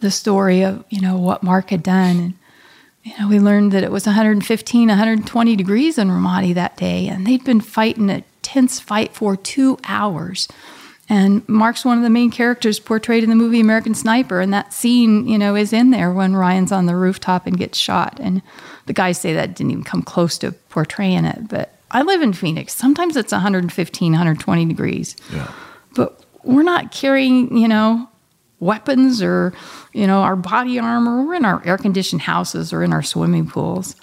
the story of, you know, what Marc had done. And, you know, we learned that it was 115, 120 degrees in Ramadi that day. And they'd been fighting a tense fight for two hours and Marc's one of the main characters portrayed in the movie American Sniper, and that scene, you know, is in there when Ryan's on the rooftop and gets shot. And the guys say that didn't even come close to portraying it. But I live in Phoenix. Sometimes it's 115, 120 degrees. Yeah. But we're not carrying, you know, weapons or, you know, our body armor. We're in our air conditioned houses or in our swimming pools.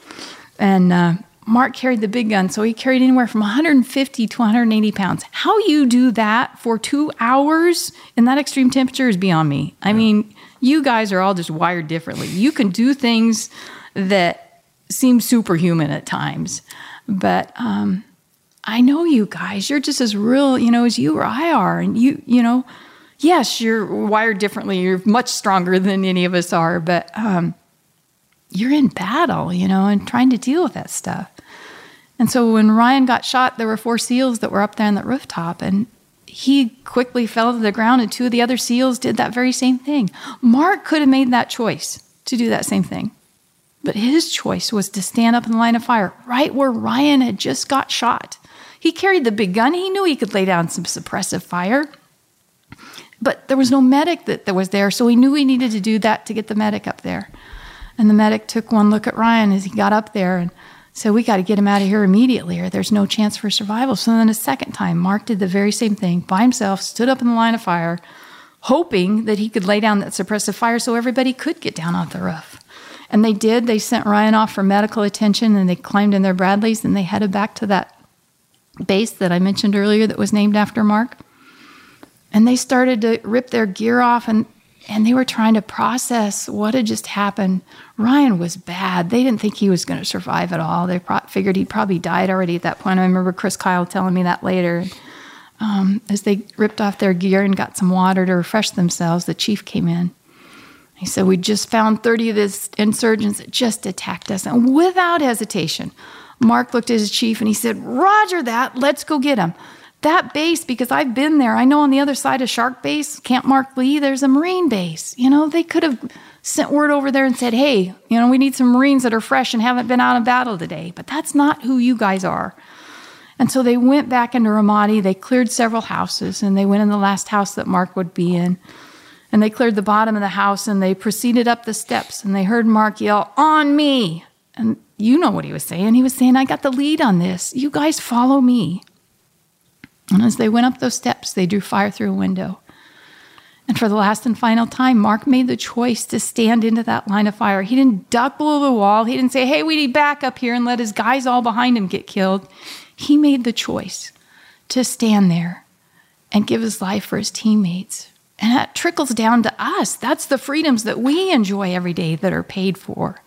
And uh, Marc carried the big gun, so he carried anywhere from 150 to 180 pounds. How you do that for two hours in that extreme temperature is beyond me. I mean, you guys are all just wired differently. You can do things that seem superhuman at times, but um, I know you guys. You're just as real, you know, as you or I are, and you, you know, yes, you're wired differently. You're much stronger than any of us are, but. Um, you're in battle, you know, and trying to deal with that stuff. And so when Ryan got shot, there were four SEALs that were up there on that rooftop, and he quickly fell to the ground, and two of the other SEALs did that very same thing. Marc could have made that choice to do that same thing. But his choice was to stand up in the line of fire right where Ryan had just got shot. He carried the big gun. He knew he could lay down some suppressive fire. But there was no medic that, that was there, so we knew we needed to do that to get the medic up there. And the medic took one look at Ryan as he got up there and said, We got to get him out of here immediately, or there's no chance for survival. So then a second time, Marc did the very same thing by himself, stood up in the line of fire, hoping that he could lay down that suppressive fire so everybody could get down off the roof. And they did. They sent Ryan off for medical attention and they climbed in their Bradleys and they headed back to that base that I mentioned earlier that was named after Marc. And they started to rip their gear off and and they were trying to process what had just happened. Ryan was bad. They didn't think he was going to survive at all. They pro- figured he'd probably died already at that point. I remember Chris Kyle telling me that later. Um, as they ripped off their gear and got some water to refresh themselves, the chief came in. He said, We just found 30 of these insurgents that just attacked us. And without hesitation, Marc looked at his chief and he said, Roger that, let's go get them that base, because I've been there, I know on the other side of Shark Base, Camp Marc Lee, there's a Marine base. You know, they could have sent word over there and said, hey, you know, we need some Marines that are fresh and haven't been out of battle today. But that's not who you guys are. And so they went back into Ramadi. They cleared several houses, and they went in the last house that Marc would be in. And they cleared the bottom of the house, and they proceeded up the steps, and they heard Marc yell, On me! And you know what he was saying. He was saying, I got the lead on this. You guys follow me. And as they went up those steps, they drew fire through a window. And for the last and final time, Marc made the choice to stand into that line of fire. He didn't duck below the wall. He didn't say, hey, we need back up here and let his guys all behind him get killed. He made the choice to stand there and give his life for his teammates. And that trickles down to us. That's the freedoms that we enjoy every day that are paid for.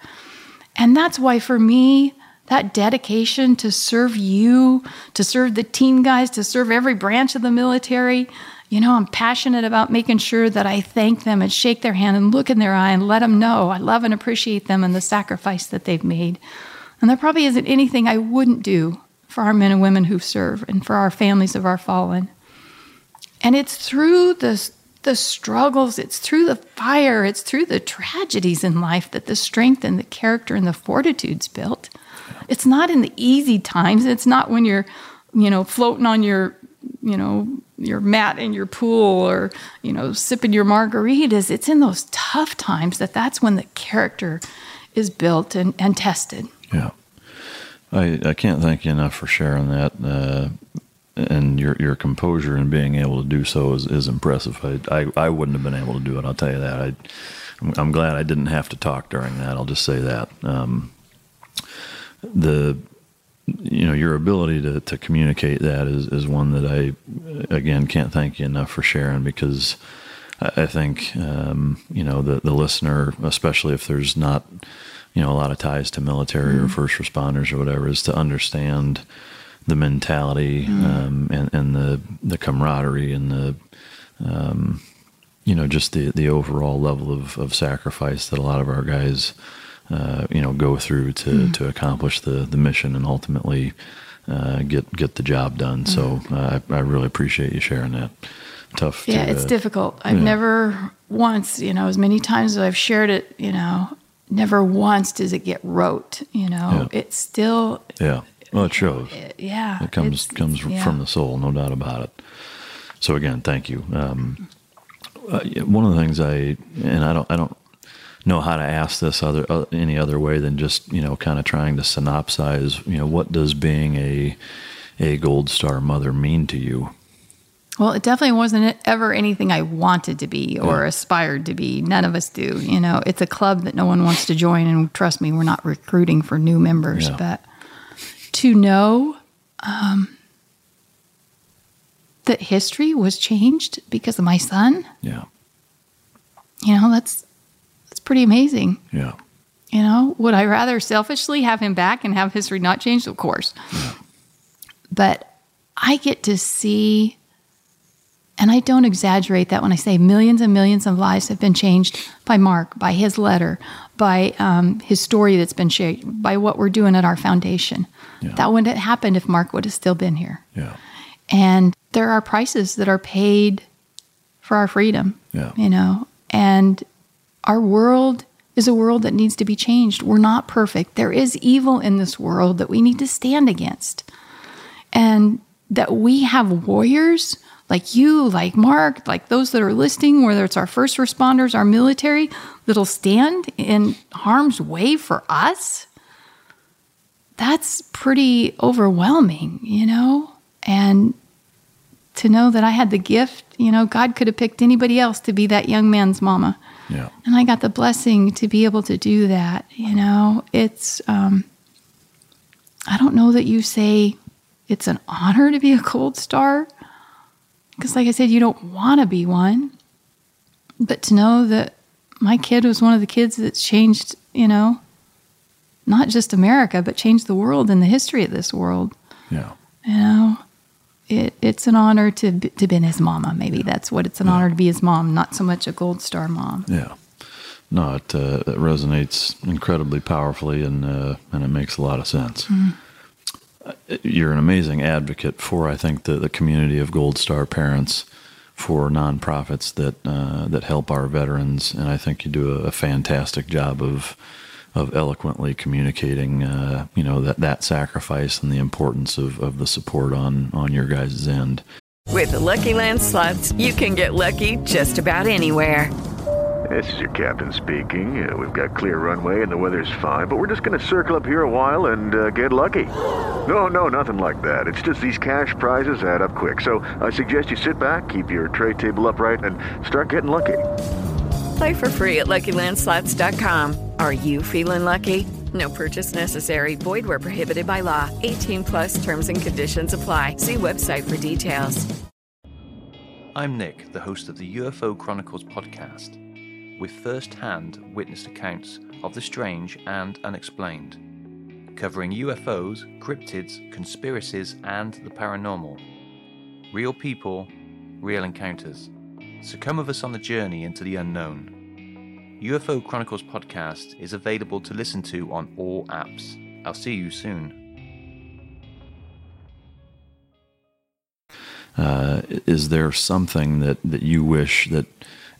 And that's why, for me, that dedication to serve you, to serve the team guys, to serve every branch of the military. You know, I'm passionate about making sure that I thank them and shake their hand and look in their eye and let them know I love and appreciate them and the sacrifice that they've made. And there probably isn't anything I wouldn't do for our men and women who serve and for our families of our fallen. And it's through the, the struggles, it's through the fire, it's through the tragedies in life that the strength and the character and the fortitude's built. It's not in the easy times. It's not when you're, you know, floating on your, you know, your mat in your pool or, you know, sipping your margaritas. It's in those tough times that that's when the character is built and, and tested. Yeah. I, I can't thank you enough for sharing that. Uh, and your your composure and being able to do so is, is impressive. I, I, I wouldn't have been able to do it. I'll tell you that. I I'm glad I didn't have to talk during that. I'll just say that. Um, the you know your ability to, to communicate that is, is one that I again can't thank you enough for sharing because I, I think um, you know the the listener, especially if there's not you know a lot of ties to military mm-hmm. or first responders or whatever, is to understand the mentality mm. um, and, and the the camaraderie and the um, you know just the the overall level of, of sacrifice that a lot of our guys uh, you know go through to, mm. to accomplish the the mission and ultimately uh, get get the job done. Mm. So uh, I, I really appreciate you sharing that. Tough. Yeah, to, it's uh, difficult. I've never once, you know, as many times as I've shared it, you know, never once does it get rote. You know, yeah. it's still yeah well, it shows. yeah, it comes comes yeah. from the soul, no doubt about it. So again, thank you. Um, uh, one of the things I and I don't I don't know how to ask this other uh, any other way than just you know kind of trying to synopsize you know what does being a a gold star mother mean to you well, it definitely wasn't ever anything I wanted to be or yeah. aspired to be. None of us do. You know, it's a club that no one wants to join. And trust me, we're not recruiting for new members. Yeah. But to know um, that history was changed because of my son. Yeah. You know, that's that's pretty amazing. Yeah. You know, would I rather selfishly have him back and have history not changed? Of course. Yeah. But I get to see and I don't exaggerate that when I say millions and millions of lives have been changed by Marc, by his letter, by um, his story that's been shared, by what we're doing at our foundation. Yeah. That wouldn't have happened if Marc would have still been here. Yeah. And there are prices that are paid for our freedom. Yeah. You know, and our world is a world that needs to be changed. We're not perfect. There is evil in this world that we need to stand against. And that we have warriors like you, like Marc, like those that are listening, whether it's our first responders, our military, that'll stand in harm's way for us, that's pretty overwhelming, you know? And to know that I had the gift, you know, God could have picked anybody else to be that young man's mama. Yeah. And I got the blessing to be able to do that, you know? It's, um, I don't know that you say it's an honor to be a gold star because, like I said, you don't want to be one. But to know that my kid was one of the kids that changed, you know, not just America, but changed the world and the history of this world. Yeah. You know, it, it's an honor to to be his mama. Maybe yeah. that's what it's an yeah. honor to be his mom, not so much a gold star mom. Yeah. No, it, uh, it resonates incredibly powerfully, and uh, and it makes a lot of sense. Mm you're an amazing advocate for, I think, the, the community of Gold Star parents for nonprofits that uh, that help our veterans, and I think you do a, a fantastic job of of eloquently communicating, uh, you know, that that sacrifice and the importance of, of the support on on your guys' end. With the Lucky Land slots, you can get lucky just about anywhere. This is your captain speaking. Uh, we've got clear runway and the weather's fine, but we're just going to circle up here a while and uh, get lucky. No, no, nothing like that. It's just these cash prizes add up quick. So I suggest you sit back, keep your tray table upright, and start getting lucky. Play for free at LuckyLandSlots.com. Are you feeling lucky? No purchase necessary. Void where prohibited by law. 18 plus terms and conditions apply. See website for details. I'm Nick, the host of the UFO Chronicles podcast with first hand witnessed accounts of the strange and unexplained, covering UFOs, cryptids, conspiracies, and the paranormal. Real people, real encounters. So come with us on the journey into the unknown. UFO Chronicles podcast is available to listen to on all apps. I'll see you soon. Uh, is there something that, that you wish that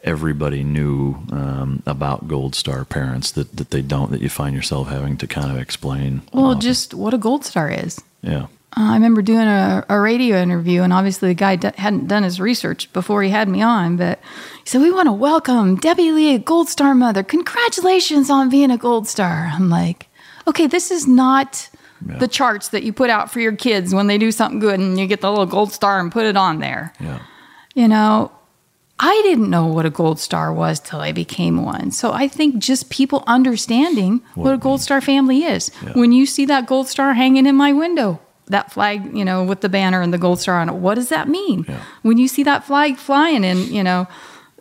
everybody knew um, about Gold Star parents that, that they don't, that you find yourself having to kind of explain? Well, often? just what a Gold Star is. Yeah. Uh, I remember doing a, a, radio interview, and obviously the guy d- hadn't done his research before he had me on, but he said, We want to welcome Debbie Lee, Gold Star mother. Congratulations on being a Gold Star. I'm like, okay, this is not yeah. the charts that you put out for your kids when they do something good and you get the little gold star and put it on there. Yeah. You know, I didn't know what a gold star was till I became one. So I think just people understanding what, what a gold star family is. Yeah. When you see that gold star hanging in my window, that flag, you know, with the banner and the gold star on it, what does that mean? Yeah. When you see that flag flying in, you know,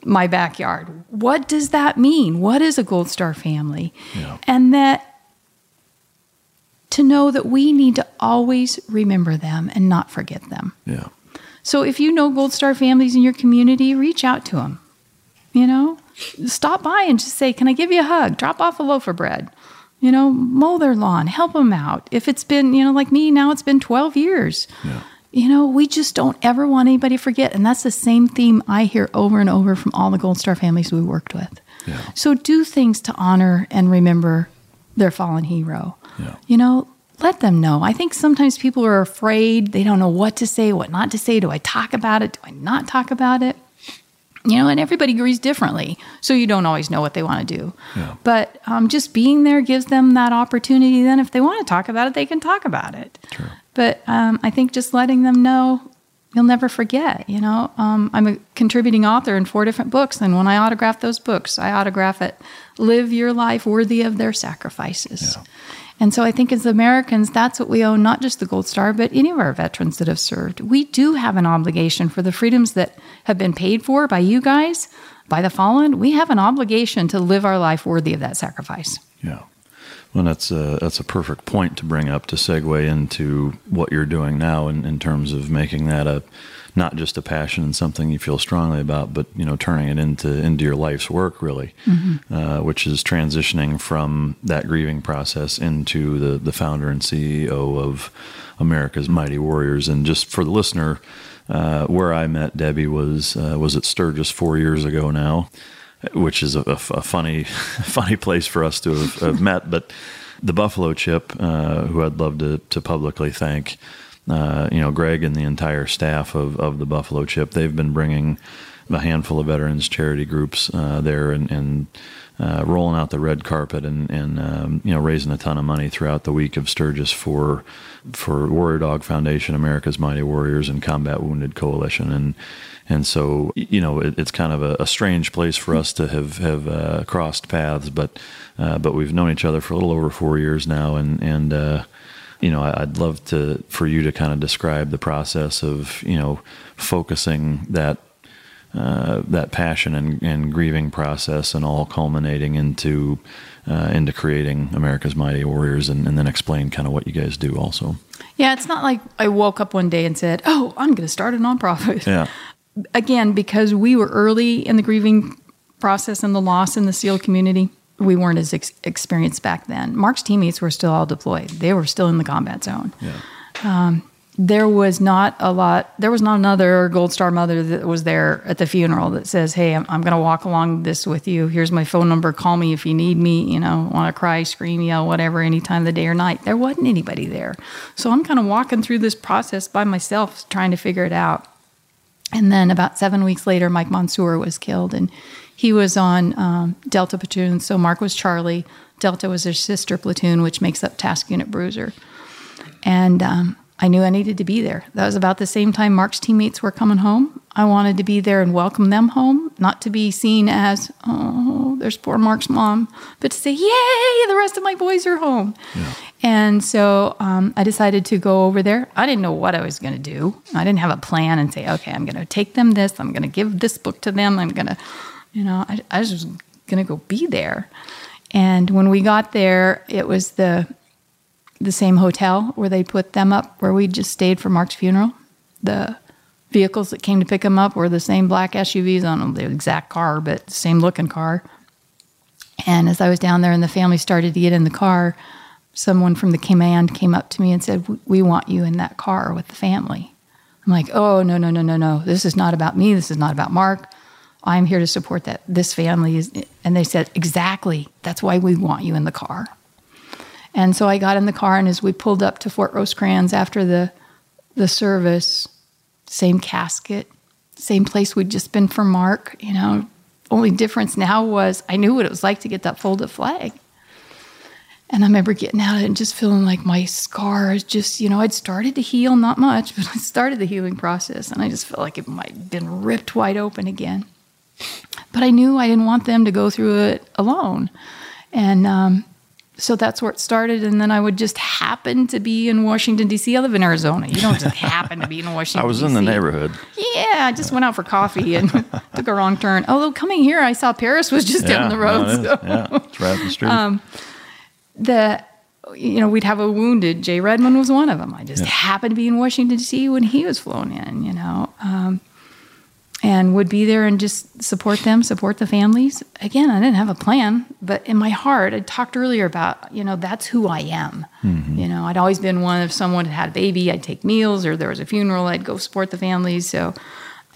my backyard, what does that mean? What is a gold star family? Yeah. And that to know that we need to always remember them and not forget them. Yeah. So if you know Gold Star families in your community, reach out to them. You know, stop by and just say, "Can I give you a hug?" Drop off a loaf of bread. You know, mow their lawn, help them out. If it's been, you know, like me now, it's been 12 years. Yeah. You know, we just don't ever want anybody to forget. And that's the same theme I hear over and over from all the Gold Star families we worked with. Yeah. So do things to honor and remember their fallen hero. Yeah. You know, let them know. I think sometimes people are afraid. They don't know what to say, what not to say. Do I talk about it? Do I not talk about it? You know, and everybody agrees differently. So you don't always know what they want to do. Yeah. But um, just being there gives them that opportunity. Then, if they want to talk about it, they can talk about it. True. But um, I think just letting them know, you'll never forget. You know, um, I'm a contributing author in four different books. And when I autograph those books, I autograph it live your life worthy of their sacrifices. Yeah. And so I think as Americans, that's what we owe not just the Gold Star, but any of our veterans that have served. We do have an obligation for the freedoms that have been paid for by you guys, by the fallen. We have an obligation to live our life worthy of that sacrifice. Yeah. Well, that's a, that's a perfect point to bring up to segue into what you're doing now in, in terms of making that a not just a passion and something you feel strongly about, but you know, turning it into into your life's work, really, mm-hmm. uh, which is transitioning from that grieving process into the the founder and CEO of America's Mighty Warriors. And just for the listener, uh, where I met Debbie was uh, was at Sturgis four years ago now, which is a, a, a funny funny place for us to have, have met, but. The Buffalo Chip, uh, who I'd love to, to publicly thank, uh, you know, Greg and the entire staff of, of the Buffalo Chip, they've been bringing a handful of veterans charity groups uh, there and, and uh, rolling out the red carpet and, and um, you know raising a ton of money throughout the week of Sturgis for for Warrior Dog Foundation, America's Mighty Warriors, and Combat Wounded Coalition, and and so you know it, it's kind of a, a, strange place for us to have have uh, crossed paths, but uh, but we've known each other for a little over four years now, and and uh, you know, I'd love to for you to kind of describe the process of you know focusing that uh, that passion and, and, grieving process, and all culminating into uh, into creating America's Mighty Warriors, and, and, then explain kind of what you guys do also. Yeah, it's not like I woke up one day and said, "Oh, I'm going to start a nonprofit." Yeah. Again, because we were early in the grieving process and the loss in the SEAL community, we weren't as ex- experienced back then. Marc's teammates were still all deployed; they were still in the combat zone. Yeah. Um, there was not a lot. There was not another Gold Star mother that was there at the funeral that says, "Hey, I'm, I'm going to walk along this with you. Here's my phone number. Call me if you need me. You know, want to cry, scream, yell, whatever, any time of the day or night." There wasn't anybody there, so I'm kind of walking through this process by myself, trying to figure it out. And then about seven weeks later, Mike Monsoor was killed, and he was on um, Delta platoon. So Marc was Charlie. Delta was his sister platoon, which makes up Task Unit Bruiser. And um, I knew I needed to be there. That was about the same time Marc's teammates were coming home. I wanted to be there and welcome them home, not to be seen as, oh, there's poor Marc's mom, but to say, yay, the rest of my boys are home. Yeah. And so um, I decided to go over there. I didn't know what I was going to do. I didn't have a plan and say, okay, I'm going to take them this, I'm going to give this book to them, I'm going to you know, I, I was just going to go be there. And when we got there, it was the the same hotel where they put them up, where we just stayed for Marc's funeral. The vehicles that came to pick him up were the same black SUVs on the exact car, but same looking car. And as I was down there and the family started to get in the car, someone from the command came up to me and said, We want you in that car with the family. I'm like, Oh, no, no, no, no, no. This is not about me. This is not about Marc. I'm here to support that this family is and they said, Exactly. That's why we want you in the car. And so I got in the car and as we pulled up to Fort Rosecrans after the the service, same casket, same place we'd just been for Marc, you know. Only difference now was I knew what it was like to get that folded flag. And I remember getting out and just feeling like my scars just, you know, I'd started to heal, not much, but I started the healing process and I just felt like it might have been ripped wide open again. But I knew I didn't want them to go through it alone. And um, so that's where it started. And then I would just happen to be in Washington, D.C. I live in Arizona. You don't just happen to be in Washington, I was in the neighborhood. Yeah, I just went out for coffee and took a wrong turn. Although coming here, I saw Paris was just yeah, down the road. no, so. Yeah, it's right up the street. Um, the you know we'd have a wounded. Jay Redman was one of them. I just Yeah. happened to be in Washington D.C. when he was flown in. You know, um, and would be there and just support them, support the families. Again, I didn't have a plan, but in my heart, I talked earlier about you know that's who I am. You know, I'd always been one if someone had had a baby, I'd take meals, or there was a funeral, I'd go support the families. So.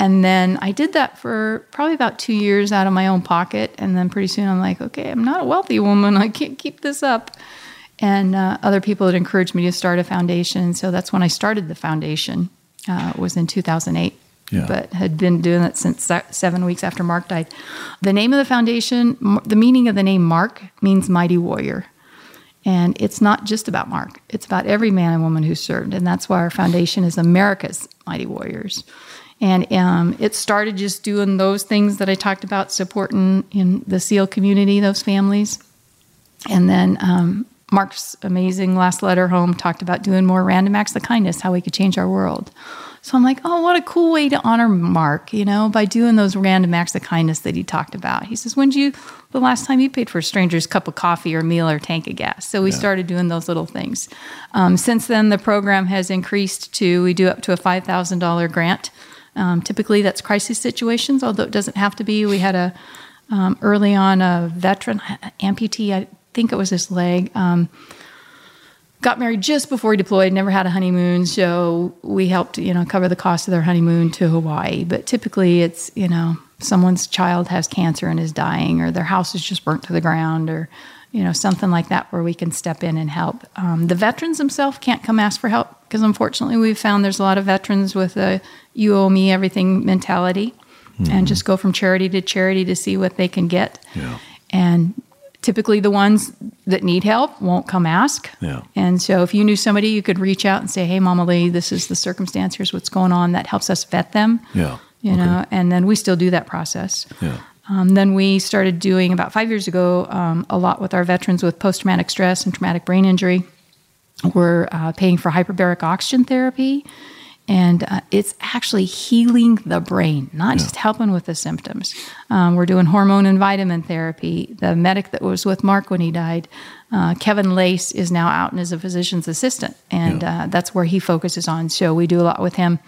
And then I did that for probably about two years out of my own pocket. And then pretty soon I'm like, okay, I'm not a wealthy woman. I can't keep this up. And uh, other people had encouraged me to start a foundation. So that's when I started the foundation, uh, was in 2008. Yeah. But had been doing it since seven weeks after Marc died. The name of the foundation, the meaning of the name Marc means mighty warrior. And it's not just about Marc, it's about every man and woman who served. And that's why our foundation is America's Mighty Warriors. And um, it started just doing those things that I talked about, supporting in the SEAL community, those families. And then um, Marc's amazing last letter home talked about doing more random acts of kindness, how we could change our world. So I'm like, oh, what a cool way to honor Marc, you know, by doing those random acts of kindness that he talked about. He says, when did you, the last time you paid for a stranger's cup of coffee or meal or tank of gas? So we started doing those little things. Um, since then, the program has increased to, we do up to a $5,000 grant. Um, typically, that's crisis situations, although it doesn't have to be. We had a, um, early on, a veteran amputee, I think it was his leg. Um, got married just before he deployed, never had a honeymoon, so we helped, you know, cover the cost of their honeymoon to Hawaii. But typically it's, you know, someone's child has cancer and is dying or their house is just burnt to the ground or you know something like that where we can step in and help um, the veterans themselves can't come ask for help because unfortunately we've found there's a lot of veterans with a you owe me everything mentality and just go from charity to charity to see what they can get Yeah. and typically the ones that need help won't come ask. Yeah. And so if you knew somebody, you could reach out and say, "Hey, Mama Lee, this is the circumstance. Here's what's going on." That helps us vet them. Yeah. You know, and then we still do that process. Yeah. Um, then we started doing about five years ago um, a lot with our veterans with post traumatic stress and traumatic brain injury. We're uh, paying for hyperbaric oxygen therapy, and uh, it's actually healing the brain, not just helping with the symptoms. Um, we're doing hormone and vitamin therapy. The medic that was with Mark when he died, uh, Kevin Lace, is now out and is a physician's assistant, and uh, that's where he focuses on. So we do a lot with him.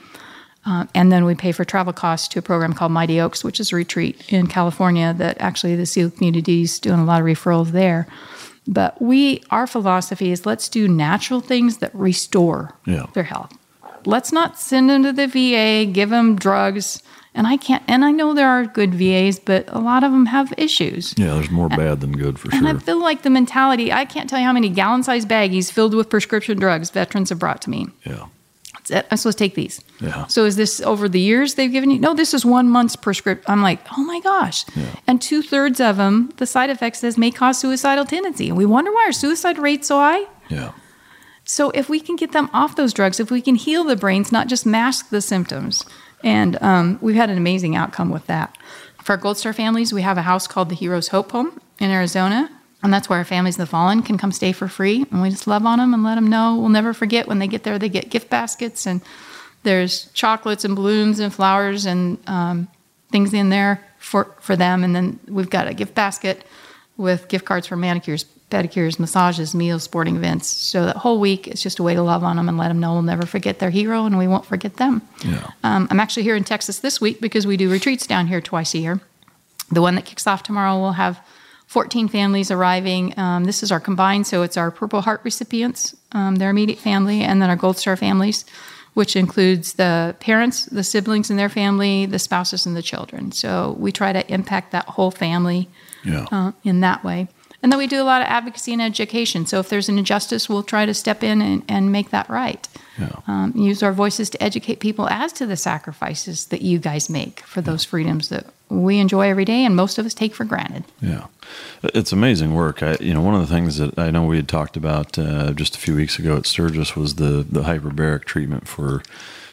Uh, and then we pay for travel costs to a program called Mighty Oaks, which is a retreat in California that actually the SEAL community is doing a lot of referrals there. But we, our philosophy is let's do natural things that restore Yeah. their health. Let's not send them to the VA, give them drugs. And I can't, and I know there are good VAs, but a lot of them have issues. Yeah, there's more bad than good for sure. And I feel like the mentality, I can't tell you how many gallon sized baggies filled with prescription drugs veterans have brought to me. Yeah. That's it. I'm supposed to take these. Yeah. So is this over the years they've given you? No, this is one month's prescription. I'm like, oh my gosh. Yeah. And two thirds of them, the side effects says may cause suicidal tendency. And we wonder why our suicide rate's so high. Yeah. So if we can get them off those drugs, if we can heal the brains, not just mask the symptoms, and um, we've had an amazing outcome with that. For our Gold Star families, we have a house called the Heroes Hope Home in Arizona, and that's where our families of the fallen can come stay for free. And we just love on them and let them know we'll never forget when they get there. They get gift baskets and there's chocolates and balloons and flowers and um, things in there for for them. And then we've got a gift basket with gift cards for manicures, pedicures, massages, meals, sporting events. So that whole week is just a way to love on them and let them know we'll never forget their hero and we won't forget them. Yeah. Um, I'm actually here in Texas this week because we do retreats down here twice a year. The one that kicks off tomorrow will have 14 families arriving. Um, this is our combined, so it's our Purple Heart recipients, um, their immediate family, and then our Gold Star families, which includes the parents, the siblings and their family, the spouses, and the children. So we try to impact that whole family Yeah. uh, in that way. And then we do a lot of advocacy and education. So if there's an injustice, we'll try to step in and, and make that right. Yeah. Um, use our voices to educate people as to the sacrifices that you guys make for those freedoms that we enjoy every day and most of us take for granted. Yeah, it's amazing work. I, you know, one of the things that I know we had talked about uh, just a few weeks ago at Sturgis was the the hyperbaric treatment for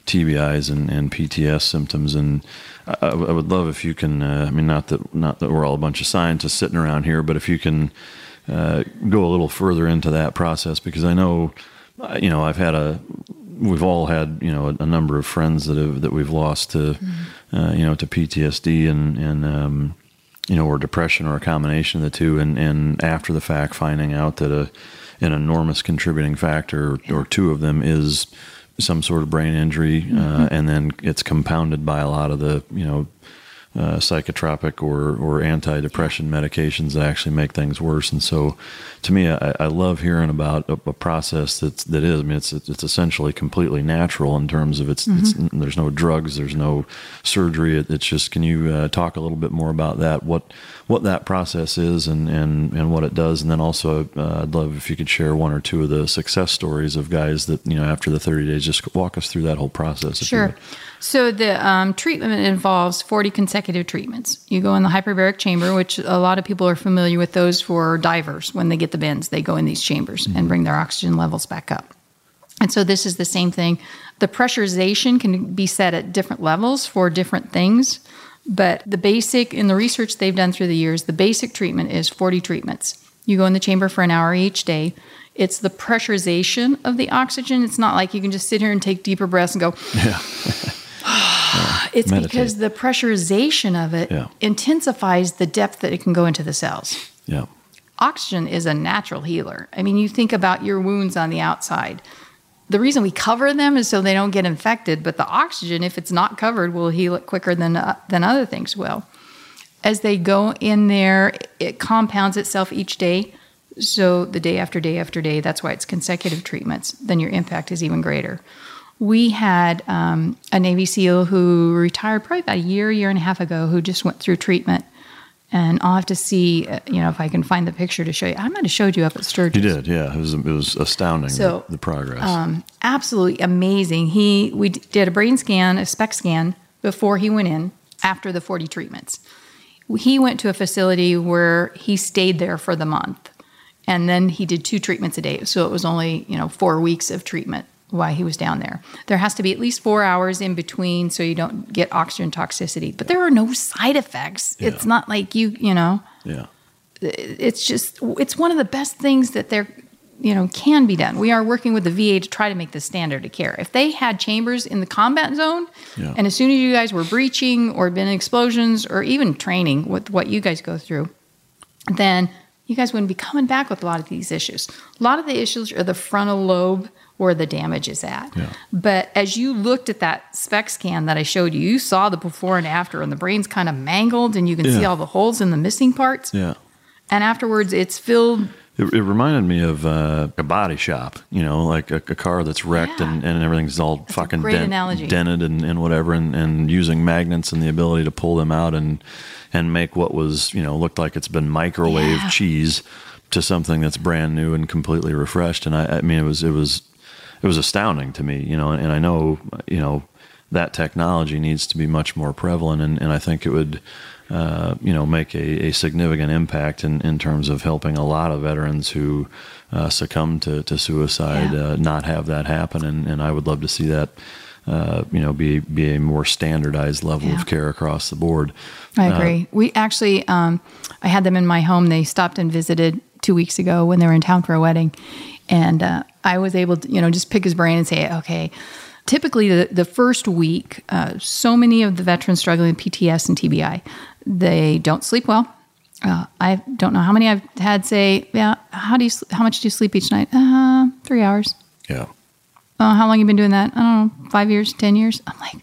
TBIs and, and PTS symptoms, and I, I would love if you can. Uh, I mean, not that not that we're all a bunch of scientists sitting around here, but if you can uh, go a little further into that process, because I know, uh, you know, I've had a we've all had you know a, a number of friends that have that we've lost to uh, you know to PTSD and and um, you know or depression or a combination of the two and and after the fact finding out that a an enormous contributing factor or, or two of them is some sort of brain injury uh, and then it's compounded by a lot of the you know uh, psychotropic or, or antidepressant medications that actually make things worse. And so, to me, I, I love hearing about a, a, process that's that is. I mean, it's it's essentially completely natural in terms of it's, Mm-hmm. it's there's no drugs, there's no surgery. It, it's just. Can you uh, talk a little bit more about that? What what that process is and and and what it does, and then also uh, I'd love if you could share one or two of the success stories of guys that you know after the 30 days. Just walk us through that whole process. Sure. So the um, treatment involves 40 consecutive treatments. You go in the hyperbaric chamber, which a lot of people are familiar with those for divers. When they get the bends, they go in these chambers and bring their oxygen levels back up. And so this is the same thing. The pressurization can be set at different levels for different things, but the basic, in the research they've done through the years, the basic treatment is 40 treatments. You go in the chamber for an hour each day. It's the pressurization of the oxygen. It's not like you can just sit here and take deeper breaths and go, Yeah. it's Meditate. because the pressurization of it Yeah. intensifies the depth that it can go into the cells. Yeah. Oxygen is a natural healer. I mean, you think about your wounds on the outside. The reason we cover them is so they don't get infected, but the oxygen, if it's not covered, will heal it quicker than, uh, than other things will. As they go in there, it compounds itself each day. So the day after day after day, that's why it's consecutive treatments, then your impact is even greater. We had um, a Navy SEAL who retired probably about a year, year and a half ago, who just went through treatment. And I'll have to see, uh, you know, if I can find the picture to show you. I might have showed you up at Sturgis. You did, yeah. It was it was astounding So, the, the progress. Um, absolutely amazing. He we did a brain scan, a SPECT scan before he went in after the 40 treatments. He went to a facility where he stayed there for the month. And then he did two treatments a day. So it was only, you know, 4 weeks of treatment while he was down there. There has to be at least 4 hours in between so you don't get oxygen toxicity. But there are no side effects. It's not like you, you know, yeah. it's just it's one of the best things that there you know can be done we are working with the va to try to make this standard of care if they had chambers in the combat zone Yeah. and as soon as you guys were breaching or been explosions or even training with what you guys go through then you guys wouldn't be coming back with a lot of these issues a lot of the issues are the frontal lobe where the damage is at Yeah. but as you looked at that SPECT scan that i showed you you saw the before and after and the brain's kind of mangled and you can see all the holes and the missing parts Yeah. and afterwards it's filled It, it reminded me of uh, a body shop, you know, like a, a car that's wrecked and, and everything's all fucking great analogy. dented and, and whatever, and, and using magnets and the ability to pull them out and and make what was, you know, looked like it's been microwave Yeah. cheese to something that's brand new and completely refreshed. And I, I mean, it was it was it was astounding to me, you know, and, and I know, you know, that technology needs to be much more prevalent, and, and I think it would, uh, you know, make a, a significant impact in, in terms of helping a lot of veterans who uh, succumb to, to suicide Yeah. uh, not have that happen, and, and I would love to see that, uh, you know, be be a more standardized level Yeah. of care across the board. I Uh, agree. we actually, um, I had them in my home. They stopped and visited two weeks ago when they were in town for a wedding, and uh, I was able to, you know, just pick his brain and say, okay. Typically, the, the first week, uh, so many of the veterans struggling with PTS and TBI, they don't sleep well. Uh, I don't know how many I've had say, yeah, how do you, how much do you sleep each night? Uh, three hours. Yeah. Uh, how long you been doing that? I don't know, five years, 10 years. I'm like,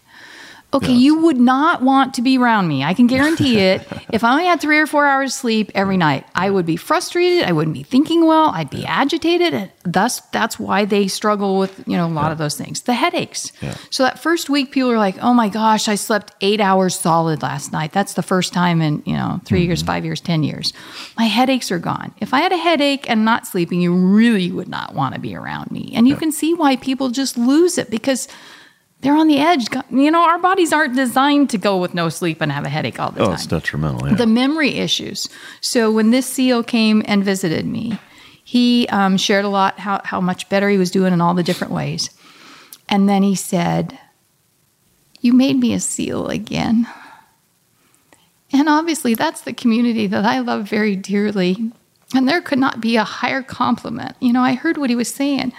Okay, yeah. you would not want to be around me. I can guarantee it. if I only had three or four hours sleep every night, I would be frustrated. I wouldn't be thinking well. I'd be yeah. agitated. And thus, that's why they struggle with you know a lot yeah. of those things, the headaches. So that first week, people are like, "Oh my gosh, I slept eight hours solid last night. That's the first time in you know 3 mm-hmm. years, five years, ten years. My headaches are gone. If I had a headache and not sleeping, you really would not want to be around me. And you can see why people just lose it because." They're on the edge. You know, our bodies aren't designed to go with no sleep and have a headache all the oh, time. Oh, it's detrimental. Yeah. The memory issues. So when this SEAL came and visited me, he um, shared a lot how, how much better he was doing in all the different ways. And then he said, You made me a SEAL again. And obviously, that's the community that I love very dearly. And there could not be a higher compliment. You know, I heard what he was saying.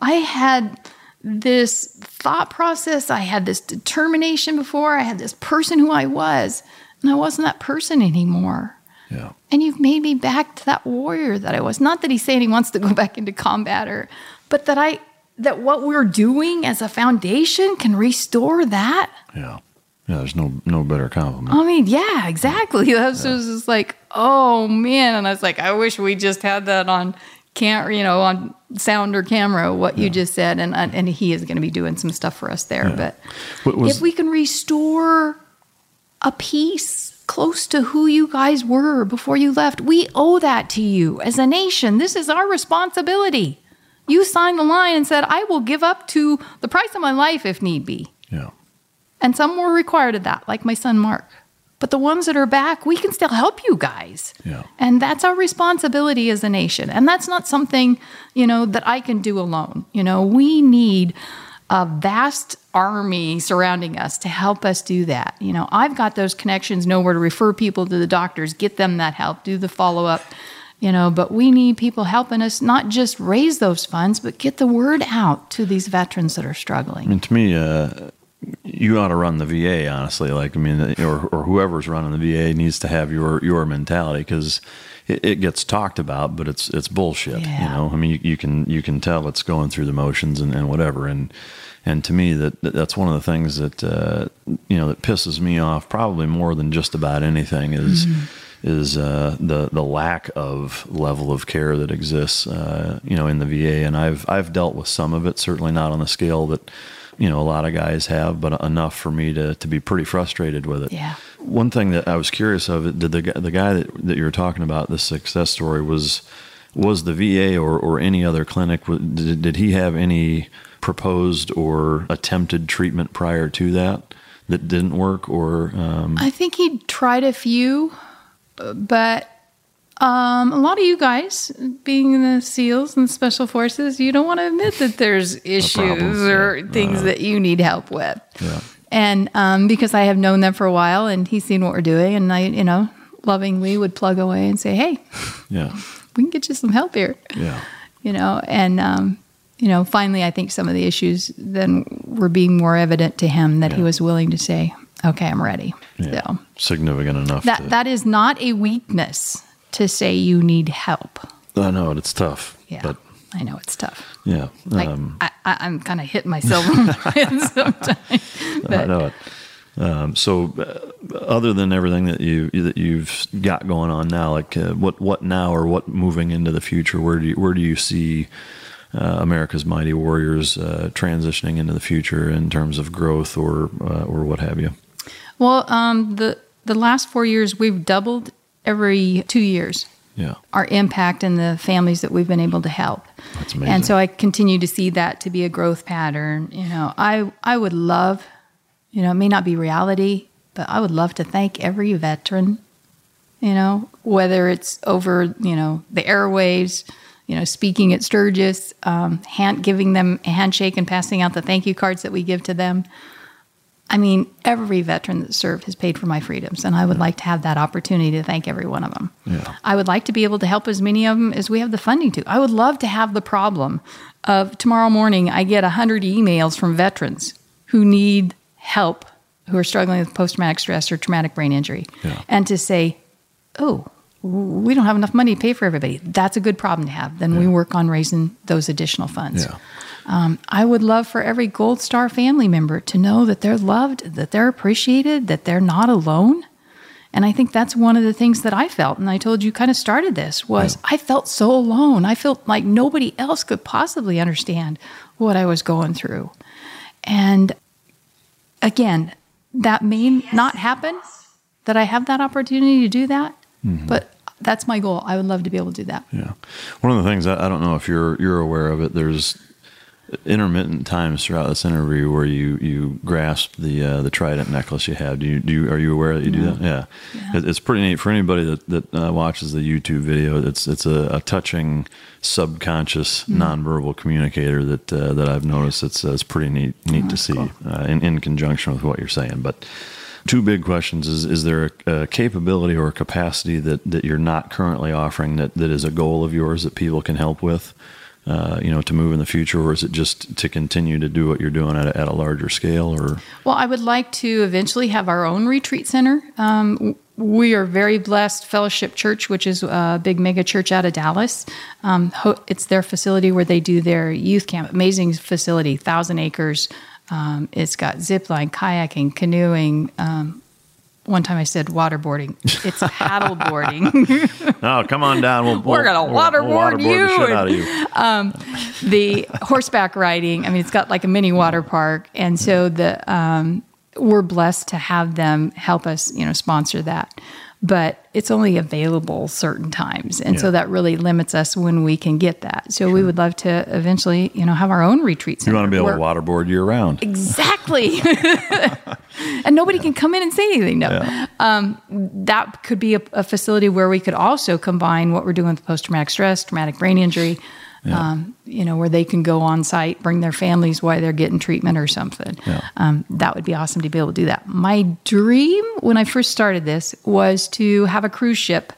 I had this thought process. I had this determination before. I had this person who I was, and I wasn't that person anymore. Yeah. And you've made me back to that warrior that I was. Not that he's saying he wants to go back into combat or, but that I, that what we're doing as a foundation can restore that. Yeah. Yeah, there's no no better compliment. I mean, yeah, exactly. That was yeah. just like, oh man, and I was like, I wish we just had that on can't you know on sound or camera what yeah. you just said and uh, and he is going to be doing some stuff for us there yeah. but was, if we can restore a piece close to who you guys were before you left we owe that to you as a nation. This is our responsibility. You signed the line and said i will give up to the price of my life if need be. Yeah. And some were required of that like my son marc but the ones that are back, we can still help you guys. Yeah. And that's our responsibility as a nation. And that's not something, you know, that I can do alone. You know, we need a vast army surrounding us to help us do that. You know, I've got those connections, know where to refer people to the doctors, get them that help, do the follow up, you know, but we need people helping us not just raise those funds, but get the word out to these veterans that are struggling. And to me, uh, you ought to run the VA, honestly. Like, I mean, or, or whoever's running the VA needs to have your your mentality because it, it, gets talked about, but it's it's bullshit. Yeah. You know, I mean, you, you, can you can tell it's going through the motions and, and whatever. And and to me, that that's one of the things that uh, you know that pisses me off probably more than just about anything is. Mm-hmm. Is uh, the the lack of level of care that exists, uh, you know, in the VA, and I've I've dealt with some of it. Certainly not on the scale that you know a lot of guys have, but enough for me to to be pretty frustrated with it. Yeah. One thing that I was curious of did the the guy that that you were talking about the success story was was the VA or or any other clinic did, did he have any proposed or attempted treatment prior to that that didn't work or um... I think he tried a few but um, a lot of you guys, being in the SEALs and Special Forces, you don't want to admit that there's issues or yeah. things uh, that you need help with. Yeah. And um, because I have known them for a while, and he's seen what we're doing, and I, you know, lovingly would plug away and say, "Hey, yeah, we can get you some help here." Yeah. You know, and um, you know, finally, I think some of the issues then were being more evident to him that yeah. he was willing to say, "Okay, I'm ready." Yeah. So significant enough. That that is not a weakness to say you need help. I know it's tough. Yeah, but I know it's tough. Yeah, like um, I, am kind of hitting myself sometimes. But. I know it. Um, so, uh, other than everything that you that you've got going on now, like uh, what what now or what moving into the future, where do you where do you see uh, America's Mighty Warriors uh, transitioning into the future in terms of growth or uh, or what have you? Well, um, the the last four years we've doubled every two years. Yeah. Our impact in the families that we've been able to help. That's amazing. And so I continue to see that to be a growth pattern. You know, I I would love, you know, it may not be reality, but I would love to thank every veteran, you know, whether it's over, you know, the airwaves, you know, speaking at Sturgis, um, hand, giving them a handshake and passing out the thank you cards that we give to them, I mean, every veteran that served has paid for my freedoms, and I would yeah. like to have that opportunity to thank every one of them. Yeah. I would like to be able to help as many of them as we have the funding to. I would love to have the problem of tomorrow morning I get 100 emails from veterans who need help, who are struggling with post traumatic stress or traumatic brain injury, yeah. and to say, oh, we don't have enough money to pay for everybody. That's a good problem to have. Then we work on raising those additional funds. Yeah. Um, I would love for every Gold Star family member to know that they're loved, that they're appreciated, that they're not alone. And I think that's one of the things that I felt. And I told you kind of started this was yeah. I felt so alone. I felt like nobody else could possibly understand what I was going through. And again, that may not happen that I have that opportunity to do that, mm-hmm. but that's my goal. I would love to be able to do that. Yeah. One of the things I, I don't know if you're you're aware of it. There's intermittent times throughout this interview where you you grasp the uh, the trident necklace you have. Do you do you, are you aware that you do that? Yeah, yeah. It, it's pretty neat for anybody that that uh, watches the YouTube video. It's it's a, a touching subconscious mm. nonverbal communicator that uh, that I've noticed. It's uh, it's pretty neat neat oh, to see cool. Uh, in in conjunction with what you're saying, but. Two big questions: Is is there a, a capability or a capacity that, that you're not currently offering that, that is a goal of yours that people can help with? Uh, you know, to move in the future, or is it just to continue to do what you're doing at a, at a larger scale? Or well, I would like to eventually have our own retreat center. Um, we are very blessed. Fellowship Church, which is a big mega church out of Dallas, um, it's their facility where they do their youth camp. Amazing facility, thousand acres. Um, it's got zip line, kayaking, canoeing, um, one time I said waterboarding. It's paddleboarding. oh, come on down. We'll, We're going to waterboard, you. The, and, you. Um, the horseback riding, I mean, it's got like a mini water park. And so the um, we're blessed to have them help us, you know, sponsor that but it's only available certain times. And yeah. so that really limits us when we can get that. So sure. we would love to eventually, you know, have our own retreat center. You want to be able to waterboard year round. Exactly. and nobody can come in and say anything. No. Yeah. Um, that could be a, a, facility where we could also combine what we're doing with post traumatic stress, traumatic brain injury, yeah. Um, you know, where they can go on site, bring their families while they're getting treatment or something. Yeah. Um, that would be awesome to be able to do that. My dream when I first started this was to have a cruise ship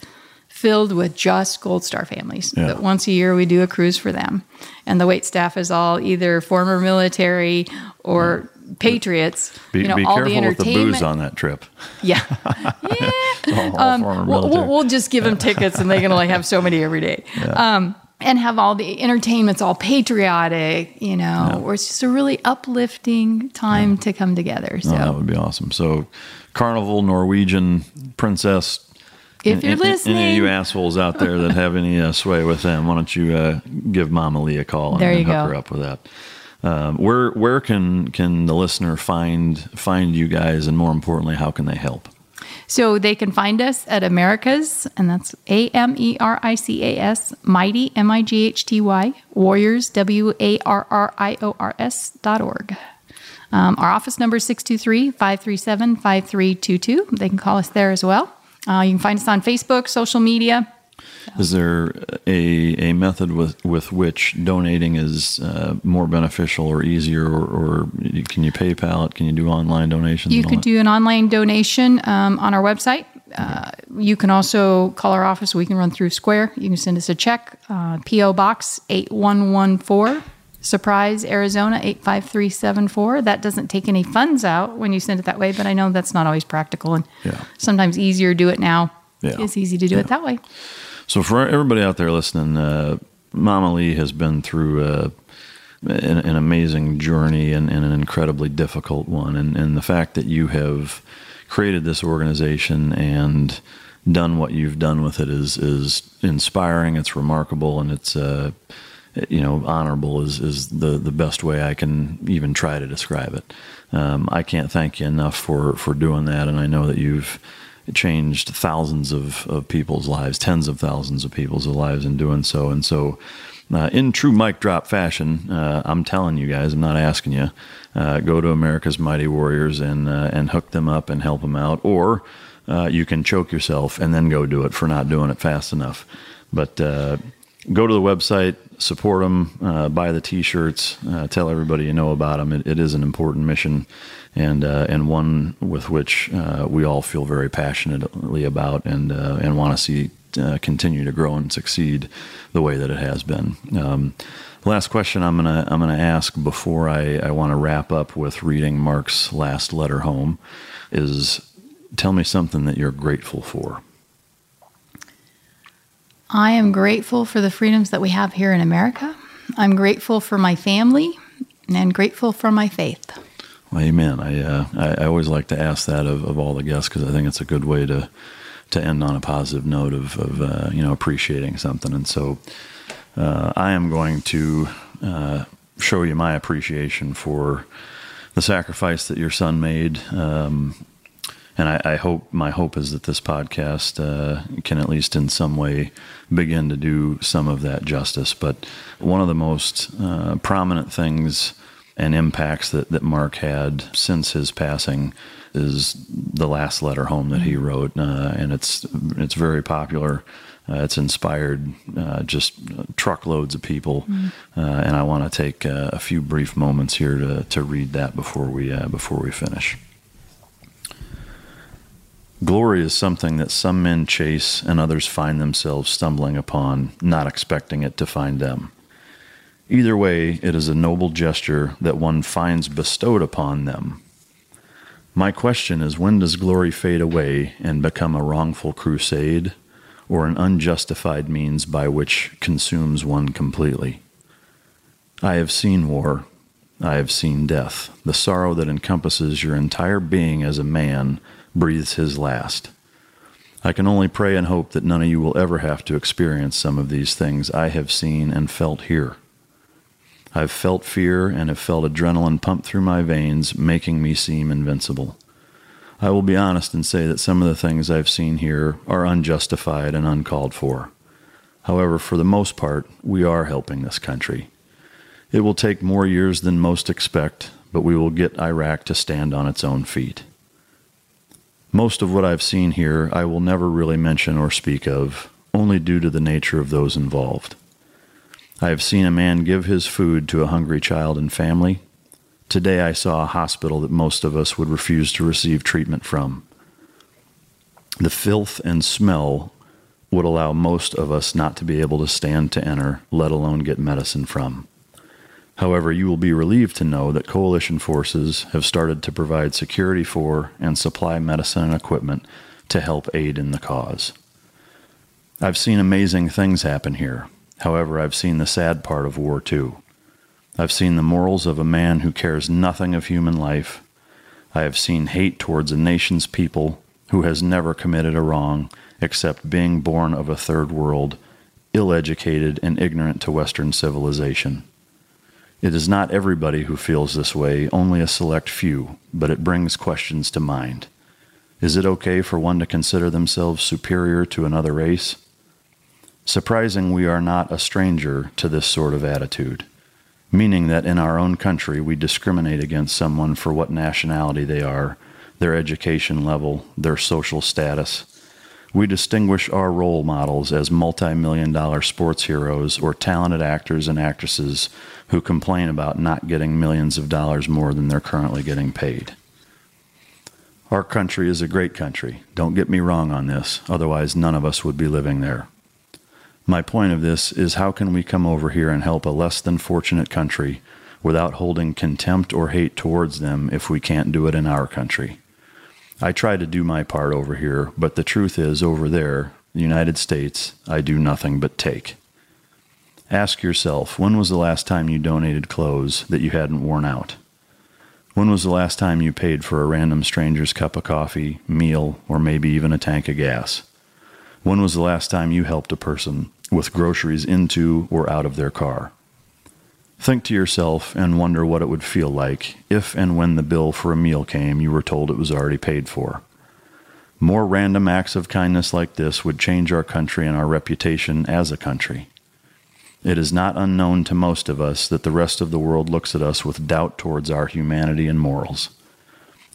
filled with just Gold Star families. Yeah. That once a year we do a cruise for them, and the wait staff is all either former military or patriots. Be, you know, be all careful the entertainment. with the booze on that trip. Yeah, yeah. um, we'll, we'll, just give them tickets, and they can only have so many every day. Yeah. Um, and have all the entertainment's all patriotic, you know, yeah. or it's just a really uplifting time yeah. to come together. So no, that would be awesome. So, Carnival Norwegian Princess. If you're listening, any of you assholes out there that have any uh, sway with them, why don't you uh, give Mama Lee a call and, there you and hook go. her up with that? Um, where where can can the listener find find you guys, and more importantly, how can they help? So they can find us at Americas, and that's A M E R I C A S, Mighty, M I G H T Y, Warriors, W A R R I O R S dot org. Um, our office number is 623 537 5322. They can call us there as well. Uh, you can find us on Facebook, social media. Is there a, a method with, with which donating is uh, more beneficial or easier, or, or, can you PayPal it? Can you do online donations? You could do an online donation um, on our website. Uh, you can also call our office. We can run through Square. You can send us a check. Uh, P.O. Box 8114, Surprise, Arizona 85374. That doesn't take any funds out when you send it that way, but I know that's not always practical and yeah. sometimes easier to do it now. Yeah. It's easy to do yeah. it that way. So for everybody out there listening, uh, Mama Lee has been through uh, an, an, amazing journey and, and, an incredibly difficult one, and, and the fact that you have created this organization and done what you've done with it is is inspiring. It's remarkable, and it's uh, you know honorable is is the the best way I can even try to describe it. Um, I can't thank you enough for for doing that, and I know that you've changed thousands of, of people's lives, tens of thousands of people's lives in doing so. And so, uh, in true mic drop fashion, uh, I'm telling you guys, I'm not asking you, uh, go to America's Mighty Warriors and uh, and hook them up and help them out, or uh, you can choke yourself and then go do it for not doing it fast enough. But uh, go to the website, support them, buy the T-shirts, tell everybody you know about them. It, it is an important mission and uh, and one with which uh, we all feel very passionately about and uh, and want to see uh, continue to grow and succeed the way that it has been. Um, last question I'm gonna I'm gonna ask before I, I want to wrap up with reading Marc's last letter home is tell me something that you're grateful for. I am grateful for the freedoms that we have here in America. I'm grateful for my family and grateful for my faith. Amen. I, uh, I, I always like to ask that of, of all the guests because I think it's a good way to to end on a positive note of, of uh, you know appreciating something. And so uh, I am going to uh, show you my appreciation for the sacrifice that your son made. Um, and I, I, hope my hope is that this podcast uh, can at least in some way begin to do some of that justice. But one of the most uh, prominent things and impacts that, that Marc had since his passing is the last letter home that he mm-hmm. wrote, uh, and it's it's very popular. Uh, it's inspired uh, just truckloads of people, mm. and I want to take a few brief moments here to, to read that before we before we finish. Glory is something that some men chase and others find themselves stumbling upon, not expecting it to find them. Either way, it is a noble gesture that one finds bestowed upon them. My question is when does glory fade away and become a wrongful crusade or an unjustified means by which consumes one completely? I have seen war. I have seen death. The sorrow that encompasses your entire being as a man breathes his last. I can only pray and hope that none of you will ever have to experience some of these things I have seen and felt here. I've felt fear and have felt adrenaline pump through my veins, making me seem invincible. I will be honest and say that some of the things I've seen here are unjustified and uncalled for. However, for the most part, we are helping this country. It will take more years than most expect, but we will get Iraq to stand on its own feet. Most of what I've seen here I will never really mention or speak of, only due to the nature of those involved. I have seen a man give his food to a hungry child and family. Today I saw a hospital that most of us would refuse to receive treatment from. The filth and smell would allow most of us not to be able to stand to enter, let alone get medicine from. However, you will be relieved to know that coalition forces have started to provide security for and supply medicine and equipment to help aid in the cause. I've seen amazing things happen here. However, I've seen the sad part of war too. I've seen the morals of a man who cares nothing of human life. I have seen hate towards a nation's people who has never committed a wrong except being born of a third world, ill educated, and ignorant to Western civilization. It is not everybody who feels this way, only a select few, but it brings questions to mind. Is it okay for one to consider themselves superior to another race? Surprising, we are not a stranger to this sort of attitude, meaning that in our own country we discriminate against someone for what nationality they are, their education level, their social status. We distinguish our role models as multi million dollar sports heroes or talented actors and actresses who complain about not getting millions of dollars more than they're currently getting paid. Our country is a great country. Don't get me wrong on this, otherwise, none of us would be living there. My point of this is how can we come over here and help a less than fortunate country without holding contempt or hate towards them if we can't do it in our country? I try to do my part over here, but the truth is, over there, the United States, I do nothing but take. Ask yourself when was the last time you donated clothes that you hadn't worn out? When was the last time you paid for a random stranger's cup of coffee, meal, or maybe even a tank of gas? When was the last time you helped a person with groceries into or out of their car? Think to yourself and wonder what it would feel like if and when the bill for a meal came, you were told it was already paid for. More random acts of kindness like this would change our country and our reputation as a country. It is not unknown to most of us that the rest of the world looks at us with doubt towards our humanity and morals.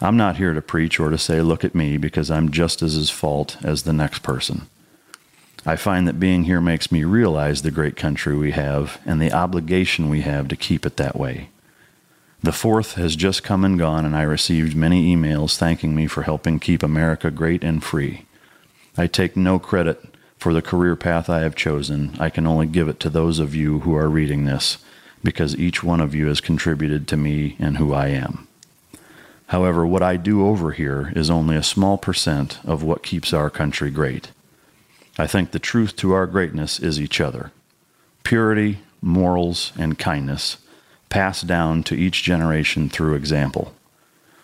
I'm not here to preach or to say, look at me, because I'm just as at fault as the next person. I find that being here makes me realize the great country we have and the obligation we have to keep it that way. The fourth has just come and gone, and I received many emails thanking me for helping keep America great and free. I take no credit for the career path I have chosen. I can only give it to those of you who are reading this, because each one of you has contributed to me and who I am. However, what I do over here is only a small percent of what keeps our country great. I think the truth to our greatness is each other. Purity, morals, and kindness passed down to each generation through example.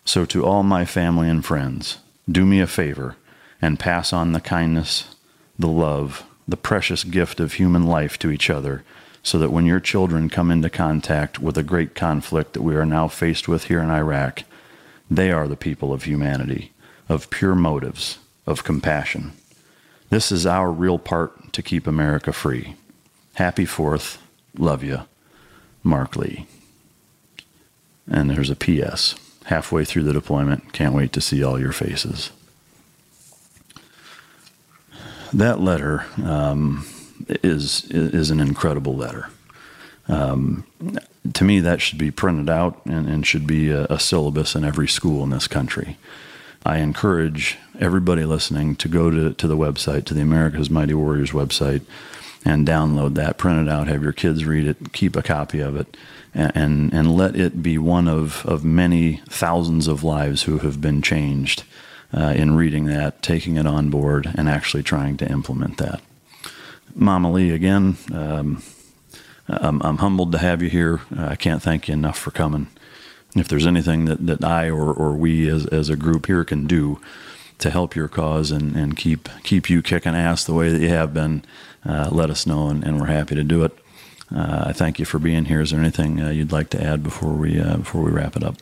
So, to all my family and friends, do me a favor and pass on the kindness, the love, the precious gift of human life to each other, so that when your children come into contact with a great conflict that we are now faced with here in Iraq, they are the people of humanity, of pure motives, of compassion. This is our real part to keep America free. Happy Fourth. Love you. Marc Lee. And there's a P.S. Halfway through the deployment, can't wait to see all your faces. That letter um, is is an incredible letter. Um, to me, that should be printed out and, and should be a, a, syllabus in every school in this country. I encourage everybody listening to go to, to the website, to the America's Mighty Warriors website, and download that, print it out, have your kids read it, keep a copy of it, and, and, and let it be one of, of many thousands of lives who have been changed uh, in reading that, taking it on board, and actually trying to implement that. Mama Lee, again, um, I'm, I'm, humbled to have you here. Uh, I can't thank you enough for coming. If there's anything that, that I or, or we as, as a group here can do to help your cause and, and keep keep you kicking ass the way that you have been, uh, let us know, and, and, we're happy to do it. Uh, I thank you for being here. Is there anything uh, you'd like to add before we uh, before we wrap it up?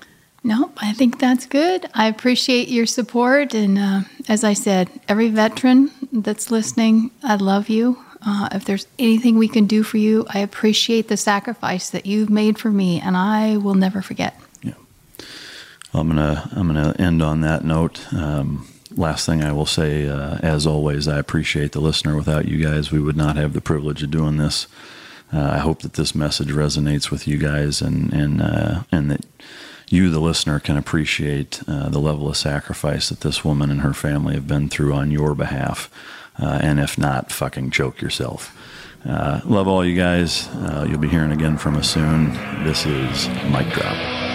No, I think that's good. I appreciate your support, and uh, as I said, every veteran that's listening, I love you. Uh, if there's anything we can do for you, I appreciate the sacrifice that you've made for me, and I will never forget. I'm gonna I'm gonna end on that note. Um, last thing I will say, uh, as always, I appreciate the listener. Without you guys, we would not have the privilege of doing this. Uh, I hope that this message resonates with you guys, and and uh, and that you, the listener, can appreciate uh, the level of sacrifice that this woman and her family have been through on your behalf. Uh, and if not, fucking choke yourself. Uh, love all you guys. You'll be hearing again from us soon. This is Mic Drop.